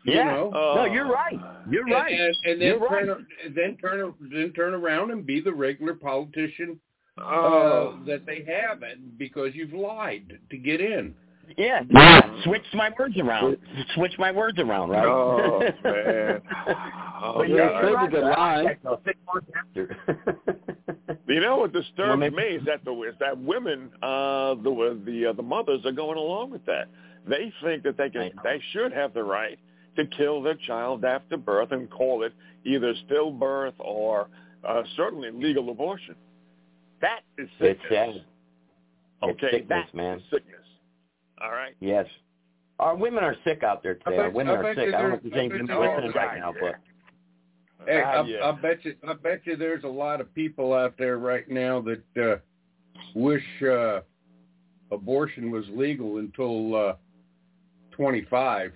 You Yeah. know? Oh. no, you're right. You're right. And, and then You're turn and then turn then turn around and be the regular politician Oh. Uh, that they have, and because you've lied to get in. Yeah. yeah. Switch my words around. Switch my words around, right? Oh, man. Oh, But yeah, you're That's a good right. line. No, six months after. You know what disturbs Well, me is that the is that women, uh, the the uh, the mothers are going along with that. They think that they can, they should have the right to kill their child after birth and call it either stillbirth or uh, certainly legal abortion. That is It's sickness. sad. It's Okay, sickness, that man. is sickness. All right. Yes. Our women are sick out there today. I Our women I are sick. you I don't know if there's- there's any I bet women you listening right now, but Hey, Ah, I, yeah. I bet you, I bet you, there's a lot of people out there right now that uh, wish uh, abortion was legal until uh, 25.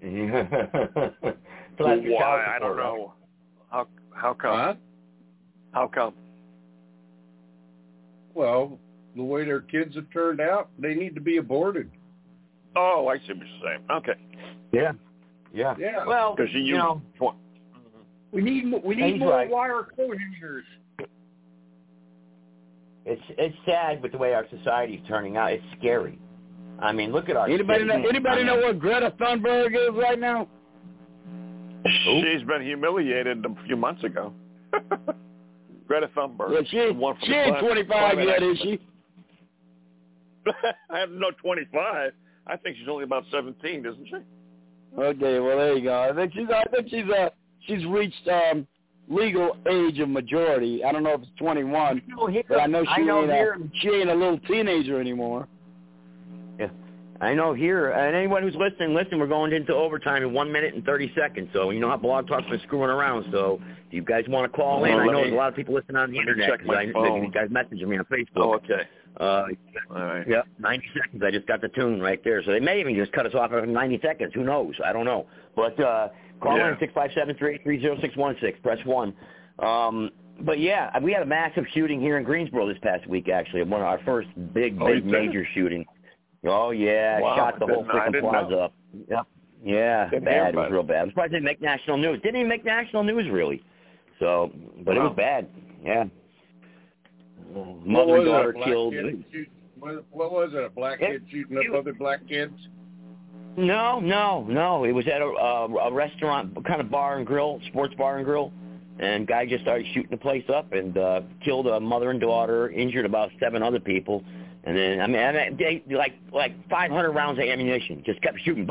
So Why? I don't know. How how come? Huh? How come? Well, the way their kids have turned out, they need to be aborted. Oh, I see what you're saying. Okay. Yeah. Yeah. Yeah. Well, Because you, you know, tw- We need we need more right. wire code hangers. it's it's sad with the way our society's turning out. It's scary. I mean, look at our Anybody know? Anybody know mean, what Greta Thunberg is right now? She's been humiliated a few months ago. Greta Thunberg. Yeah, she the one from she ain't 25 climate yet, is she? I have no 25. I think she's only about 17, isn't she? Okay, well there you go. I think she's I think she's uh she's reached um legal age of majority. I don't know if it's 21, know, here- but I know she I know ain't here- a, she ain't a little teenager anymore. I know here, and anyone who's listening, listen, we're going into overtime in one minute and 30 seconds. So you know how Blog Talk's been screwing around. So if you guys want to call in, Oh, I know me- there's a lot of people listening on the internet check my I phone. you guys messaging me on Facebook. Oh, okay. Uh, All right. yeah, 90 seconds. I just got the tune right there. So they may even just cut us off at 90 seconds. Who knows? I don't know. But uh, call Yeah. in six five seven three eight three zero six one six. Press one. Um, but yeah, we had a massive shooting here in Greensboro this past week. Actually, one of our first big, Oh, big did? major shooting. Oh yeah, Wow, shot the whole didn't- freaking plaza know. up. Yep. Yeah, Didn't bad. It was real bad. I'm surprised they didn't make national news. Didn't even make national news really. So, but it was bad. Yeah. Mother and daughter black killed. shoot- what, what was it? A black It- kid shooting up it- other black kids? No, no, no. It was at a, a, a restaurant, kind of bar and grill, sports bar and grill, and guy just started shooting the place up and uh, killed a mother and daughter, injured about seven other people, and then I mean, I mean they like like 500 rounds of ammunition, just kept shooting.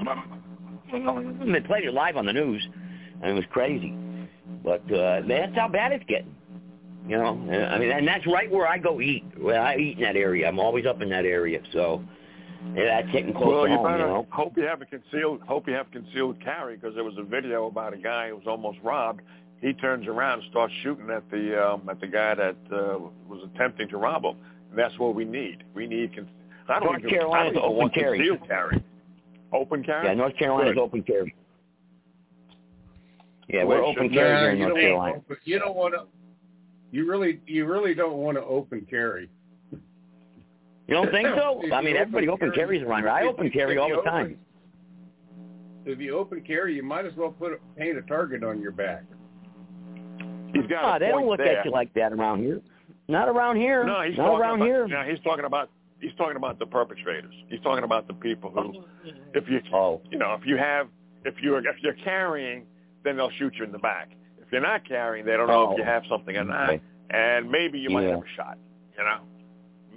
And they played it live on the news, and it was crazy. But uh, that's how bad it's getting. You know, I mean, and that's right where I go eat. Where I eat in that area. I'm always up in that area, so yeah, that's hitting close well, to you home. better You know. hope you have a concealed hope you have concealed carry because there was a video about a guy who was almost robbed. He turns around and starts shooting at the um, at the guy that uh, was attempting to rob him. And that's what we need. We need. Con- I don't North even, Carolina's I don't open want carry. carry. Open carry. Yeah, North Carolina's Good. open carry. Yeah, we're open carry here in North Carolina. want to- You don't want to. You really, you really don't want to open carry. You don't think so? I mean, everybody open open carry- carries around here. I open carry all the open- time. If you open carry, you might as well put a, paint a target on your back. He's got Ah, a they don't look there. at you like that around here. Not around here. No, he's Not talking around about, here. No, he's talking about he's talking about the perpetrators. He's talking about the people who, oh, if you, oh. you know, if you have, if you're if you're carrying, then they'll shoot you in the back. If you're not carrying, they don't know Oh. if you oh. have something or not, Okay. and maybe you might Yeah. have a shot. You know,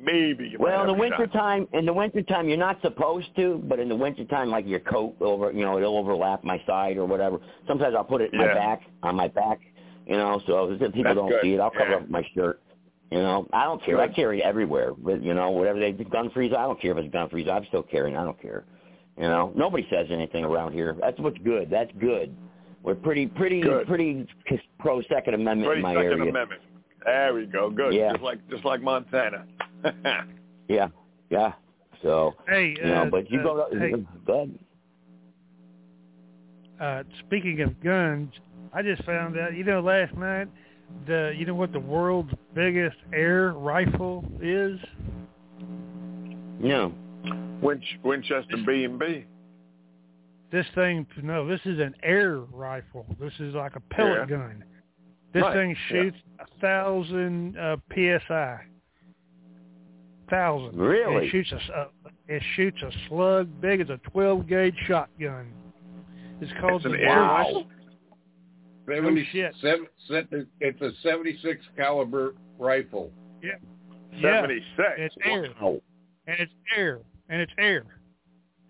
maybe you Well, in the a shot. time, in the winter time, you're not supposed to, but in the winter time, like your coat over, you know, it'll overlap my side or whatever. Sometimes I'll put it in my back, on my back, you know, so if people That's don't good. see it, I'll cover Yeah. up my shirt. You know, I don't care. I carry everywhere. But, you know, whatever they gun freeze, I don't care if it's gun freeze. I'm still carrying. I don't care. You know, nobody says anything around here. That's what's good. That's good. We're pretty, pretty, Good. pretty pro Second Amendment Pretty in my Second area. Amendment. There we go. Good. Yeah. Just like just like Montana. Yeah, yeah. So, Hey, you know, uh, but you uh, go. To, hey. Go ahead. uh, speaking of guns, I just found out. You know, last night, the you know what the world's biggest air rifle is? No. Winch, Winchester B and B. This thing, no, this is an air rifle. This is like a pellet yeah. gun. This right. thing shoots a thousand uh, psi. Thousand. Really? It shoots a uh, it shoots a slug big as a twelve gauge shotgun. It's called it's the an air rifle. 70, no shit. It's a 76 caliber rifle. Yeah. 76. And it's air. Wow. And it's air. And it's air.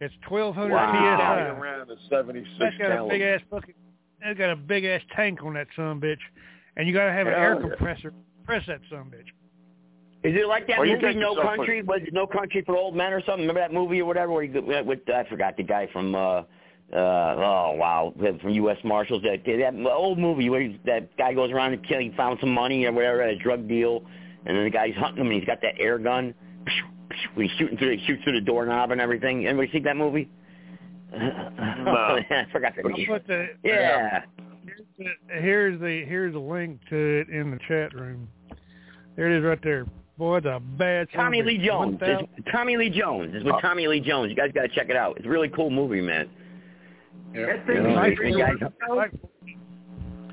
It's 1200 wow. PSI. around the 76 That's got a big ass. That's got a big ass tank on that son bitch, and you got to have Hell an air yeah. compressor to that son bitch. Is it like that or movie No Country? Was it No Country for Old Men or something? Remember that movie or whatever? Where he, with I forgot the guy from. uh uh oh wow from U.S. Marshals that that old movie where that guy goes around and kill, he found some money or whatever at a drug deal, and then the guy's hunting him and he's got that air gun. He's shooting through he shoots through the doorknob and everything. Anybody see that movie? No. I forgot the I'll name. put the Yeah. here's the here's the link to it in the chat room. There it is right there. Boy, the bad son Tommy a Lee. Jones. Tommy Lee Jones. It's with Tommy Lee Jones. You guys got to check it out. It's a really cool movie, man. That thing, know, he the guys- around-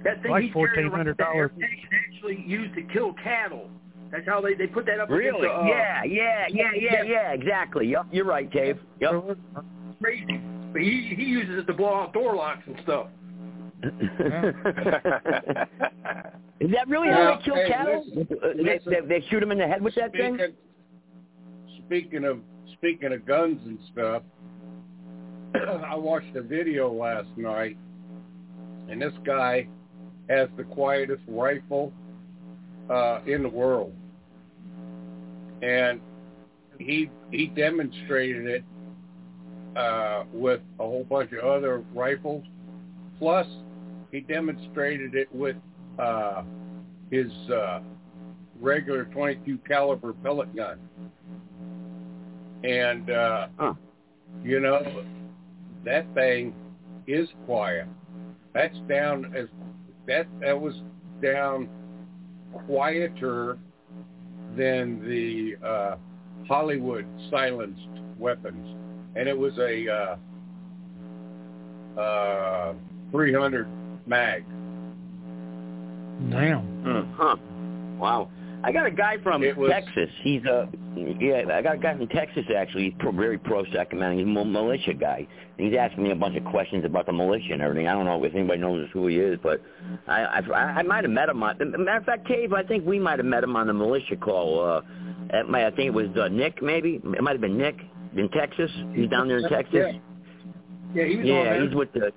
that thing like he $1,400. there, they actually used to kill cattle. That's how they they put that up. Really? the, uh, yeah, yeah, yeah, yeah, yeah. Exactly. Yep, you're right, Dave. Yep. Crazy, but he he uses it to blow out door locks and stuff. Is that really how they kill hey, cattle? listen, they, listen. they, they shoot them in the head with that thing? Speaking, speaking of speaking of guns and stuff, I watched a video last night, and this guy has the quietest rifle uh, in the world, and he he demonstrated it uh, with a whole bunch of other rifles. Plus, he demonstrated it with uh, his uh, regular 22 caliber pellet gun. And uh, you know, that thing is quiet. That's down as that that was down quieter than the uh, Hollywood silenced weapons, and it was a uh, uh, 300 mag. Damn. Huh. Wow. I got a guy from was- Texas. He's a yeah. I got a guy from Texas actually. He's pro, very pro Second Amendment. He's a militia guy. He's asking me a bunch of questions about the militia and everything. I don't know if anybody knows who he is, but I I, I might have met him. On, matter of fact, Cave, I think we might have met him on the militia call. Uh, at my, I think it was uh, Nick, maybe. It might have been Nick in Texas. He's down there in Texas. Yeah, yeah he was on Yeah, he's with the.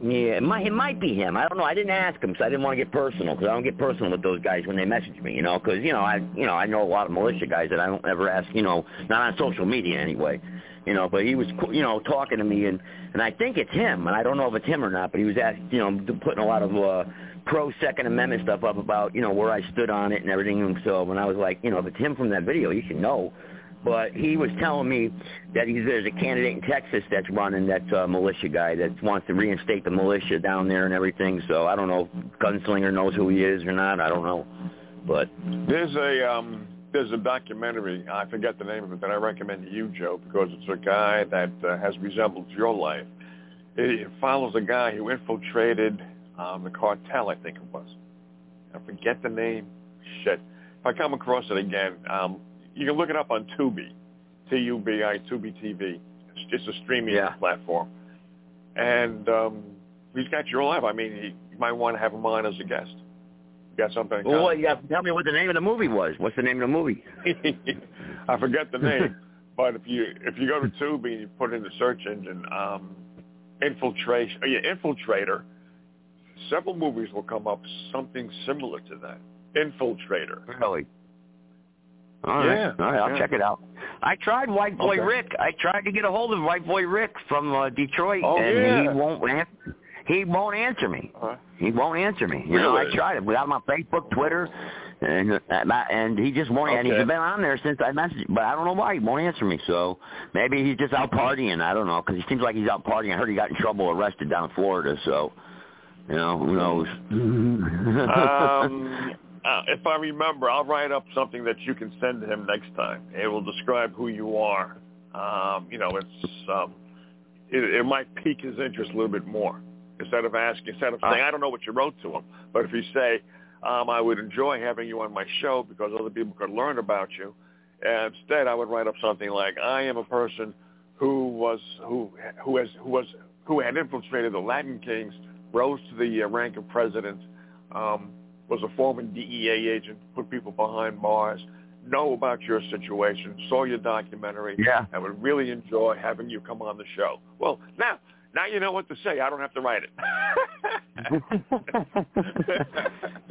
Yeah, it might it might be him. I don't know. I didn't ask him because I didn't want to get personal because I don't get personal with those guys when they message me. You know, because you know I you know I know a lot of militia guys that I don't ever ask. You know, not on social media anyway. You know, but he was you know talking to me and and I think it's him and I don't know if it's him or not. But he was asking you know putting a lot of uh, pro Second Amendment stuff up about you know where I stood on it and everything. And so when I was like you know if it's him from that video, you should know but he was telling me that he's there's a candidate in Texas that's running that's a militia guy that wants to reinstate the militia down there and everything. So I don't know if Gunslinger knows who he is or not. I don't know, but There's a um there's a documentary. I forget the name of it that I recommend to you, Joe, because it's a guy that uh, has resembled your life. It, it follows a guy who infiltrated um, the cartel, I think it was. I forget the name. Shit. If I come across it again, um, you can look it up on Tubi, T-U-B-I, Tubi TV. It's just a streaming Yeah. platform. And um, he's got your life. I mean, he, you might want to have him on as a guest. You got something? in Well, common? you got to tell me what the name of the movie was. What's the name of the movie? I forget the name, but if you if you go to Tubi and you put in the search engine, um, infiltration, uh, yeah, infiltrator, several movies will come up something similar to that. Infiltrator. Really? All right. Yeah, All right, I'll yeah. check it out. I tried White Boy Okay. Rick. I tried to get a hold of White Boy Rick from uh, Detroit, Oh, and yeah. he won't answer. He won't answer me. Uh, He won't answer me. You know, I tried it. We got him on Facebook, Twitter, and and he just won't. And he's been on there since I messaged, him but I don't know why he won't answer me. So maybe he's just out partying. I don't know because he seems like he's out partying. I heard he got in trouble, arrested down in Florida. So you know, who knows? um, uh, if I remember, I'll write up something that you can send to him next time. It will describe who you are. Um, you know, it's um, it, it might pique his interest a little bit more instead of asking, instead of saying, I don't know what you wrote to him. But if you say, um, I would enjoy having you on my show because other people could learn about you. And instead, I would write up something like, I am a person who was who who has who was who had infiltrated the Latin Kings, rose to the uh, rank of president, um, was a former DEA agent, put people behind bars, know about your situation, saw your documentary, Yeah. and would really enjoy having you come on the show. Well, now now you know what to say. I don't have to write it.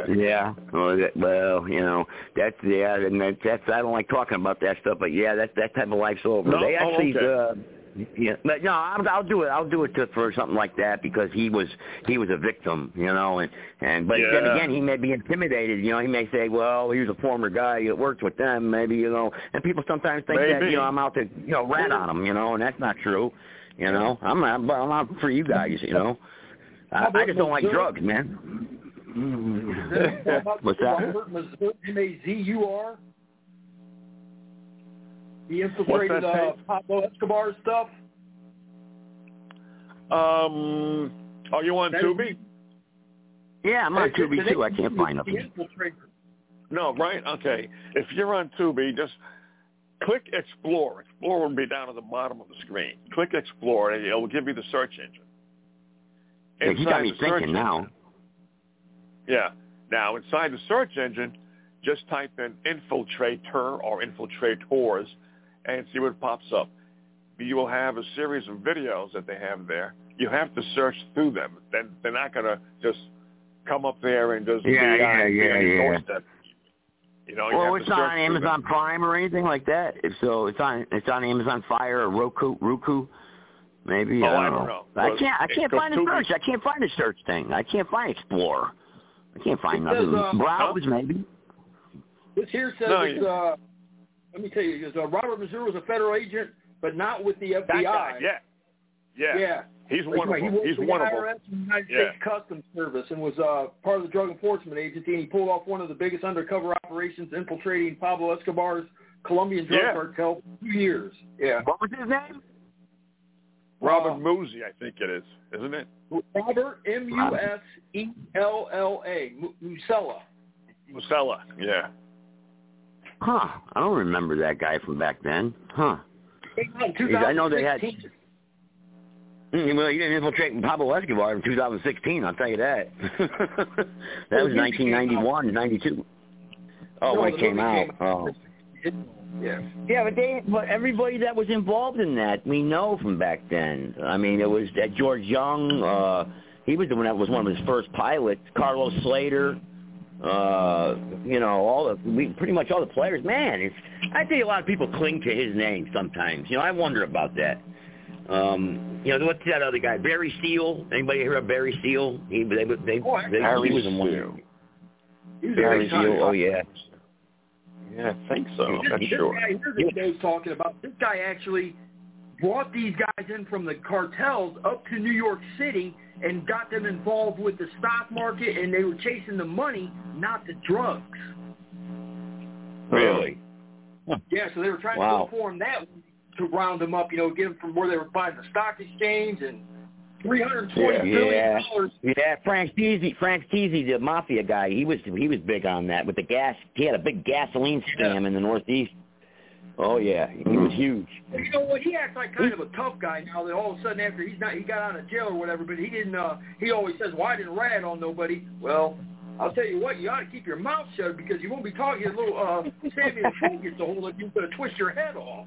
yeah. Well, that, well, you know, that's yeah, and that, that's I don't like talking about that stuff, but yeah, that that type of life's over. No? They Oh, actually. okay. uh yeah, but no, I'll, I'll do it. I'll do it to, for something like that because he was he was a victim, you know, and and but then again, he may be intimidated. You know, he may say, well, he was a former guy that worked with them, maybe you know, and people sometimes think that you know I'm out to you know rat on them, you know, and that's not true. You know, I'm not, but I'm out for you guys, you know. I, I just don't like drugs, man. What's that? Robert Mazur, M-A-Z-U-R. He infiltrated What's uh, Pablo Escobar stuff. um, are you on That is- Tubi? Yeah, I'm on Hey, Tubi too. I can't find The nothing. No, right? Okay. If you're on Tubi, just click Explore. Explore will be down at the bottom of the screen. Click Explore, and it'll give you the search engine. Yeah, you got Inside me the search thinking now. engine- Yeah. Now, inside the search engine, just type in infiltrator or infiltrators and see what pops up. You will have a series of videos that they have there. You have to search through them. Then they're not going to just come up there and just Yeah, be, yeah, on, be yeah, on yeah. doorstep. You know, Well, it's not on through them. Amazon Prime or anything like that. If so, it's on it's on Amazon Fire or Roku. Roku, maybe. Oh, I I don't, don't know. know. I can't. I can't find the Tubi. search. I can't find the search thing. I can't find Explorer. I can't find It nothing. says, uh, Browse maybe. This here says No, it's, you- uh, let me tell you, uh, Robert Mazur was a federal agent, but not with the FBI. Guy, yeah. Yeah. Yeah. He's one of right, He them. worked He's for one the of them. IRS and the United Yeah. States Customs Service and was uh, part of the Drug Enforcement Agency, and he pulled off one of the biggest undercover operations infiltrating Pablo Escobar's Colombian drug Yeah. cartel for two years. Yeah. What was his name? Robert Uh, Musi, I think it is, isn't it? Robert M U S E L L A Musella. Musella, yeah. Huh. I don't remember that guy from back then. Huh. I know they had. 2016. Mm, Well, you didn't infiltrate Pablo Escobar in 2016. I'll tell you that. that Well, was the 1991, 92. Oh, No, when it came out. came Oh. Yeah. Yeah, but they, but everybody that was involved in that, we know from back then. I mean, it was that George Jung. uh He was the one that was one of his first pilots. Carlos Slater. Uh, you know, all the we, pretty much all the players. Man, it's I think a lot of people cling to his name sometimes. You know, I wonder about that. Um, you know, what's that other guy? Barry Steele. Anybody hear of Barry Steele? He they they, Oh, I- they Barry he was in one. Steele. He was a Barry big Steele. Oh yeah. Yeah, I think so. I'm not this sure. guy here that Joe's talking about, this guy actually brought these guys in from the cartels up to New York City and got them involved with the stock market, and they were chasing the money, not the drugs. Really? Yeah, so they were trying Wow. to go that to round them up, you know, get them from where they were buying the stock exchange and three hundred twenty billion yeah, dollars. yeah. Franzese, Frank Teasy, the mafia guy, he was he was big on that with the gas. He had a big gasoline scam in the Northeast. Oh yeah, he was huge. And you know what? He acts like kind of a tough guy now. That all of a sudden after he's not he got out of jail or whatever, but he didn't. uh He always says, "Well, I didn't rat on nobody." Well, I'll tell you what, you ought to keep your mouth shut because you won't be talking. Your little uh, Sammy the Fool gets a hold of you, going to twist your head off.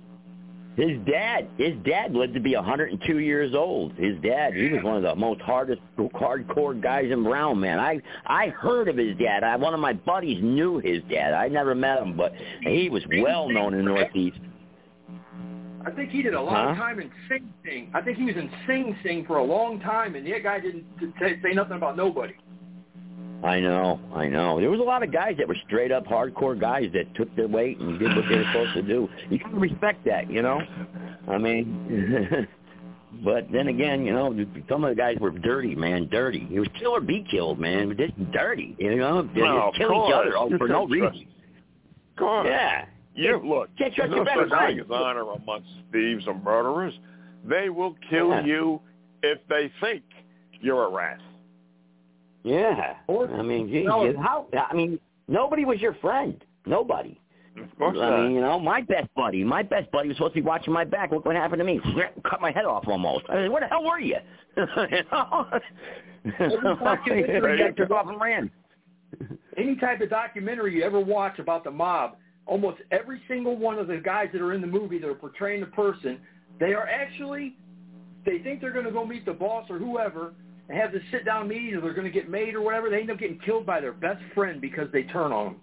His dad, his dad lived to be 102 years old. His dad, he was one of the most hardest, hardcore guys in Brown, man. I I heard of his dad. I one of my buddies knew his dad. I never met him, but he was well known in the Northeast. I think he did a lot of Huh? time in Sing Sing. I think he was in Sing Sing for a long time, and that guy didn't say, say nothing about nobody. I know, I know. There was a lot of guys that were straight up hardcore guys that took their weight and did what they were supposed to do. You can respect that, you know. I mean, but then again, you know, some of the guys were dirty, man, dirty. It was kill or be killed, man. But Just dirty, you know. They No, just kill of each other course. for no reason. Of course. Yeah. You look. Can't trust your no better such thing friend. as honor amongst thieves and murderers. They will kill Yeah. you if they think you're a rat. Yeah. I mean, geez, No. how? I mean, nobody was your friend. Nobody. Of course I not. mean, you know, my best buddy, my best buddy was supposed to be watching my back. Look what happened to me. Cut my head off almost. I mean, where the hell were you? you know? documentary I took off and ran. Any type of documentary you ever watch about the mob, almost every single one of the guys that are in the movie that are portraying the person, they are actually, they think they're going to go meet the boss or whoever and have this sit-down meeting or they're going to get made or whatever. They end up getting killed by their best friend because they turn on them.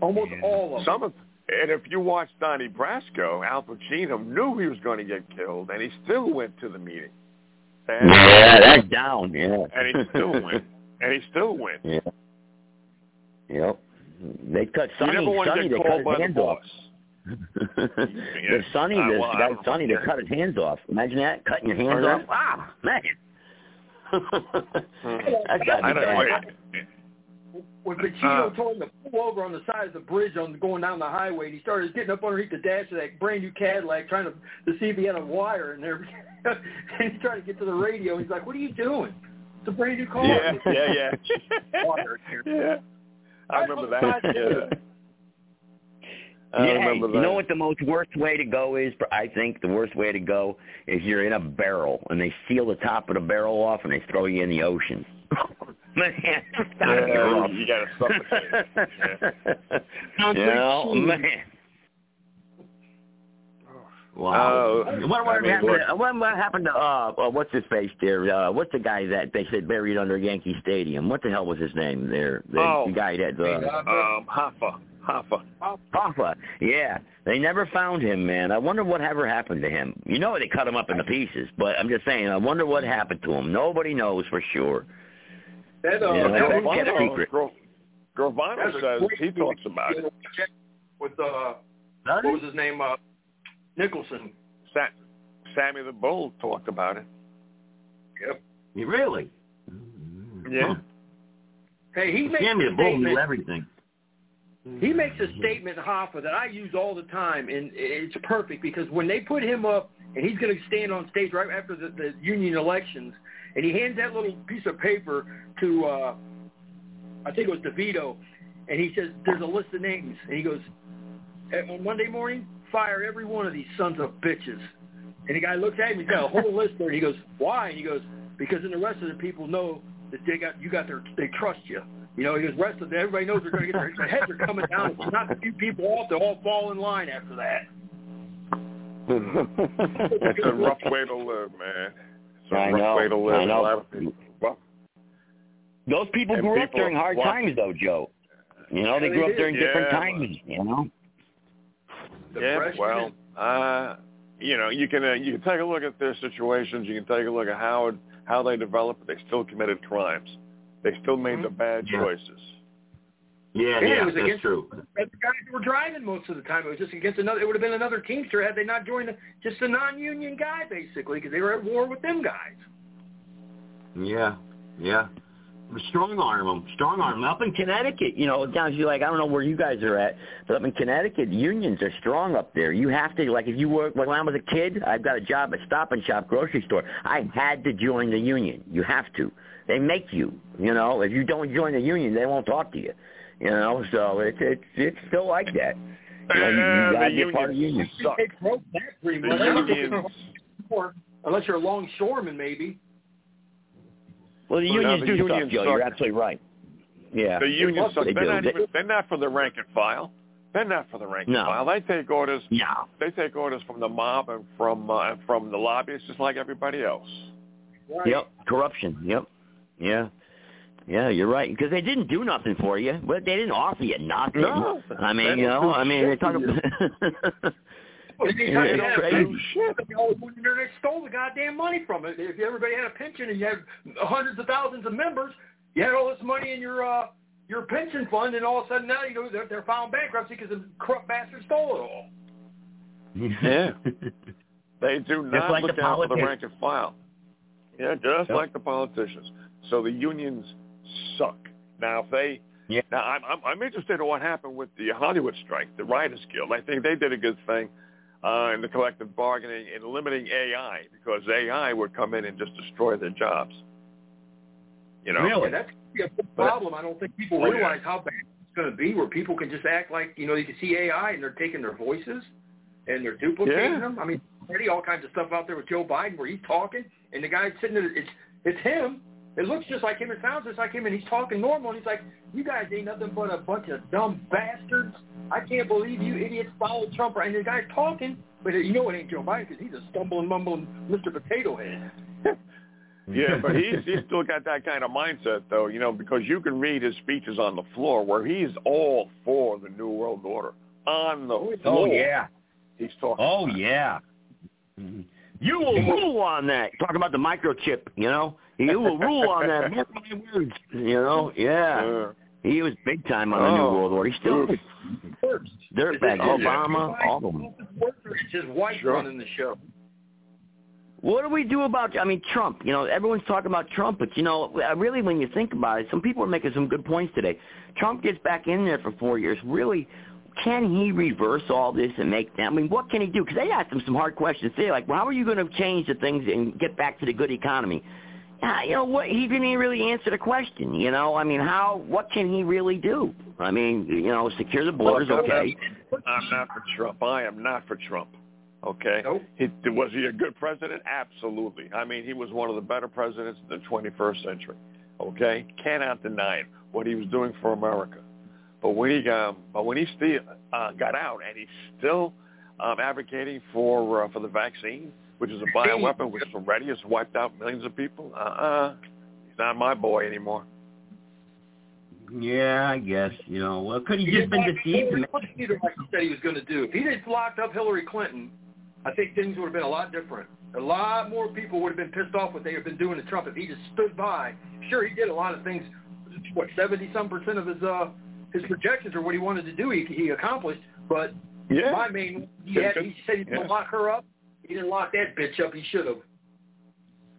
Almost all of them. Some of, and if you watch Donnie Brasco, Al Pacino knew he was going to get killed, and he still went to the meeting. And, Yeah, that's down. Yeah. and he still went. And he still went. Yeah. Yep. They cut You Sonny. never want to get they called cut by his the hands off. boss. the Sonny, I- this well, I guy Sonny, they cut his hands off. Imagine that, cutting your hands off. Ah, man. That's gotta I don't bad. wait. When Pacino Uh. told him to pull over on the side of the bridge on going down the highway, and he started getting up underneath the dash of that brand new Cadillac, trying to, to see if he had a wire in there. and he's trying to get to the radio. He's like, "What are you doing? It's a brand new car." Yeah, yeah, yeah. Wire in here. yeah. I remember that. Yeah. I yeah, remember you know what the most worst way to go is? I think the worst way to go is you're in a barrel and they seal the top of the barrel off and they throw you in the ocean. Man, it's gotta be Yeah, rough. you gotta suffocate. you know, man. Wow. Uh, what, what, I mean, happened to, what, what happened to uh, uh what's his face there? Uh, what's the guy that they said buried under Yankee Stadium? What the hell was his name there? The, Oh. the guy that uh, Um, Hoffa. Hoffa. Hoffa. Yeah, they never found him, man. I wonder what ever happened to him. You know they cut him up into pieces, but I'm just saying. I wonder what happened to him. Nobody knows for sure. That, uh, Yeah, that that's was kept secret. Gro- Gravano says he talks about it. with uh, what was his name? Uh, Nicholson. Sa- Sammy the Bull talked about it. Yep. Really? Yeah. Hey, he makes Sammy the Bull knew everything. He makes a statement, Hoffa, that I use all the time, and it's perfect because when they put him up, and he's going to stand on stage right after the, the union elections, and he hands that little piece of paper to, uh, I think it was DeVito, and he says, "There's a list of names," and he goes, "Eh, "On Monday morning, fire every one of these sons of bitches." And the guy looks at him, he's got a whole list there, and he goes, "Why?" And he goes, "Because then the rest of the people know that they got you got their they trust you." You know, he goes, rest of everybody knows they're going to get their, their heads are coming down. If you knock a few people off, they'll all fall in line after that. it's a rough way to live, man. It's a I rough know, way to live. I know. A lot of people, well, Those people And grew up during hard watch- times, though, Joe. You know, they grew they up during did. different Yeah. times. You know. yeah, well, uh, you know, you can uh, you can take a look at their situations. You can take a look at how it, how they developed. They still committed crimes. They still made the mm-hmm. bad Yeah. choices. Yeah, it was against the guys who were driving most of the time. It was just against another. It would have been another Teamster had they not joined the, just a non-union guy, basically, because they were at war with them guys. Yeah, yeah. strong arm them, strong arm 'em. Up in Connecticut, you know, down you like I don't know where you guys are at, but up in Connecticut, unions are strong up there. You have to like if you work like when I was a kid, I've got a job at Stop and Shop grocery store. I had to join the union. You have to. They make you. You know, if you don't join the union, they won't talk to you. You know, so it's it's it's still like that. You know, you, you gotta the be part of the union. It broke that pretty much. Unless you're a longshoreman, maybe. Well, the Well, unions the do unions stuff, Joe. You're suck. absolutely right. Yeah, The unions suck. They They're do. not they, they're not for the rank and file. They're not for the rank and No. file. They take orders. No. They take orders from the mob and from uh, and from the lobbyists, just like everybody else. Yep, corruption. Yep, yeah, yeah. You're right because they didn't do nothing for you, but they didn't offer you nothing. No. I mean, you know, I mean, they're talking. to Well, Yeah, anytime you had a crazy. pension, they always went in there and they stole the goddamn money from it. If everybody had a pension and you had hundreds of thousands of members, you had all this money in your uh, your pension fund, and all of a sudden now you know they're, they're filing bankruptcy because the corrupt bastard stole it all. Yeah. They do not like look the out for the rank and file. Yeah, just Yep. like the politicians. So the unions suck. Now, if they, yeah. now I'm, I'm I'm interested in what happened with the Hollywood strike, the Writers Guild. I think they did a good thing uh, in the collective bargaining in limiting AI because AI would come in and just destroy their jobs. You know, Yeah, that's a big problem. I don't think people Oh, yeah. realize how bad it's going to be, where people can just act like you know you can see AI and they're taking their voices and they're duplicating Yeah. them. I mean, already all kinds of stuff out there with Joe Biden where he's talking and the guy's sitting there. It's it's him. It looks just like him. It sounds just like him, and he's talking normal. And he's like, "You guys ain't nothing but a bunch of dumb bastards. I can't believe you idiots followed Trump." And the guy's talking, but you know it ain't Joe Biden because he's a stumbling, mumbling Mr. Potato Head. Yeah, but he's he's still got that kind of mindset though, you know, because you can read his speeches on the floor where he's all for the New World Order on the oh, floor. Oh yeah. He's talking. Oh yeah. Mm-hmm. You will rule on that. Talking about the microchip, you know. You will rule on that. Mark my words. You know. Yeah. He was big time on the New Oh. World Order. He still is. Dirtbag Obama, all of them. It's his wife Sure. running the show. What do we do about? I mean, Trump. You know, everyone's talking about Trump, but you know, really, when you think about it, some people are making some good points today. Trump gets back in there for four years. Really, can he reverse all this and make that? I mean, what can he do? Because they asked him some hard questions. They're like, well, how are you going to change the things and get back to the good economy? Yeah, you know what? He didn't even really answer the question. You know, I mean, how? What can he really do? I mean, you know, secure the borders, Look, okay. not- I'm not for Trump. I am not for Trump. Okay. He, was he a good president? Absolutely. I mean, he was one of the better presidents in the 21st century. Okay. Cannot deny it, what he was doing for America. But when he got, but when he still uh, got out and he's still um, advocating for uh, for the vaccine, which is a bioweapon, which already has wiped out millions of people. Uh-uh. He's not my boy anymore. Yeah, I guess. You know, well, could he He just been deceived? Hillary Clinton like he said he was going to do. If he had locked up Hillary Clinton, I think things would have been a lot different. A lot more people would have been pissed off what they have been doing to Trump if he just stood by. Sure, he did a lot of things. What seventy some percent of his uh his projections or what he wanted to do, he he accomplished. But Yeah. my main, he, had, he said he's going Yeah. to lock her up. He didn't lock that bitch up. He should have.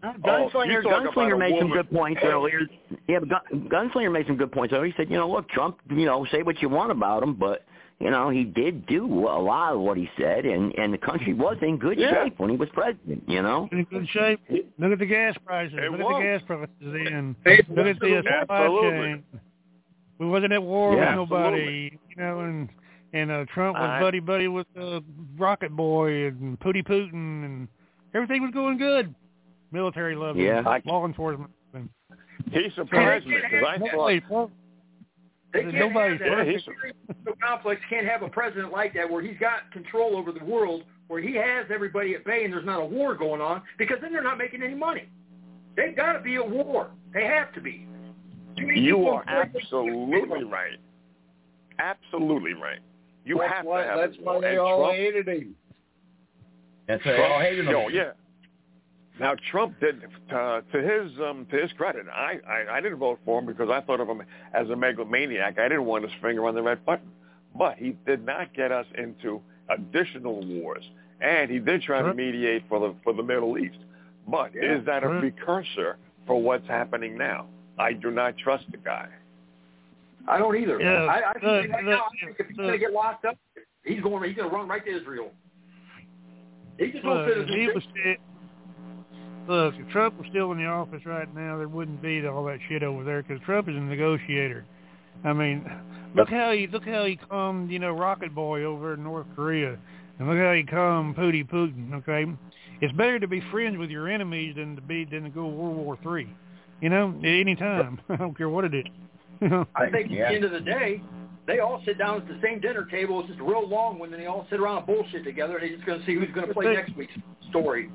Uh, oh, gunslinger, you talk about Gunslinger made some good points earlier. Yeah, but Gun, Gunslinger made some good points earlier. He said, you know, look, Trump, you know, say what you want about him, but you know, he did do a lot of what he said, and and the country was in good Yeah. shape when he was president. You know. in good shape. Look at the gas prices. It Look at the gas prices then. Hey, Look at the supply chain. We wasn't at war Yeah, with nobody, you know, and and uh, Trump was buddy buddy with uh, Rocket Boy and Pootie Putin, and everything was going good. Military love. Yeah. I- law enforcement. loved him. He surprised me because I Nobody- thought. They can't Nobody's have that. Yeah, The he's- security complex can't have a president like that where he's got control over the world, where he has everybody at bay and there's not a war going on, because then they're not making any money. They've got to be at war. They have to be. Too You are absolutely right. Absolutely right. You That's have why- to have that's why they And all Trump, hated him. That's why they all hated him. Oh yeah. Now Trump did uh, to his um, to his credit. I, I I didn't vote for him because I thought of him as a megalomaniac. I didn't want his finger on the red button. But he did not get us into additional wars, and he did try to mediate for the for the Middle East. But Yeah, is that a sure. precursor for what's happening now? I do not trust the guy. I don't either. Yeah, I, I think look, right look, now, I think if he's going to get locked up, he's going. He's going to run right to Israel. He just Look, if he was still, look, if Trump was still in the office right now, there wouldn't be all that shit over there because Trump is a negotiator. I mean, look how he look how he calmed, you know, Rocket Boy over in North Korea, and look how he calmed Pootie Putin. Okay, it's better to be friends with your enemies than to be than to go World War Three. You know, at any time. I don't care what it is. You know? I think at the end of the day, they all sit down at the same dinner table. It's just a real long one, and they all sit around and bullshit together, and they're just going to see who's going to play next week's story.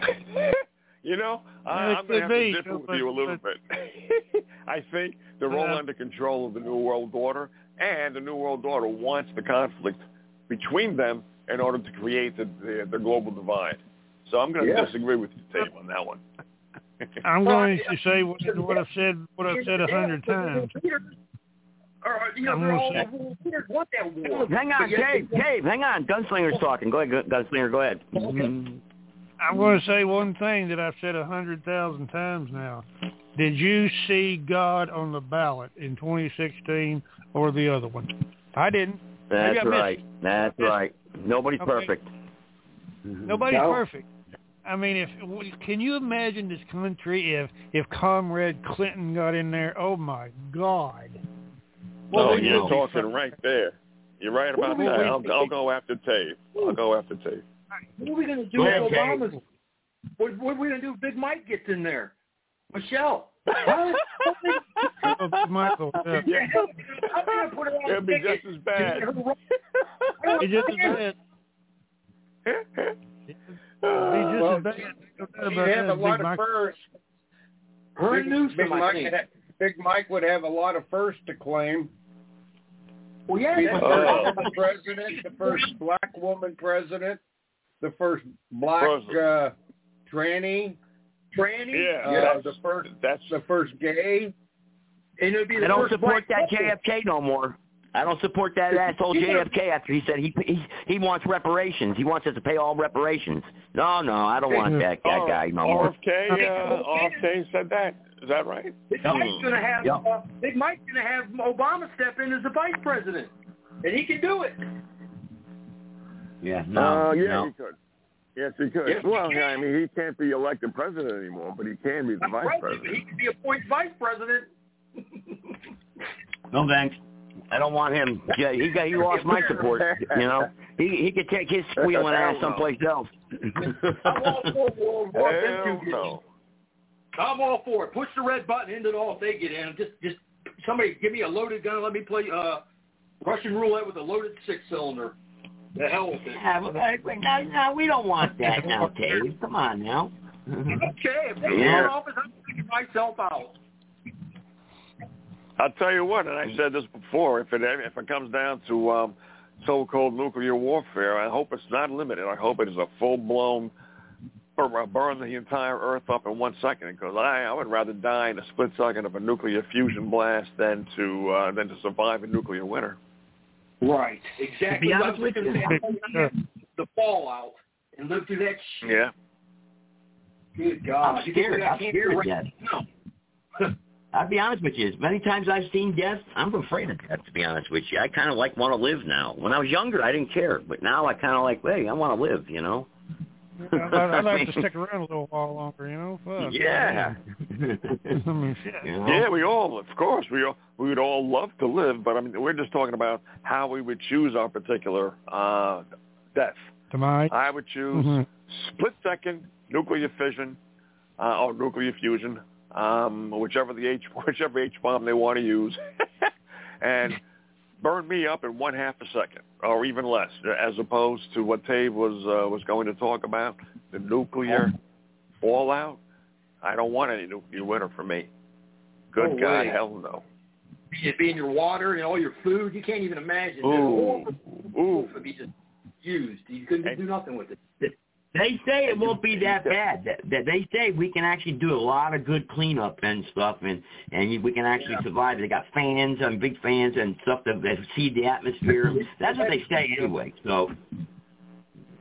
You know, I, Yeah, it I'm going to have could to differ with you a little bit. I think they're all Yeah. under control of the New World Order, and the New World Order wants the conflict between them in order to create the, the, the global divide. So I'm going to Yeah. disagree with you, Dave, on that one. I'm going to say what, what I've said what I've said a hundred times. Or, you know, I'm they're gonna all say- want that war. Hang on, But yet- Dave. Dave, hang on. Gunslinger's talking. Go ahead, Gun- Gunslinger. Go ahead. Mm-hmm. I'm going to say one thing that I've said a hundred thousand times now. Did you see God on the ballot in 2016 or the other one? I didn't. That's I missed right. That's right. Nobody's Okay. perfect. Nobody's No. perfect. I mean, if can you imagine this country if if Comrade Clinton got in there? Oh my God! oh, we you're do- talking right there. You're right about What do we that. I'll, I'll go after Dave. I'll go after Dave. What are we going to do Go with ahead, Dave. Obama's? What, what are we going to do if Big Mike gets in there? Michelle. Huh? Michael, uh, Yeah. I'm going to put her on It'll be just as bad. It's just as bad. It's just as bad. No doubt He'd about have that, a lot Big of Mike. firsts. Her Big, Newsom, Big Mike, think. would have, Big Mike would have a lot of firsts to claim. Well, yeah, Be the Oh. first woman president, the first black woman president, the first black uh, tranny, Tranny. Yeah, uh, that's- the first that's the first gay. And it'd be the I don't first support black that couple. JFK no more. I don't support that asshole JFK after he said he he he wants reparations. He wants us to pay all reparations. No, no, I don't want that that guy no more. RFK, uh, RFK said that. Is that right? Big Mike's going to have Yeah. uh, Big Mike's going to have Obama step in as the vice president, and he can do it. Yeah, uh, yeah, no. he could. Yes, he could. Yes, well, can. yeah, I mean, he can't be elected president anymore, but he can be the vice Right, president. He can be appointed vice president. No thanks. I don't want him. Yeah, he got he lost my support. You know, he he could take his squealing ass someplace else. I'm all for World War them Hell no. I'm all for it. Push the red button, end it all if they get in. Just just somebody give me a loaded gun. Let me play uh Russian roulette with a loaded six cylinder. The hell with it. Yeah, but, but no, no, we don't want that now, Dave. Come on now. Okay, if they Yeah. in office, I'm taking myself out. I'll tell you what, and I said this before. If it if it comes down to um, so-called nuclear warfare, I hope it's not limited. I hope it is a full-blown bur- burn the entire Earth up in one second. Because I I would rather die in a split second of a nuclear fusion blast than to uh, than to survive a nuclear winter. Right. Exactly. be honest with gonna you- say. I'm gonna have the fallout and live through that shit. Yeah. Good God. I'm scared. I'm can't scared do of right death. Now. I'll be honest with you. As many times I've seen death, I'm afraid of death. To be honest with you, I kind of like want to live now. When I was younger, I didn't care, but now I kind of like, hey, I want to live. You know. I'd, I'd like to stick around a little while longer, you know. Fuck. Yeah. I mean, shit. You know? Yeah, we all, of course, we all, we would all love to live, but I mean, we're just talking about how we would choose our particular uh, death. Demise. I would choose Mhm. split second nuclear fission uh, or nuclear fusion, um, whichever the H whichever H bomb they want to use, and burn me up in one half a second or even less, as opposed to what Dave was uh, was going to talk about the nuclear fallout. I don't want any nuclear winter for me. Good No God, hell no. It'd be in your water and all your food. You can't even imagine. Ooh, ooh. Would be just used. You couldn't do nothing with it. They say it won't be that bad. That, that they say we can actually do a lot of good cleanup and stuff, and and we can actually survive. They got fans and big fans and stuff that, that seed the atmosphere. That's what they say anyway. So,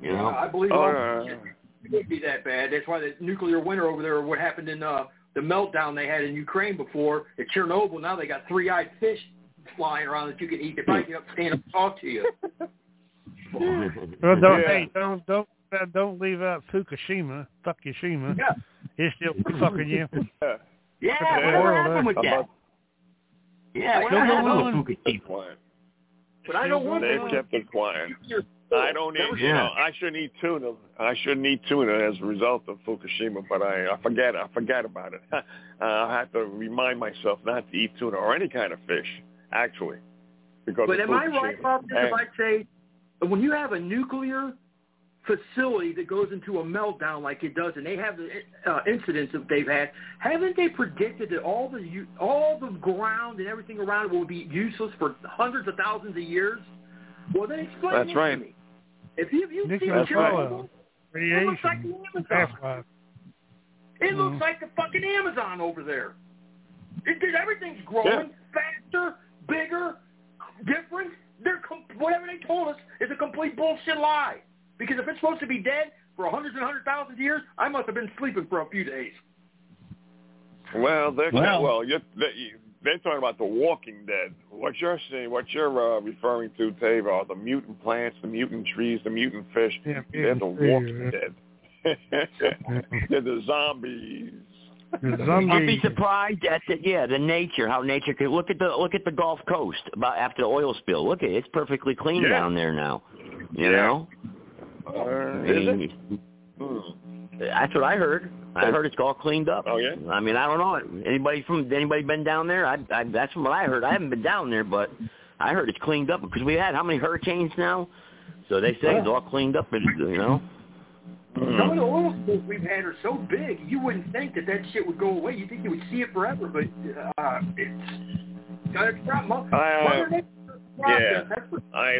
you know, I believe all- no, no, no. it wouldn't be that bad. That's why the nuclear winter over there, what happened in uh, the meltdown they had in Ukraine before at Chernobyl. Now they got three-eyed fish flying around that you can eat. They probably get up, stand up, and talk to you. Well, don't hey, don't don't uh, don't leave out Fukushima. Fukushima. Yeah. It's still fucking you. Yeah, Fucking whatever world, happened with huh? that? Yeah, Still whatever going happened with? Fukushima? But I don't want They've to. kept it quiet. I don't eat, you know, I shouldn't eat tuna. I shouldn't eat tuna as a result of Fukushima, but I, I forget, I forget about it. uh, I have to remind myself not to eat tuna or any kind of fish, actually, because But of am I Fukushima. right about this if I say when you have a nuclear facility that goes into a meltdown like it does, and they have the uh, incidents that they've had, haven't they predicted that all the all the ground and everything around it will be useless for hundreds of thousands of years? Well, then explain That's this right. to me. If you if you see Nuclear Chernobyl, fallout, it looks like the Amazon. half-life. It looks like the fucking Amazon over there. It, it, everything's growing faster, bigger, different. They're com- whatever they told us is a complete bullshit lie. Because if it's supposed to be dead for hundreds and hundred thousand years, I must have been sleeping for a few days. Well, they're Well- well, you're, they, they're talking about the Walking Dead. What you're saying, what you're uh, referring to, Dave, are the mutant plants, the mutant trees, the mutant fish. Yeah, they're the mutant trees, Walking Dead. they're the zombies. I'd be surprised at the yeah the nature how nature could look at the look at the Gulf Coast about after the oil spill. Look at it, it's perfectly clean Yeah. down there now. You Yeah. know, I is it? mean, that's what I heard. I heard it's all cleaned up. Oh yeah. I mean, I don't know. Anybody from anybody been down there? I, I that's what I heard. I haven't been down there, but I heard it's cleaned up because we had how many hurricanes now? So they say it's all cleaned up. and You know. Some of the oil spills we've had are so big, you wouldn't think that that shit would go away. You think you would see it forever, but uh, it's got its problem. I, uh, Mother Nature's process, yeah. That's what I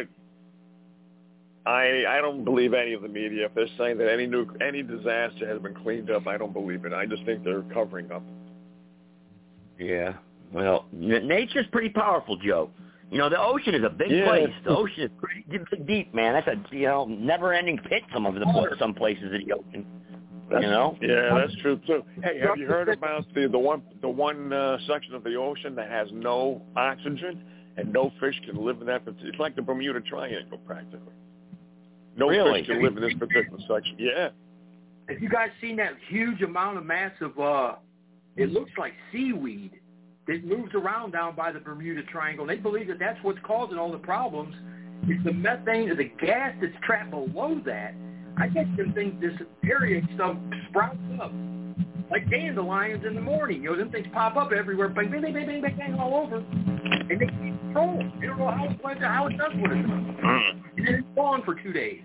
I I don't believe any of the media. If they're saying that any new any disaster has been cleaned up, I don't believe it. I just think they're covering up. Yeah. Well, nature's pretty powerful, Joe. You know, the ocean is a big Yeah. place. The ocean is pretty deep, man. That's a you know never-ending pit. Some of the some places in the ocean. You know. Yeah, that's true too. Hey, have you heard about the the one the one uh, section of the ocean that has no oxygen and no fish can live in that? It's like the Bermuda Triangle practically. No Really? fish can live in this particular section. Yeah. Have you guys seen that huge amount of massive? uh It looks like seaweed that moves around down by the Bermuda Triangle. They believe that that's what's causing all the problems. It's the methane or the gas that's trapped below that. I guess them things, this area stuff sprouts up like dandelions in the morning. You know, them things pop up everywhere, bang, bang, bang, bang, bang, bang, bang all over, and they can't control it. They don't know how it, what- how it does what it does. And then it's gone for two days.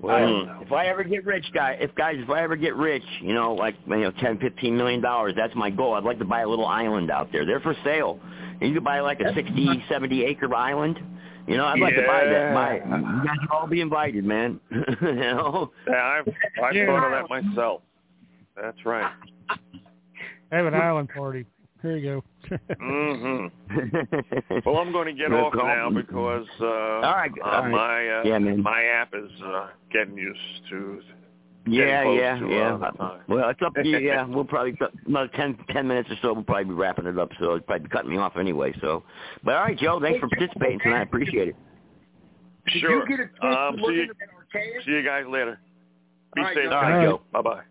Well, hmm. if I ever get rich, guy, if guys, if I ever get rich, you know, like you know, ten, fifteen million dollars, that's my goal. I'd like to buy a little island out there. They're for sale. And you could buy like a sixty, seventy acre island. You know, I'd like to buy that. Buy it. You guys would all be invited, man. you know. Yeah, I've I've Yeah. thought of that myself. That's right. Have an island party. Here you go. hmm Well, I'm going to get No off now problem. because uh, All right, uh, all right. my uh, Yeah, man. my app is uh, getting used to. Yeah, yeah, to, yeah. uh, well, it's up to you. Yeah, we'll probably another ten, ten minutes or so. We'll probably be wrapping it up. So it's probably cutting me off anyway. So, but all right, Joe. Thanks for participating tonight. I appreciate it. Did Sure. you get a Um, see you- into that archaic? See you guys later. Be All right, safe. Joe. All right, Joe. Bye bye.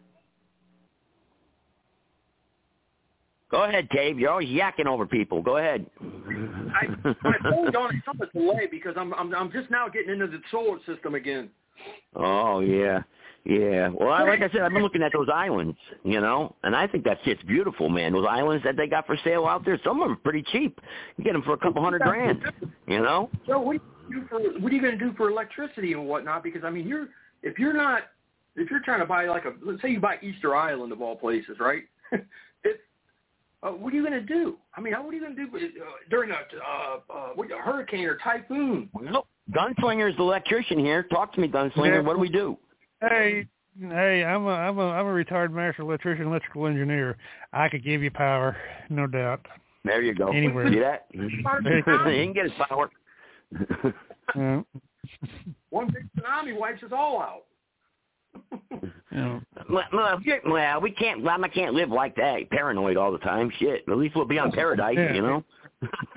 Go ahead, Cave. You're always yakking over people. Go ahead. I, my phone's on some delay because I'm, I'm I'm just now getting into the solar system again. Oh yeah, yeah. Well, I, like I said, I've been looking at those islands, you know, and I think that shit's beautiful, man. Those islands that they got for sale out there, some of them are pretty cheap. You get them for a couple hundred grand, you know. So what do you do for what are you going to do for electricity and whatnot? Because I mean, you're if you're not if you're trying to buy like a let's say you buy Easter Island of all places, right? if uh, what are you going to do? I mean, how what are you going to do uh, during a uh, uh, a hurricane or typhoon? Well, Gunslinger's the electrician here. Talk to me, Gunslinger. Yeah. What do we do? Hey, hey, I'm a I'm a I'm a retired master electrician, electrical engineer. I could give you power, no doubt. There you go. Anywhere. See that? he can get his power. Yeah. One big tsunami wipes us all out. You know. Well, well, well, we can't. well, I can't live like that, paranoid all the time. Shit. At least we'll be on paradise, Yeah. you know.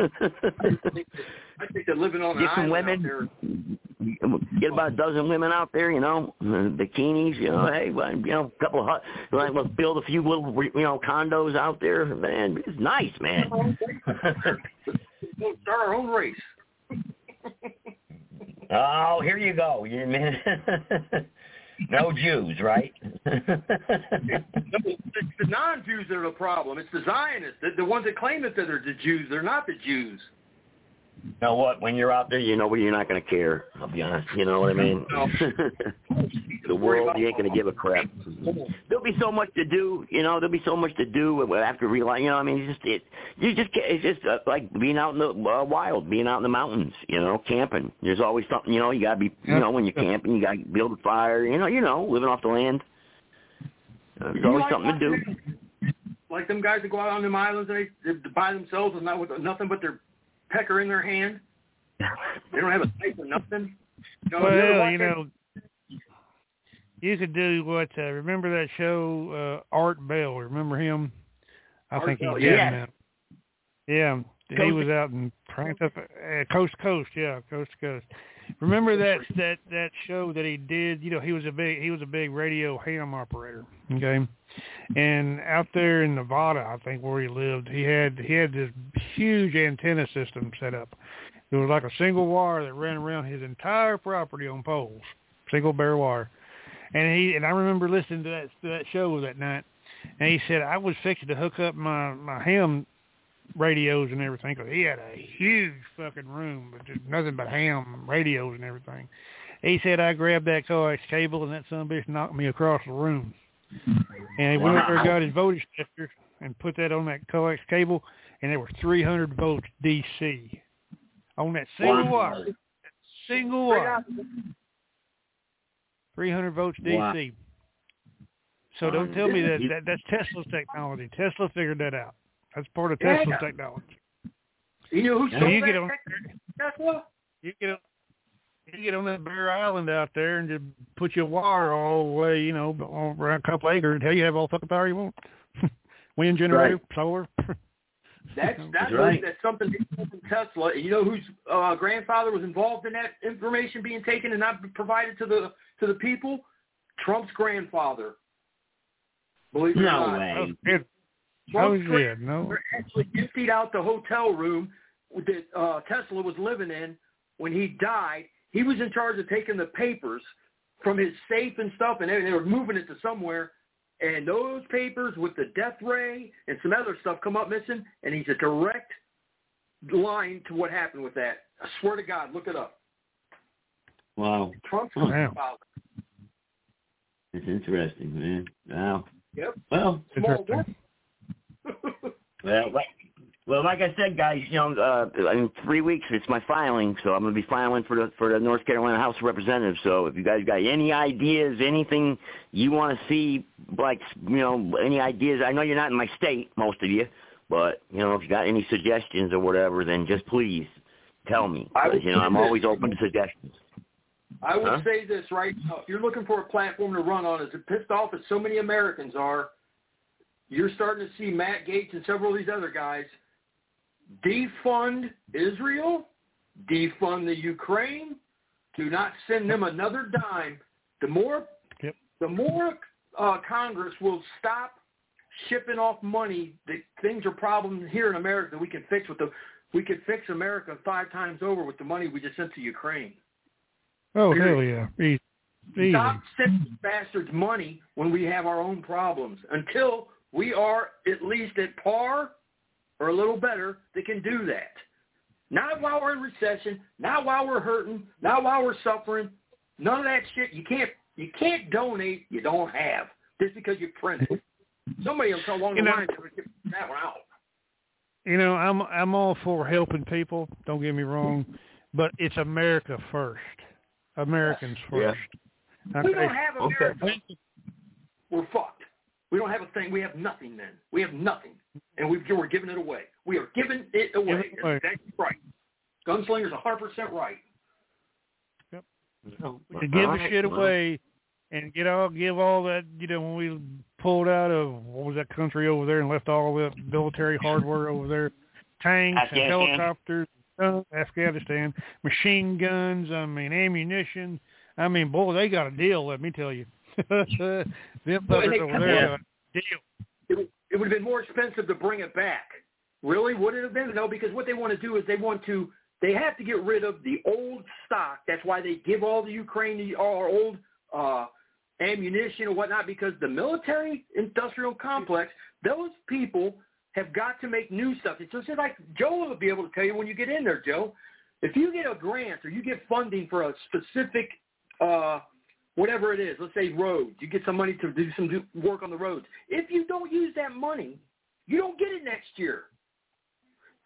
I think they're living on an Get some women. out there. Get about a dozen women out there, you know, uh, bikinis, you know. Hey, well, you know, a couple of hut. Like, let's build a few little, you know, condos out there. Man, it's nice, man. We'll start our own race. oh, here you go. You man. No Jews, right? It's the non-Jews that are the problem. It's the Zionists, the, the ones that claim that they're the Jews. They're not the Jews. You know what? When you're out there, you know you're not going to care. I'll be honest. You know what I mean? the world, you ain't going to give a crap. There'll be so much to do. You know, there'll be so much to do after realize. You know, I mean, it's just it. You just it's just uh, like being out in the uh, wild, being out in the mountains. You know, camping. There's always something. You know, you got to be. You know, when you're camping, you got to build a fire. You know, you know, living off the land. Uh, there's always something to do. Like them guys that go out on them islands and they, they by themselves and not with nothing but their pecker in their hand. They don't have a knife or nothing. You Well, you know, you could do what? Uh, remember that show, uh, Art Bell? Remember him? I Art think Bell, he's yes. now. Yeah, he was out in up uh, coast to coast. Yeah, coast to coast. Remember that that that show that he did? You know, he was a big he was a big radio ham operator. Okay, and out there in Nevada, I think where he lived, he had he had this huge antenna system set up. It was like a single wire that ran around his entire property on poles, single bare wire. And he and I remember listening to that to that show that night, and he said I was fixing to hook up my my ham radios and everything 'cause he had a huge fucking room with just nothing but ham radios and everything. He said I grabbed that coax cable and that son of a bitch knocked me across the room. And he went over and got his voltage tester and put that on that coax cable, and there were 300 volts DC on that single Wow. wire. Single wire. 300 volts Wow. DC. So don't tell me that, that that's Tesla's technology. Tesla figured that out. That's part of Yeah. Technology. You know who So you that get on Tesla? you get on you get on that bare island out there and just put your wire all the way, you know, all around a couple acres. Hell, you have all the fucking power you want. Wind generator, solar. That's that's right. that's something they pulled from Tesla. You know whose uh, grandfather was involved in that information being taken and not provided to the to the people? Trump's grandfather. Believe it or not. way. It, Trump's oh yeah, grand- no. actually emptied out the hotel room that uh, Tesla was living in when he died. He was in charge of taking the papers from his safe and stuff, and they, they were moving it to somewhere. And those papers with the death ray and some other stuff come up missing, and he's a direct line to what happened with that. I swear to God, look it up. Wow. Trump's Wow. grandfather. It's interesting, man. Wow. Yep. Well, Small world. Well, like, well, like I said, guys, you know, uh, in three weeks it's my filing, so I'm going to be filing for the for the North Carolina House of Representatives. So if you guys got any ideas, anything you want to see, like you know, any ideas, I know you're not in my state, most of you, but you know, if you got any suggestions or whatever, then just please tell me. I you know, I'm this. always open to suggestions. I would Huh? say this right now. If you're looking for a platform to run on, as pissed off as so many Americans are, you're starting to see Matt Gaetz and several of these other guys defund Israel, defund the Ukraine, do not send them another dime. The more, the more uh, Congress will stop shipping off money that things are problems here in America that we can fix with the we could fix America five times over with the money we just sent to Ukraine. Oh hell yeah. Easy. Stop sending bastards money when we have our own problems until we are at least at par or a little better that can do that. Not while we're in recession, not while we're hurting, not while we're suffering. None of that shit. You can't you can't donate you don't have just because you print it. Somebody will come along You the know- line to get that one out. You know, I'm I'm all for helping people. Don't get me wrong, but it's America first. Americans Yeah. first. We don't have America. We're fucked. We don't have a thing. We have nothing then. We have nothing. And we've, we're giving it away. We are giving it away. Give it away. That's exactly right. Gunslinger's 100% right. Yep. So, to give the shit away and get all give all that you know when we pulled out of what was that country over there and left all the military hardware over there, tanks and Afghanistan. helicopters, uh, Afghanistan, machine guns. I mean ammunition. I mean, boy, they got a deal. Let me tell you, them Well, they over come there in- got deal. it, would- it would have been more expensive to bring it back. Really? Would it have been? No, because what they want to do is they want to, they have to get rid of the old stock. That's why they give all the Ukraine the, our old uh, ammunition and whatnot, because the military industrial complex, those people have got to make new stuff. It's just like Joe will be able to tell you when you get in there, Joe. If you get a grant or you get funding for a specific uh, whatever it is, let's say roads, you get some money to do some do, work on the roads. If you don't use that money, you don't get it next year.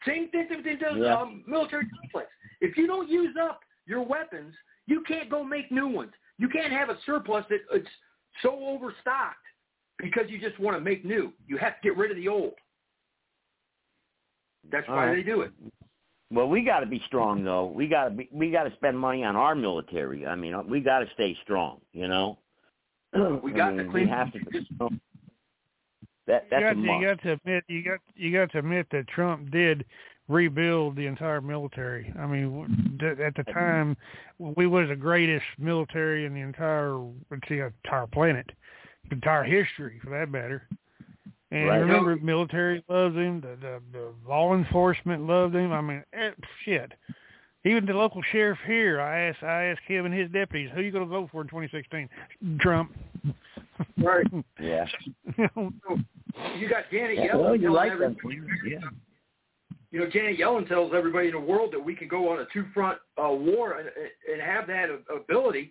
Same thing with the Yeah. um, military complex. If you don't use up your weapons, you can't go make new ones. You can't have a surplus that it's so overstocked because you just want to make new. You have to get rid of the old. That's All why right. they do it. Well, we got to be strong though. We got to be. We got to spend money on our military. I mean, we got to stay strong. You know. We I got mean, to We clean. have to. That that's you got, to, you got to admit you got you got to admit that Trump did rebuild the entire military. I mean, at the time, we was the greatest military in the entire let's see, entire planet, entire history for that matter. And Right. remember, military loves him. The, the the law enforcement loved him. I mean, eh, shit. Even the local sheriff here, I asked I asked him and his deputies, who you going to vote for in 2016? Trump. Right. Yeah. You got Janet Yeah, Yellen. well, you like them. Yeah. You know, Janet Yellen tells everybody in the world that we can go on a two-front uh, war and, and have that ability.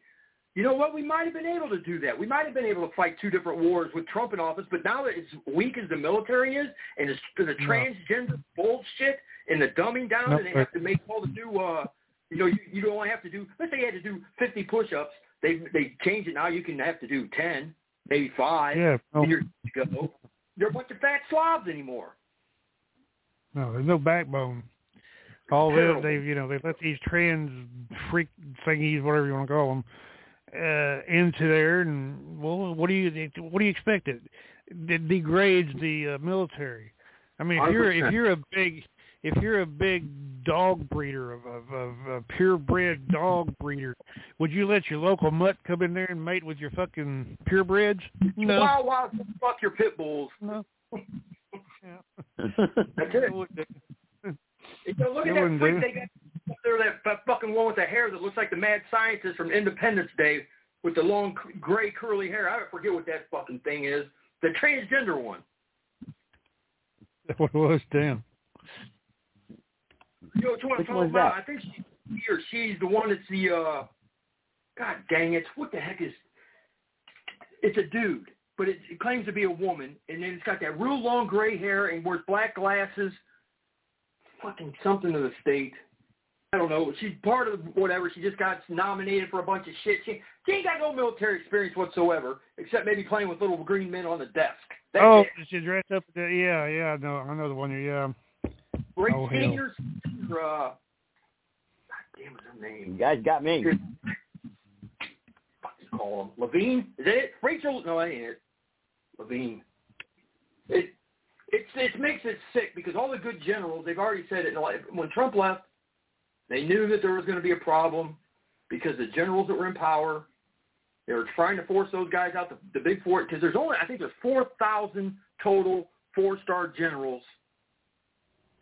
You know what? We might have been able to do that. We might have been able to fight two different wars with Trump in office, but now that as weak as the military is, and it's the No. transgender bullshit and the dumbing down, No, and they have to make all the new, uh, you know, you, you don't have to do. Let's say you had to do 50 push-ups. They they change it now. You can have to do 10, maybe five. Yeah, no. And you're to go. You're a bunch of fat slobs anymore. No, there's no backbone. All they Terrible. they you know they let these trans freak thingies, whatever you want to call them, uh, into there, and well, what do you what do you expect? It, it degrades the uh, military. I mean, if you're if you're a big if you're a big dog breeder of of, of a purebred dog breeder, would you let your local mutt come in there and mate with your fucking purebreds? No. Wow, wow, fuck your pit bulls. No. That's it. You know, look It at that wouldn't freak do. they got up there, that, that fucking one with the hair that looks like the mad scientist from Independence Day with the long gray curly hair. I forget what that fucking thing is. The transgender one. That's what was. Damn. You know which one I'm Which talking about? that? I think she, he or she's the one that's the uh God dang it. What the heck is it's a dude, but it, it claims to be a woman, and then it's got that real long gray hair and wears black glasses. Fucking something to the state. I don't know. She's part of whatever. She just got nominated for a bunch of shit. She, she ain't got no military experience whatsoever, except maybe playing with little green men on the desk. That's oh, it. she dressed up. The, yeah, yeah. No, I know the one. Yeah. Great oh, hell. seniors. Uh, God damn, what's her name? You guys got me. call him? Levine? Is that it? Rachel? No, that ain't it. Levine. It it's it makes it sick because all the good generals they've already said it. When Trump left, they knew that there was going to be a problem because the generals that were in power, they were trying to force those guys out the, the big four. Because there's only I think there's four thousand total four-star generals,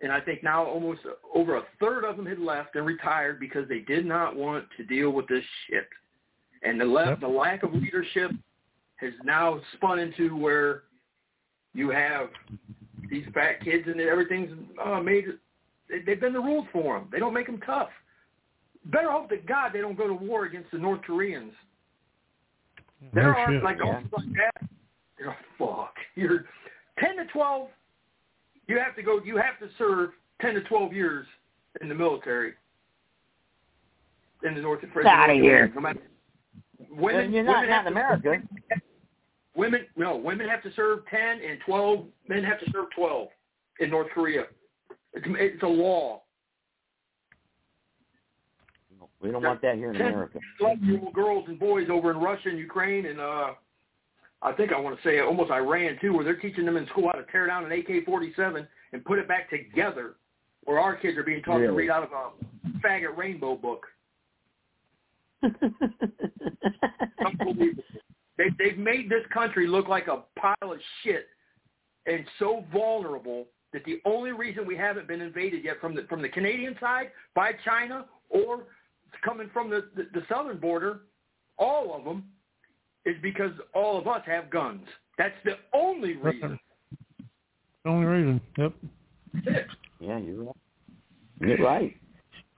and I think now almost over a third of them had left and retired because they did not want to deal with this shit and the left Yep. the lack of leadership has now spun into where you have these fat kids and everything's uh, made. They, they've been the rules for them. They don't make them tough. Better hope to God they don't go to war against the North Koreans. There No are shit. like Yeah. like that. You're fuck. You're ten to twelve. You have to go. You have to serve ten to twelve years in the military in the North. Get outta here. No matter, women, And you're not, women not in to- America. Women, no, women have to serve 10 and 12. Men have to serve 12 in North Korea. It's, it's a law. We don't want that here in America. Eleven-year-old girls and boys over in Russia and Ukraine and uh, I think I want to say almost Iran too, where they're teaching them in school how to tear down an AK-47 and put it back together, where our kids are being taught to read out of a faggot rainbow book. Unbelievable. They, they've made this country look like a pile of shit and so vulnerable that the only reason we haven't been invaded yet from the from the Canadian side by China or coming from the, the, the southern border, all of them, is because all of us have guns. That's the only reason. Only reason. Yep. Yeah, you're right. You're right.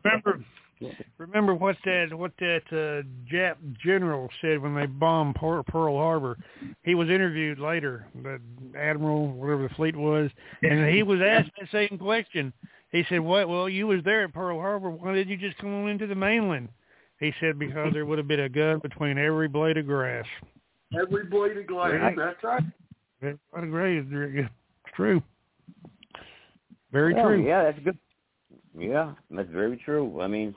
Remember, remember what that what that uh, Jap general said when they bombed Pearl Pearl Harbor. He was interviewed later, the admiral, whatever the fleet was, and he was asked the same question. He said, "What? Well, you was there at Pearl Harbor. Why did you just come on into the mainland?" He said, "Because there would have been a gun between every blade of grass." Every blade of glass. Right. That's right. What a great, it's true. Very Yeah, true. Yeah, that's good. Yeah, that's very true. I mean,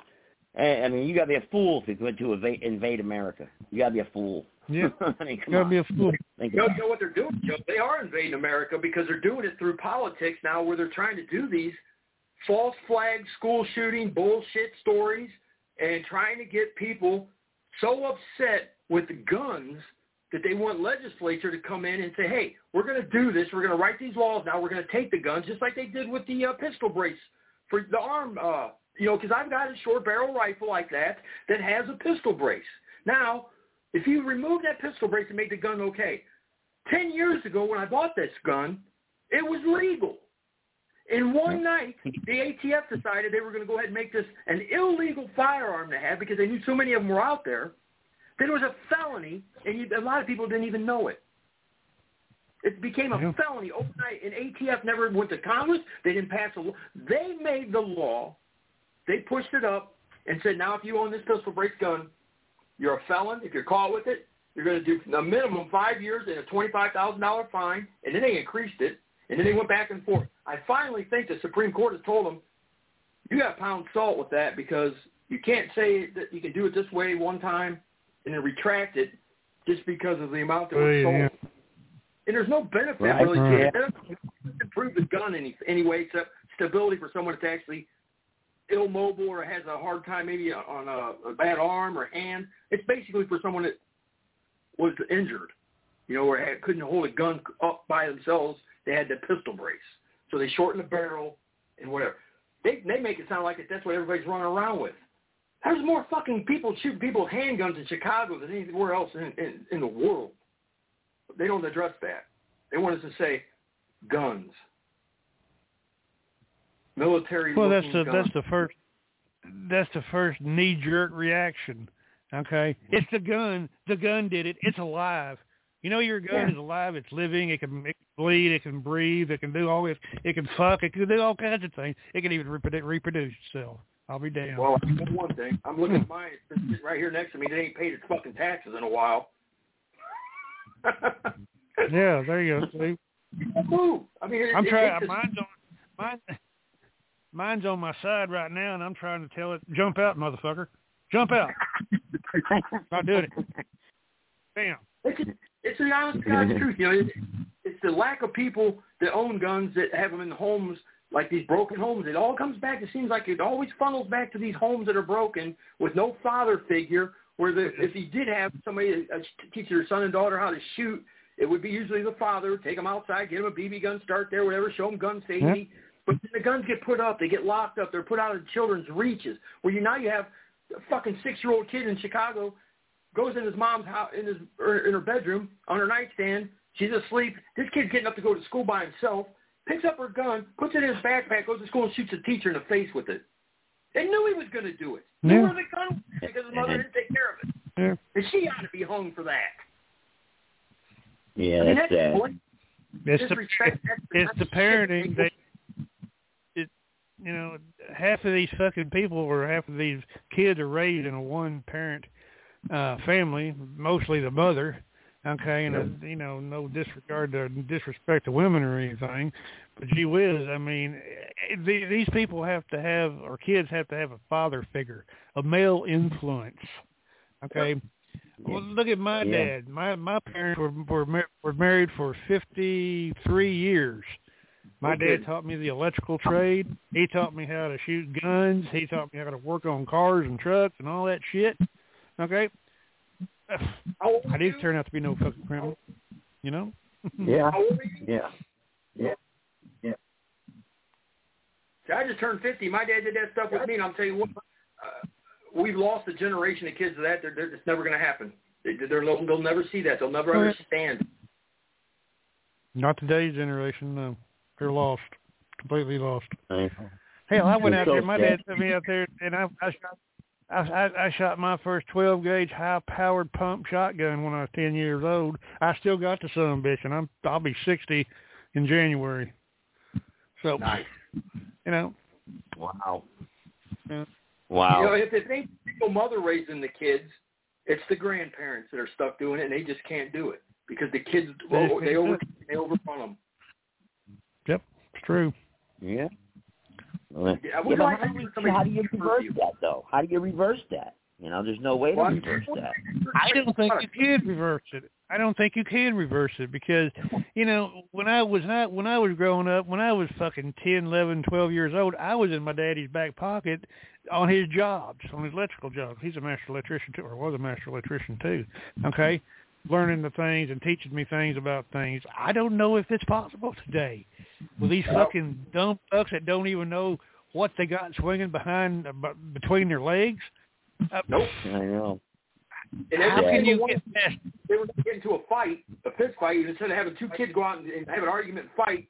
I I mean, you got to be a fool to go to invade, invade America. You got to be a fool. Yeah. I mean, come Gotta on. be a fool. Think You know, about you know what they're doing, Joe? They are invading America because they're doing it through politics now where they're trying to do these false flag school shooting bullshit stories and trying to get people so upset with the guns that they want legislature to come in and say, hey, we're going to do this. We're going to write these laws now. We're going to take the guns just like they did with the uh, pistol brace for the arm, uh, you know, because I've got a short barrel rifle like that that has a pistol brace. Now, if you remove that pistol brace and make the gun okay, 10 years ago when I bought this gun, it was legal. In one night, the ATF decided they were going to go ahead and make this an illegal firearm to have because they knew so many of them were out there that it was a felony, and you, a lot of people didn't even know it. It became a felony overnight, and ATF never went to Congress. They didn't pass a law. They made the law. They pushed it up and said, now if you own this pistol brace gun, you're a felon. If you're caught with it, you're going to do a minimum five years and a $25,000 fine. And then they increased it, and then they went back and forth. I finally think the Supreme Court has told them, you got to pound salt with that because you can't say that you can do it this way one time and then retract it just because of the amount that was sold. yeah. And there's no benefit Right. really to it. It doesn't improve the gun any anyway, except stability for someone that's actually immobile or has a hard time maybe on a, a bad arm or hand. It's basically for someone that was injured, you know, or had, couldn't hold a gun up by themselves. They had the pistol brace, so they shorten the barrel and whatever. They they make it sound like that that's what everybody's running around with. There's more fucking people shooting people handguns in Chicago than anywhere else in, in, in the world. They don't address that. They want us to say guns, military. Well, that's the guns. that's the first that's the first knee jerk reaction. Okay, it's the gun. The gun did it. It's alive. You know your gun Yeah. is alive. It's living. It can, it can bleed. It can breathe. It can do all this. It can fuck. It can do all kinds of things. It can even reproduce, reproduce itself. I'll be damned. Well, I know one thing. I'm looking at mine. Sitting right here next to me. It ain't paid its fucking taxes in a while. yeah, there you go. See? I mean, it, I'm trying. Mine's on mine. Mine's on my side right now, and I'm trying to tell it, "Jump out, motherfucker! Jump out!" Not doing it. Bam. It's, it's the honest to God's truth. You know, it, it's the lack of people that own guns that have them in the homes like these broken homes. It all comes back. It seems like it always funnels back to these homes that are broken with no father figure. Where the if he did have somebody uh, teach their son and daughter how to shoot, it would be usually the father. Take them outside, get them a BB gun, start there, whatever. Show them gun safety. But then the guns get put up. They get locked up. They're put out of children's reaches. Where you now you have a fucking six-year-old kid in Chicago goes in his mom's house in his or in her bedroom on her nightstand. She's asleep. This kid's getting up to go to school by himself. Picks up her gun, puts it in his backpack, goes to school and shoots a teacher in the face with it. They knew he was going to do it. Knew Yeah. where the gun was because his mother didn't take care of it. Yeah. And she ought to be hung for that. Yeah, I mean, that's that's sad. the point. It's the Disrespect, that's- it's the parenting that that it you know half of these fucking people or half of these kids are raised in a one parent uh family, mostly the mother, Okay, and uh, you know, no disregard to disrespect to women or anything, but gee whiz, I mean, eh, these people have to have, or kids have to have a father figure, a male influence. Okay, well, look at my Yeah. dad. My my parents were were mar- were married for fifty three years. My dad taught me the electrical trade. He taught me how to shoot guns. He taught me how to work on cars and trucks and all that shit. Okay. I didn't turn out to be no fucking criminal. You know? Yeah. Yeah. Yeah. Yeah. See, I just turned 50. My dad did that stuff with me, and I'm telling you what, uh, we've lost a generation of kids to that. They're, they're, it's never going to happen. They, they're, they'll never see that. They'll never yeah. understand. Not today's generation. No, they're lost, completely lost. Hell, Hell, I went out there. My dad took me out there, and I, I shot. I, I, I shot my first 12 gauge high powered pump shotgun when I was 10 years old. I still got the son of a bitch, and I'm I'll be 60 in January. So, you know, Wow. yeah. Wow. You know, if it ain't the single mother raising the kids, it's the grandparents that are stuck doing it, and they just can't do it because the kids They well, they over it. they overrun them. Yep, it's true. Yeah. Yeah, Yeah, we but how, do you, how do you reverse you. that though? How do you reverse that? You know, there's no way to reverse that. I don't think you can reverse it. I don't think you can reverse it because, you know, when I was not when I was growing up, when I was fucking ten, eleven, twelve years old, I was in my daddy's back pocket on his jobs, on his electrical jobs. He's a master electrician too, or was a master electrician too. Okay, learning the things and teaching me things about things. I don't know if it's possible today with these fucking dumb fucks that don't even know what they got swinging behind uh, between their legs. Uh, Nope. I know. And How every can you get of them, they were getting into a fight, a fist fight, and instead of having two kids go out and, and have an argument and fight,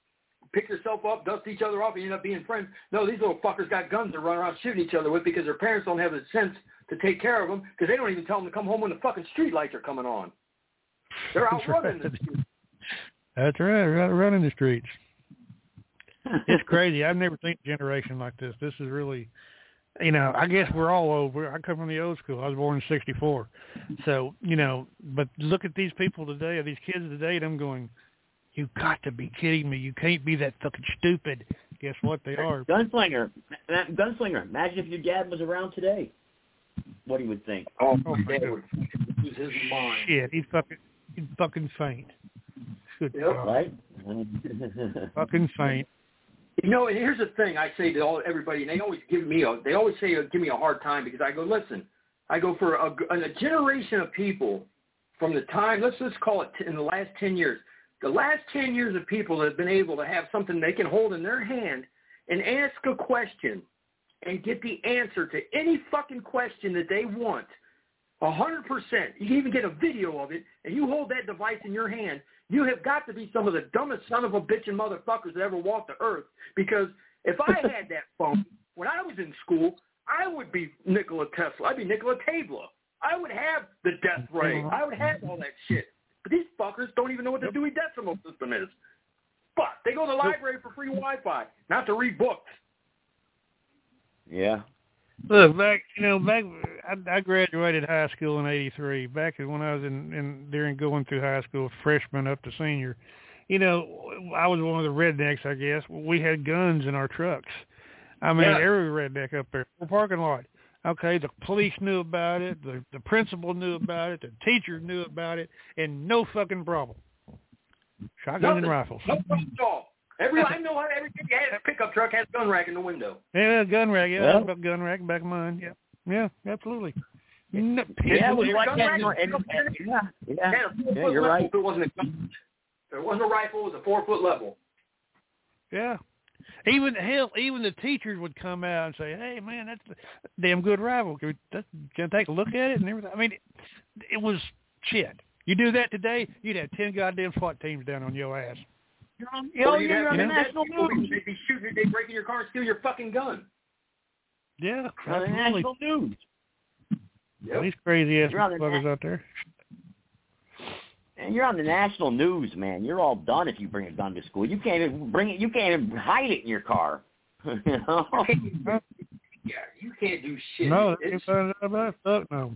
pick yourself up, dust each other off, and end up being friends. No, these little fuckers got guns to run around shooting each other with because their parents don't have the sense to take care of them because they don't even tell them to come home when the fucking street lights are coming on. They're out That's running right. the street. That's right, right running the streets. it's crazy. I've never seen a generation like this. This is really, you know, I guess we're all over. I come from the old school. I was born in '64, so you know. But look at these people today, these kids today, and I'm going, you got to be kidding me. You can't be that fucking stupid. Guess what? They are. Gunslinger. Gunslinger. Imagine if your dad was around today. What he would think. Oh, Oh, my my God. would lose his mind. Shit, he's fucking, he's fucking faint. Good Yep. God. Right? Fucking faint. You know, and here's the thing I say to all everybody, and they always give me a they always say uh, give me a hard time because I go listen, I go for a, a generation of people from the time let's let's call it t- in the last ten years, the last ten years of people that have been able to have something they can hold in their hand and ask a question and get the answer to any fucking question that they want. A hundred percent. You can even get a video of it, and you hold that device in your hand. You have got to be some of the dumbest son of a bitch and motherfuckers that ever walked the earth. Because if I had that phone when I was in school, I would be Nikola Tesla. I'd be Nikola Tesla. I would have the death ray. I would have all that shit. But these fuckers don't even know what the Dewey Decimal System is. But they go to the library for free Wi-Fi, not to read books. yeah. Look, back you know, back I, I graduated high school in '83. Back when I was in, in during going through high school, freshman up to senior, you know, I was one of the rednecks. I guess we had guns in our trucks. I mean, Yeah. every redneck up there, the parking lot. Okay, the police knew about it, the the principal knew about it, the teacher knew about it, and no fucking problem. Shotguns Nothing. and rifles. No problem at all. Every I know every kid that a pickup truck has a gun rack in the window. Yeah, gun rack. Yeah, Well- well, gun rack back of mine. Yeah, yeah, absolutely. No, Yeah, it was like that. rack in- and- and- yeah, yeah. Had Yeah, you're right. If it wasn't a gun, if it wasn't a rifle, it was a four foot level. Yeah. Even hell, even the teachers would come out and say, "Hey, man, that's a damn good rifle. Can, we, that, can I take a look at it?" And everything. I mean, it, it was shit. You do that today, you'd have ten goddamn SWAT teams down on your ass. You're on, oh, you'd yeah, have you're on you the know, national news. They'd be shooting, they'd break in your car and steal your fucking gun. Yeah, You're on the absolutely. national news. Yep. These crazy ass You're the motherfuckers out there. And you're on the national news, man. You're all done if you bring a gun to school. You can't even bring it. You can't even hide it in your car. you know? Yeah, you can't do shit. No, they It's- find out about fuck no.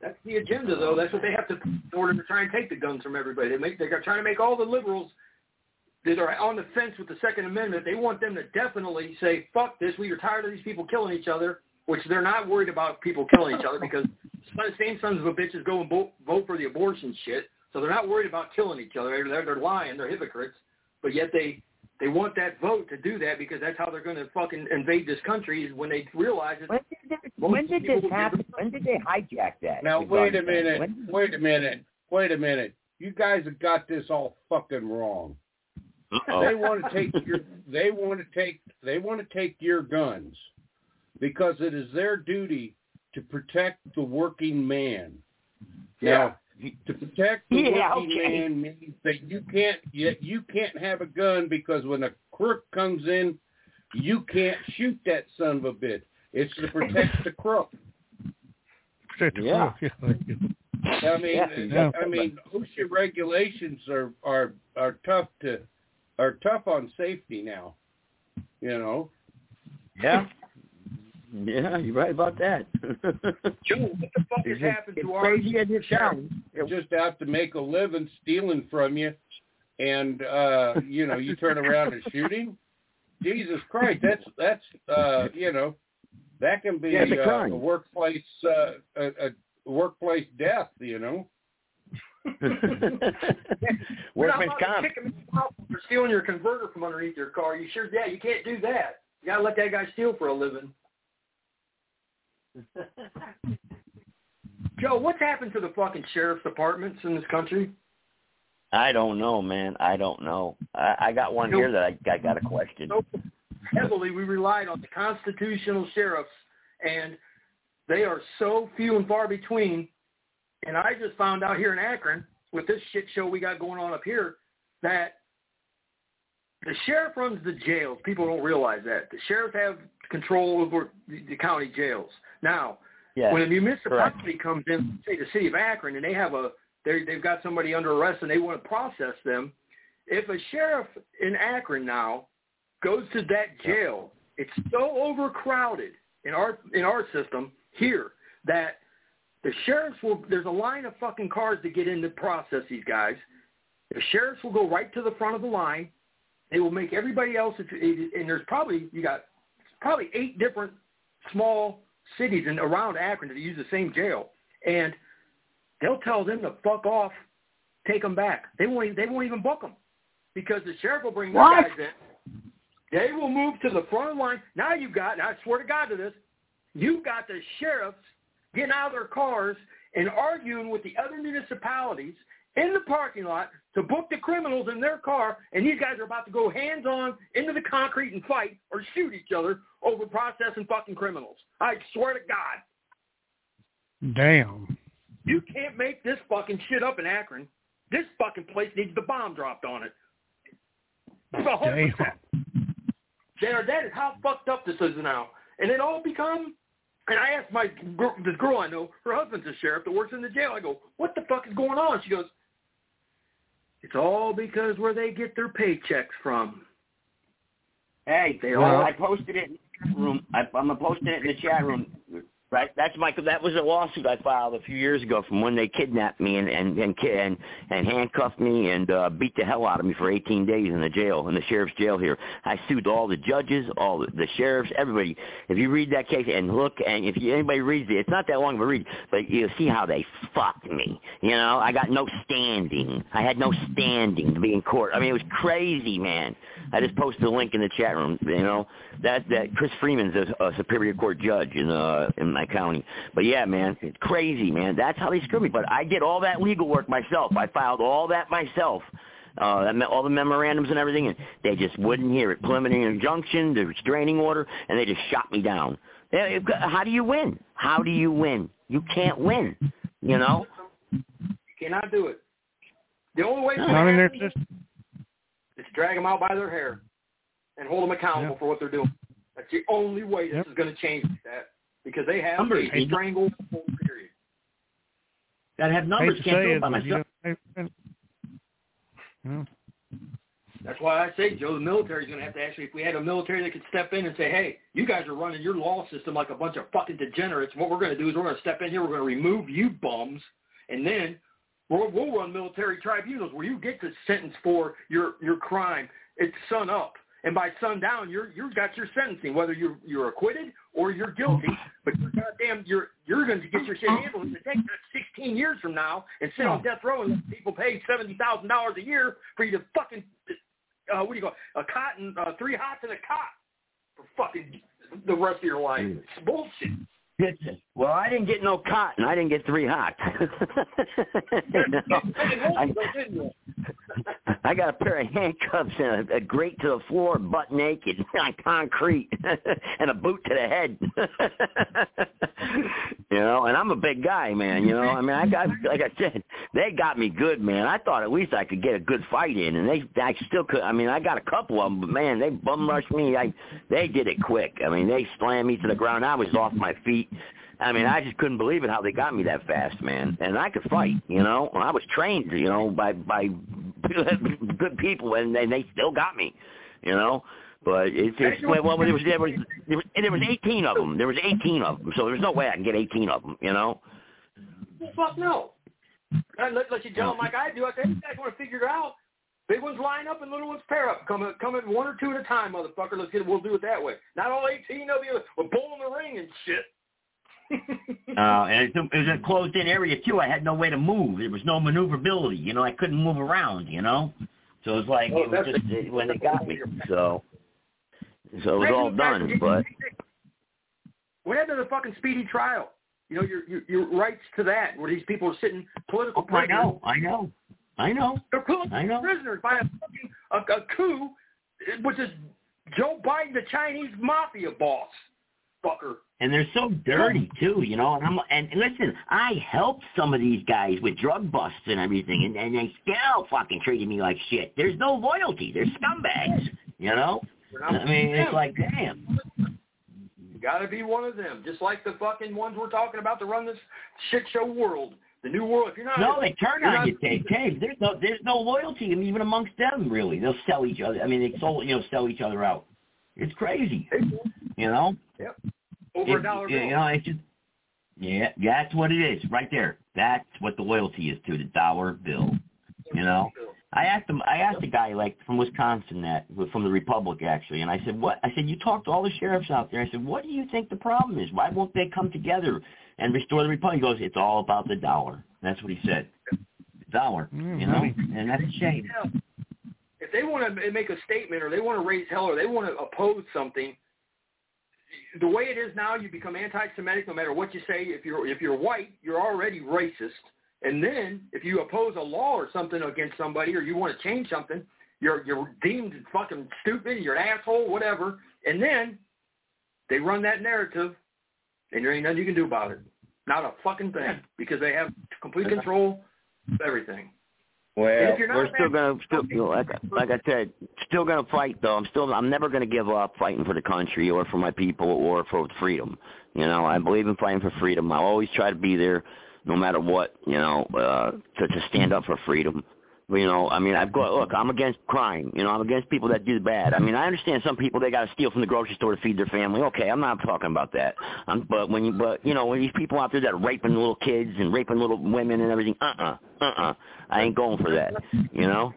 That's the agenda, though. That's what they have to in order to try and take the guns from everybody. They make they're trying to make all the liberals that are on the fence with the Second Amendment. They want them to definitely say, "Fuck this. We are tired of these people killing each other." Which they're not worried about people killing each other because the same sons of a bitches go and vote, vote for the abortion shit. So they're not worried about killing each other. They're, they're lying. They're hypocrites. But yet they they want that vote to do that because that's how they're going to fucking invade this country is when they realize it. When did, this, when did this happen? When did they hijack that? Now wait a minute. When- Wait a minute. Wait a minute. You guys have got this all fucking wrong. Uh-oh. They want to take your they want to take they want to take your guns because it is their duty to protect the working man. Now, to protect the Yeah, working okay. man means that you can't you, you can't have a gun because when a crook comes in, you can't shoot that son of a bitch. It's to protect the crook. Protect the Yeah. crook, yeah. I mean, Yeah. I mean, OSHA regulations are are are tough to are tough on safety now. You know. Yeah. Yeah, you're right about that. Joe, what the fuck has happened to our sheriff? just out to make a living stealing from you, and uh, you know you turn around and shoot him. Jesus Christ, that's that's uh, you know that can be Yeah, a uh, a workplace uh, a, a workplace death. You know. Workman's comp. kick him in the mouth for stealing your converter from underneath your car. You sure? Yeah, you can't do that. You gotta let that guy steal for a living. Joe, what's happened to the fucking sheriff's departments in this country? I don't know, man. I don't know. I, I got one here that I, I got a question. So heavily, we relied on the constitutional sheriffs, and they are so few and far between. And I just found out here in Akron, with this shit show we got going on up here, that the sheriff runs the jails. People don't realize that. The sheriff have control over the county jails. Now, Yes, when a municipality comes in, say the city of Akron, and they have a they they've got somebody under arrest and they want to process them, if a sheriff in Akron now goes to that jail, it's so overcrowded in our in our system here that the sheriffs will there's a line of fucking cars to get in to process these guys. The sheriffs will go right to the front of the line. They will make everybody else, and there's probably you got probably eight different small cities and around Akron that use the same jail, and they'll tell them to fuck off, take them back. They won't. Even, they won't even book them because the sheriff will bring What? guys in. They will move to the front of the line. Now you've got. And I swear to God to this, you've got the sheriffs getting out of their cars and arguing with the other municipalities in the parking lot to book the criminals in their car, and these guys are about to go hands on into the concrete and fight or shoot each other over processing fucking criminals. I swear to God. Damn. You can't make this fucking shit up in Akron. This fucking place needs the bomb dropped on it. It's a hundred Damn. There, that is how fucked up this is now. And it all become. And I asked my this girl I know, her husband's a sheriff that works in the jail. I go, what the fuck is going on? She goes, it's all because where they get their paychecks from. Hey, They well, all- I posted it in the chat room. I, I'm posting it in the chat room. Right, that's my. That was a lawsuit I filed a few years ago from when they kidnapped me and and and and, and handcuffed me and uh, beat the hell out of me for 18 days in the jail in the sheriff's jail here. I sued all the judges, all the, the sheriffs, everybody. If you read that case and look, and if you, anybody reads it, it's not that long of a read, but you'll see how they fucked me. You know, I got no standing. I had no standing to be in court. I mean, it was crazy, man. I just posted a link in the chat room. You know, that that Chris Freeman's a, a Superior Court judge in uh in my county. But yeah, man, it's crazy, man. That's how they screw me. But I did all that legal work myself. I filed all that myself. Uh, that all the memorandums and everything, and they just wouldn't hear it. Preliminary injunction, the restraining order, and they just shot me down. How do you win? How do you win? You can't win. You know. You cannot do it. The only way to Not in their is to drag them out by their hair and hold them accountable for what they're doing. That's the only way this is going to change that because they have Numbers. a strangled period. Gotta have numbers. Can't do it, by myself. know, they- you know, That's why I say, Joe, the military's going to have to actually, if we had a military that could step in and say, hey, you guys are running your law system like a bunch of fucking degenerates. What we're going to do is we're going to step in here, we're going to remove you bums, and then we'll, we'll run military tribunals where you get the sentence for your your crime. It's sun up, and by sundown, you're you've got your sentencing, whether you're you're acquitted or you're guilty. But you're goddamn, you're you're going to get your shit handled. To take 16 years from now and sit on death row and let people pay seventy thousand dollars a year for you to fucking uh, what do you call a cot and uh, three hots and a cot for fucking the rest of your life. It's bullshit. Well, I didn't get no cotton. I didn't get three hot. I, I got a pair of handcuffs and a, a grate to the floor, butt naked on concrete, and a boot to the head. you know, and I'm a big guy, man. You know, I mean, I got like I said, they got me good, man. I thought at least I could get a good fight in, and they, I still could. I mean, I got a couple of them, but man, they bum rushed me. I, they did it quick. I mean, they slammed me to the ground. I was off my feet. I mean, I just couldn't believe it how they got me that fast, man. And I could fight, you know. I was trained, you know, by by good people, and, and they still got me, you know. But it's, it's well, well, there was there was there was, there was 18 of them. There was 18 of them, so there's no way I can get 18 of them, you know. Well, fuck no. Let, let you them like I do. I say, you guys want to figure it out. Big ones line up and little ones pair up. Come come in one or two at a time, motherfucker. Let's get. We'll do it that way. Not all 18 of you. We're pulling the ring and shit. Uh, and it, it was a closed-in area too. I had no way to move. There was no maneuverability. You know, I couldn't move around. You know, so it was like Oh, it was that's just it, when they got me. So, so it was all done. But What happened to the fucking speedy trial? You know, your your, your rights to that, where these people are sitting political Oh, I know, I know, I know. They're political I know. prisoners by a fucking a, a coup, which is Joe Biden, the Chinese mafia boss, fucker. And they're so dirty too, you know. And I'm and listen, I helped some of these guys with drug busts and everything, and, and they still fucking treated me like shit. There's no loyalty. They're scumbags, you know. I mean, it's like, damn. You got to be one of them, just like the fucking ones we're talking about to run this shit show world, the new world. If you're not, No, they turn on you, Dave. Dave, there's no there's no loyalty even amongst them really. They'll sell each other. I mean, they sold you know sell each other out. It's crazy, you know. Yep. Over It- a dollar you know, it's just yeah, that's what it is right there. That's what the loyalty is to the dollar bill. You know, I asked him. I asked a guy like from Wisconsin that from the Republic actually, and I said, "What?" I said, "You talked to all the sheriffs out there." I said, "What do you think the problem is? Why won't they come together and restore the Republic?" He goes, "It's all about the dollar." That's what he said. The dollar, mm-hmm. you know, and that's a shame. if they want to make a statement or they want to raise hell or they want to oppose something, the way it is now, you become anti-Semitic no matter what you say. If you're if you're white, you're already racist. And then if you oppose a law or something against somebody or you want to change something, you're you're deemed fucking stupid. You're an asshole, whatever. And then they run that narrative, and there ain't nothing you can do about it. Not a fucking thing because they have complete control of everything. Well, if you're not we're still gonna still like like I said, still gonna fight though. I'm still I'm never gonna give up fighting for the country or for my people or for freedom. You know, I believe in fighting for freedom. I always try to be there, no matter what. You know, uh, to to stand up for freedom. You know, I mean, I've got look. I'm against crime. You know, I'm against people that do bad. I mean, I understand some people they got to steal from the grocery store to feed their family. Okay, I'm not talking about that. I'm, but when you, but you know, when these people out there that are raping little kids and raping little women and everything, uh-uh, uh-uh, I ain't going for that. You know.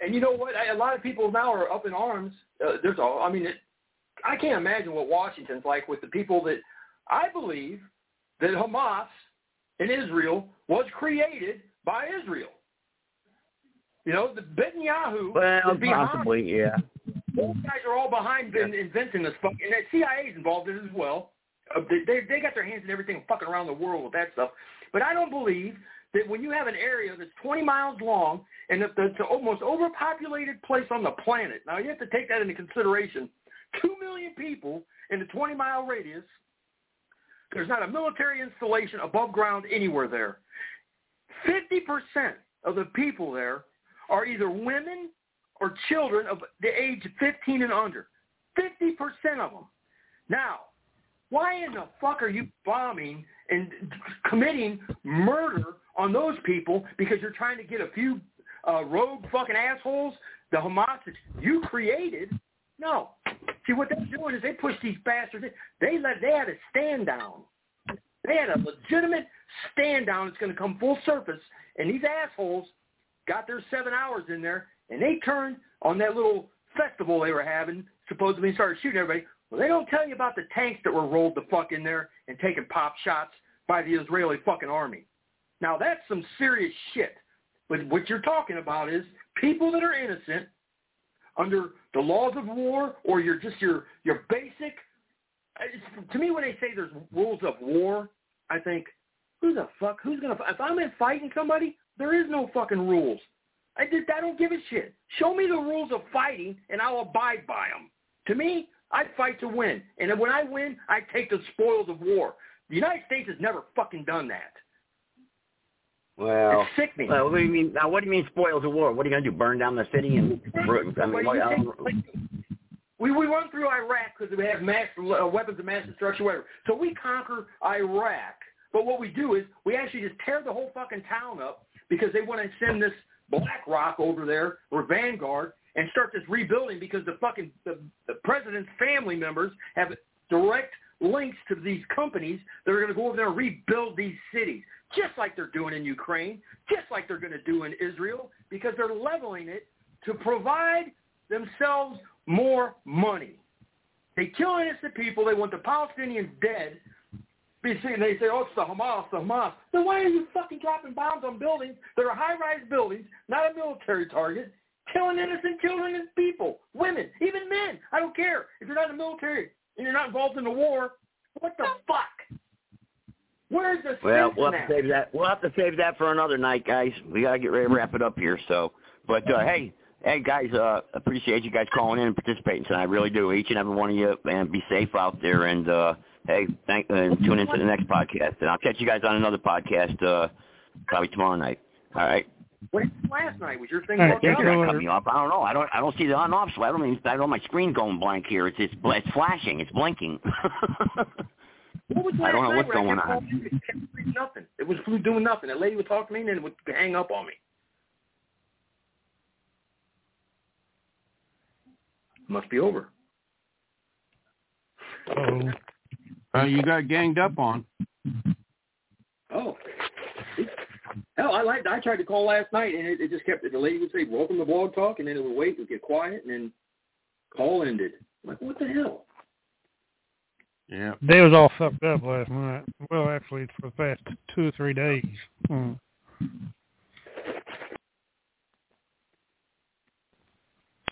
And you know what? A lot of people now are up in arms. Uh, there's all. I mean, it, I can't imagine what Washington's like with the people that I believe that Hamas in Israel was created by Israel. You know, the Netanyahu Well, is behind. possibly, yeah. Those guys are all behind in inventing this fucking. And the CIA's involved in it as well. Uh, they, they they got their hands in everything, fucking around the world with that stuff. But I don't believe that when you have an area that's 20 miles long and that it's the most overpopulated place on the planet. Now you have to take that into consideration. Two million people in a 20 mile radius. There's not a military installation above ground anywhere there. 50% of the people there are either women or children of the age of 15 and under. 50% of them. Now, why in the fuck are you bombing and committing murder on those people because you're trying to get a few uh, rogue fucking assholes the Hamas that you created. No. See what they're doing is they push these bastards. In. They let they had a stand down. They had a legitimate stand down. It's going to come full surface, and these assholes got their seven hours in there, and they turned on that little festival they were having. Supposedly started shooting everybody. Well, they don't tell you about the tanks that were rolled the fuck in there and taking pop shots by the Israeli fucking army. Now that's some serious shit. But what you're talking about is people that are innocent under the laws of war or you're just your your basic to me when they say there's rules of war, I think who the fuck who's going to if I'm in fighting somebody, there is no fucking rules. I did I don't give a shit. Show me the rules of fighting and I'll abide by them. To me, I fight to win. And when I win, I take the spoils of war. The United States has never fucking done that. Well, it's sickening. Well, what do you mean? Now, what do you mean spoils of war? What are you going to do? Burn down the city and? I mean, what, I we we run through Iraq because we have mass uh, weapons of mass destruction, whatever. So we conquer Iraq, but what we do is we actually just tear the whole fucking town up because they want to send this BlackRock over there or Vanguard and start this rebuilding because the fucking the, the president's family members have direct links to these companies that are going to go over there and rebuild these cities, just like they're doing in Ukraine, just like they're going to do in Israel, because they're leveling it to provide themselves more money. They kill innocent people. They want the Palestinians dead. BC and they say, oh, it's the Hamas, the Hamas. Then why are you fucking dropping bombs on buildings that are high-rise buildings, not a military target, killing innocent children and people, women, even men? I don't care. If you're not in the military, and you're not involved in the war, what the fuck? Where's the well, we'll have to save that. We'll have to save that for another night, guys. We gotta get ready to wrap it up here. So, but uh, hey, hey guys, uh, appreciate you guys calling in and participating tonight. I really do. Each and every one of you, and be safe out there. And uh, hey, thank and tune into the next podcast. And I'll catch you guys on another podcast uh, probably tomorrow night. All right. What last night was your thing? Right, cut me off. I don't know. I don't. I don't see the on off. So I don't even. I don't. My screen going blank here. It's it's, it's flashing. It's blinking. what was I don't know what's going on. It kept nothing. It was doing nothing. That lady would talk to me and then it would hang up on me. Must be over. Oh. Uh, you got ganged up on. Oh. Hell, I liked. I tried to call last night, and it, it just kept. The lady would say, "Welcome to Blog Talk," and then it would wait, it would get quiet, and then call ended. I'm like, what the hell? Yeah. They was all fucked up last night. Well, actually, for the past two or three days. Hmm.